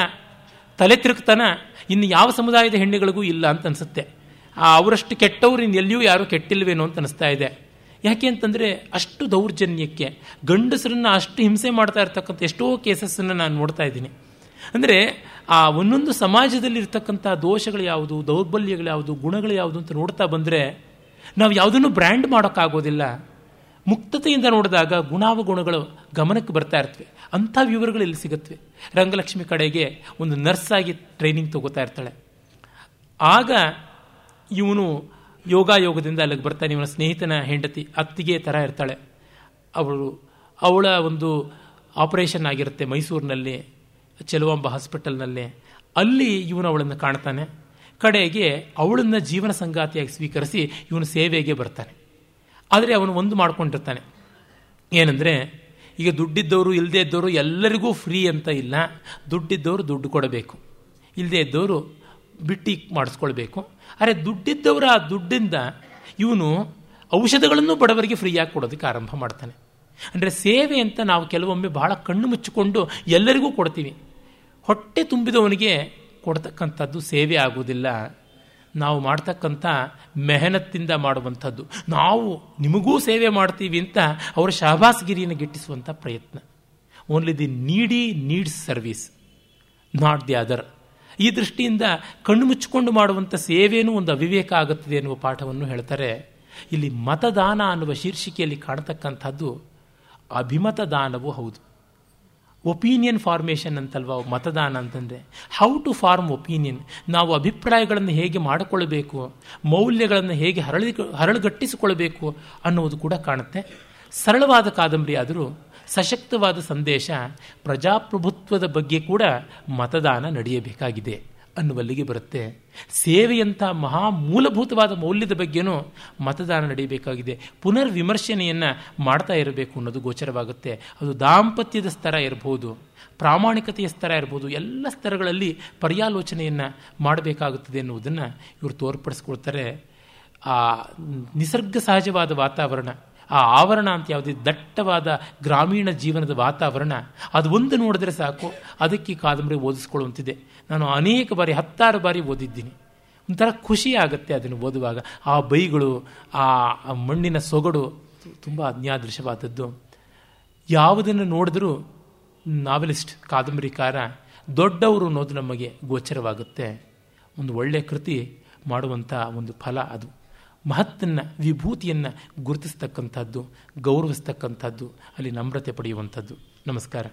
ತಲೆ ತಿರುಗ್ತನ ಇನ್ನು ಯಾವ ಸಮುದಾಯದ ಹೆಣ್ಣುಗಳಿಗೂ ಇಲ್ಲ ಅಂತ ಅನಿಸುತ್ತೆ. ಅವರಷ್ಟು ಕೆಟ್ಟವ್ರು ಇನ್ನು ಎಲ್ಲಿಯೂ ಯಾರೂ ಕೆಟ್ಟಿಲ್ವೇನೋ ಅಂತ ಅನಿಸ್ತಾ ಇದೆ. ಯಾಕೆ ಅಂತಂದರೆ ಅಷ್ಟು ದೌರ್ಜನ್ಯಕ್ಕೆ, ಗಂಡಸರನ್ನು ಅಷ್ಟು ಹಿಂಸೆ ಮಾಡ್ತಾ ಇರ್ತಕ್ಕಂಥ ಎಷ್ಟೋ ಕೇಸಸ್ಸನ್ನು ನಾನು ನೋಡ್ತಾ ಇದ್ದೀನಿ. ಅಂದರೆ ಆ ಒಂದೊಂದು ಸಮಾಜದಲ್ಲಿ ಇರ್ತಕ್ಕಂಥ ದೋಷಗಳು ಯಾವುದು, ದೌರ್ಬಲ್ಯಗಳು ಯಾವುದು, ಗುಣಗಳು ಯಾವುದು ಅಂತ ನೋಡ್ತಾ ಬಂದರೆ ನಾವು ಯಾವುದನ್ನು ಬ್ರ್ಯಾಂಡ್ ಮಾಡೋಕ್ಕಾಗೋದಿಲ್ಲ. ಮುಕ್ತತೆಯಿಂದ ನೋಡಿದಾಗ ಗುಣಾವಗುಣಗಳು ಗಮನಕ್ಕೆ ಬರ್ತಾ ಇರ್ತವೆ. ಅಂಥ ವಿವರಗಳು ಇಲ್ಲಿ ಸಿಗುತ್ತವೆ. ರಂಗಲಕ್ಷ್ಮಿ ಕಡೆಗೆ ಒಂದು ನರ್ಸ್ ಆಗಿ ಟ್ರೈನಿಂಗ್ ತಗೋತಾ ಇರ್ತಾಳೆ. ಆಗ ಇವನು ಯೋಗಾಯೋಗದಿಂದ ಅಲ್ಲಿಗೆ ಬರ್ತಾನೆ. ಇವನ ಸ್ನೇಹಿತನ ಹೆಂಡತಿ ಅತ್ತಿಗೆ ಥರ ಇರ್ತಾಳೆ. ಅವಳು, ಅವಳ ಒಂದು ಆಪರೇಷನ್ ಆಗಿರುತ್ತೆ ಮೈಸೂರಿನಲ್ಲಿ, ಚೆಲುವಾಂಬ ಹಾಸ್ಪಿಟಲ್ನಲ್ಲಿ. ಅಲ್ಲಿ ಇವನು ಅವಳನ್ನು ಕಾಣ್ತಾನೆ. ಕಡೆಗೆ ಅವಳನ್ನು ಜೀವನ ಸಂಗಾತಿಯಾಗಿ ಸ್ವೀಕರಿಸಿ ಇವನು ಸೇವೆಗೆ ಬರ್ತಾನೆ. ಆದರೆ ಅವನು ಒಂದು ಮಾಡ್ಕೊಂಡಿರ್ತಾನೆ. ಏನಂದರೆ, ಈಗ ದುಡ್ಡಿದ್ದವರು ಇಲ್ಲದೇ ಇದ್ದವರು ಎಲ್ಲರಿಗೂ ಫ್ರೀ ಅಂತ ಇಲ್ಲ. ದುಡ್ಡಿದ್ದವರು ದುಡ್ಡು ಕೊಡಬೇಕು. ಇಲ್ಲದೇ ಇದ್ದವರು ಬಿಟ್ಟು ಮಾಡಿಸ್ಕೊಳ್ಬೇಕು. ಆದರೆ ದುಡ್ಡಿದ್ದವರ ಆ ದುಡ್ಡಿಂದ ಇವನು ಔಷಧಗಳನ್ನು ಬಡವರಿಗೆ ಫ್ರೀಯಾಗಿ ಕೊಡೋದಕ್ಕೆ ಆರಂಭ ಮಾಡ್ತಾನೆ. ಅಂದರೆ ಸೇವೆ ಅಂತ ನಾವು ಕೆಲವೊಮ್ಮೆ ಬಹಳ ಕಣ್ಣು ಮುಚ್ಚಿಕೊಂಡು ಎಲ್ಲರಿಗೂ ಕೊಡ್ತೀವಿ. ಹೊಟ್ಟೆ ತುಂಬಿದವನಿಗೆ ಕೊಡ್ತಕ್ಕಂಥದ್ದು ಸೇವೆ ಆಗುವುದಿಲ್ಲ. ನಾವು ಮಾಡ್ತಕ್ಕಂಥ ಮೆಹನತ್ತಿಂದ ಮಾಡುವಂಥದ್ದು. ನಾವು ನಿಮಗೂ ಸೇವೆ ಮಾಡ್ತೀವಿ ಅಂತ ಅವರ ಶಹಬಾಸ್ಗಿರಿಯನ್ನು ಗಿಟ್ಟಿಸುವಂಥ ಪ್ರಯತ್ನ. Only the needy needs service not the other ಈ ದೃಷ್ಟಿಯಿಂದ ಕಣ್ಣು ಮುಚ್ಚಿಕೊಂಡು ಮಾಡುವಂಥ ಸೇವೆಯೂ ಒಂದು ಅವಿವೇಕ ಆಗುತ್ತದೆ ಎನ್ನುವ ಪಾಠವನ್ನು ಹೇಳ್ತಾರೆ. ಇಲ್ಲಿ ಮತದಾನ ಅನ್ನುವ ಶೀರ್ಷಿಕೆಯಲ್ಲಿ ಕಾಣತಕ್ಕಂಥದ್ದು ಅಭಿಮತದಾನವೂ ಹೌದು. ಒಪಿನಿಯನ್ ಫಾರ್ಮೇಷನ್ ಅಂತಲ್ವ ಮತದಾನ ಅಂತಂದರೆ? ಹೌ ಟು ಫಾರ್ಮ್ ಒಪೀನಿಯನ್ ನಾವು ಅಭಿಪ್ರಾಯಗಳನ್ನು ಹೇಗೆ ಮಾಡಿಕೊಳ್ಳಬೇಕು? ಮೌಲ್ಯಗಳನ್ನು ಹೇಗೆ ಹರಳಿ ಹರಳುಗಟ್ಟಿಸಿಕೊಳ್ಬೇಕು ಅನ್ನುವುದು ಕೂಡ ಕಾಣುತ್ತೆ. ಸರಳವಾದ ಕಾದಂಬರಿ ಆದರೂ, ಸಶಕ್ತವಾದ ಸಂದೇಶ ಪ್ರಜಾಪ್ರಭುತ್ವದ ಬಗ್ಗೆ ಕೂಡ ಮತದಾನ ನಡೆಯಬೇಕಾಗಿದೆ. ಅನ್ನುವಲ್ಲಿಗೆ ಬರುತ್ತೆ. ಸೇವೆಯಂಥ ಮಹಾ ಮೂಲಭೂತವಾದ ಮೌಲ್ಯದ ಬಗ್ಗೆನೂ ಮತದಾನ ನಡೀಬೇಕಾಗಿದೆ ಪುನರ್ ವಿಮರ್ಶನೆಯನ್ನು ಮಾಡ್ತಾ ಇರಬೇಕು ಅನ್ನೋದು ಗೋಚರವಾಗುತ್ತೆ. ಅದು ದಾಂಪತ್ಯದ ಸ್ತರ ಇರಬಹುದು ಪ್ರಾಮಾಣಿಕತೆಯ ಸ್ತರ ಇರ್ಬೋದು, ಎಲ್ಲ ಸ್ತರಗಳಲ್ಲಿ ಪರ್ಯಾಲೋಚನೆಯನ್ನು ಮಾಡಬೇಕಾಗುತ್ತದೆ ಎನ್ನುವುದನ್ನು ಇವರು ತೋರ್ಪಡಿಸ್ಕೊಳ್ತಾರೆ ಆ ನಿಸರ್ಗ ಸಹಜವಾದ ವಾತಾವರಣ, ಆ ಆವರಣ ಅಂತ ಯಾವುದೇ ದಟ್ಟವಾದ ಗ್ರಾಮೀಣ ಜೀವನದ ವಾತಾವರಣ, ಅದು ಒಂದು ನೋಡಿದ್ರೆ ಸಾಕು, ಅದಕ್ಕೆ ಕಾದಂಬರಿ ಓದಿಸ್ಕೊಳ್ಳುವಂತಿದೆ. ನಾನು ಅನೇಕ ಬಾರಿ, ಹತ್ತಾರು ಬಾರಿ ಓದಿದ್ದೀನಿ. ಒಂಥರ ಖುಷಿ ಆಗುತ್ತೆ ಅದನ್ನು ಓದುವಾಗ. ಆ ಬೈಗಳು, ಆ ಮಣ್ಣಿನ ಸೊಗಡು ತುಂಬ ಅಜ್ಞಾದೃಶ್ಯವಾದದ್ದು ಯಾವುದನ್ನು ನೋಡಿದ್ರೂ ನಾವೆಲಿಸ್ಟ್, ಕಾದಂಬರಿಕಾರ, ದೊಡ್ಡವರು ಅನ್ನೋದು ನಮಗೆ ಗೋಚರವಾಗುತ್ತೆ. ಒಂದು ಒಳ್ಳೆಯ ಕೃತಿ ಮಾಡುವಂಥ ಒಂದು ಫಲ ಅದು. ಮಹತ್ತನ್ನು, ವಿಭೂತಿಯನ್ನು ಗುರುತಿಸ್ತಕ್ಕಂಥದ್ದು, ಗೌರವಿಸ್ತಕ್ಕಂಥದ್ದು, ಅಲ್ಲಿ ನಮ್ರತೆ ಪಡೆಯುವಂಥದ್ದು. ನಮಸ್ಕಾರ.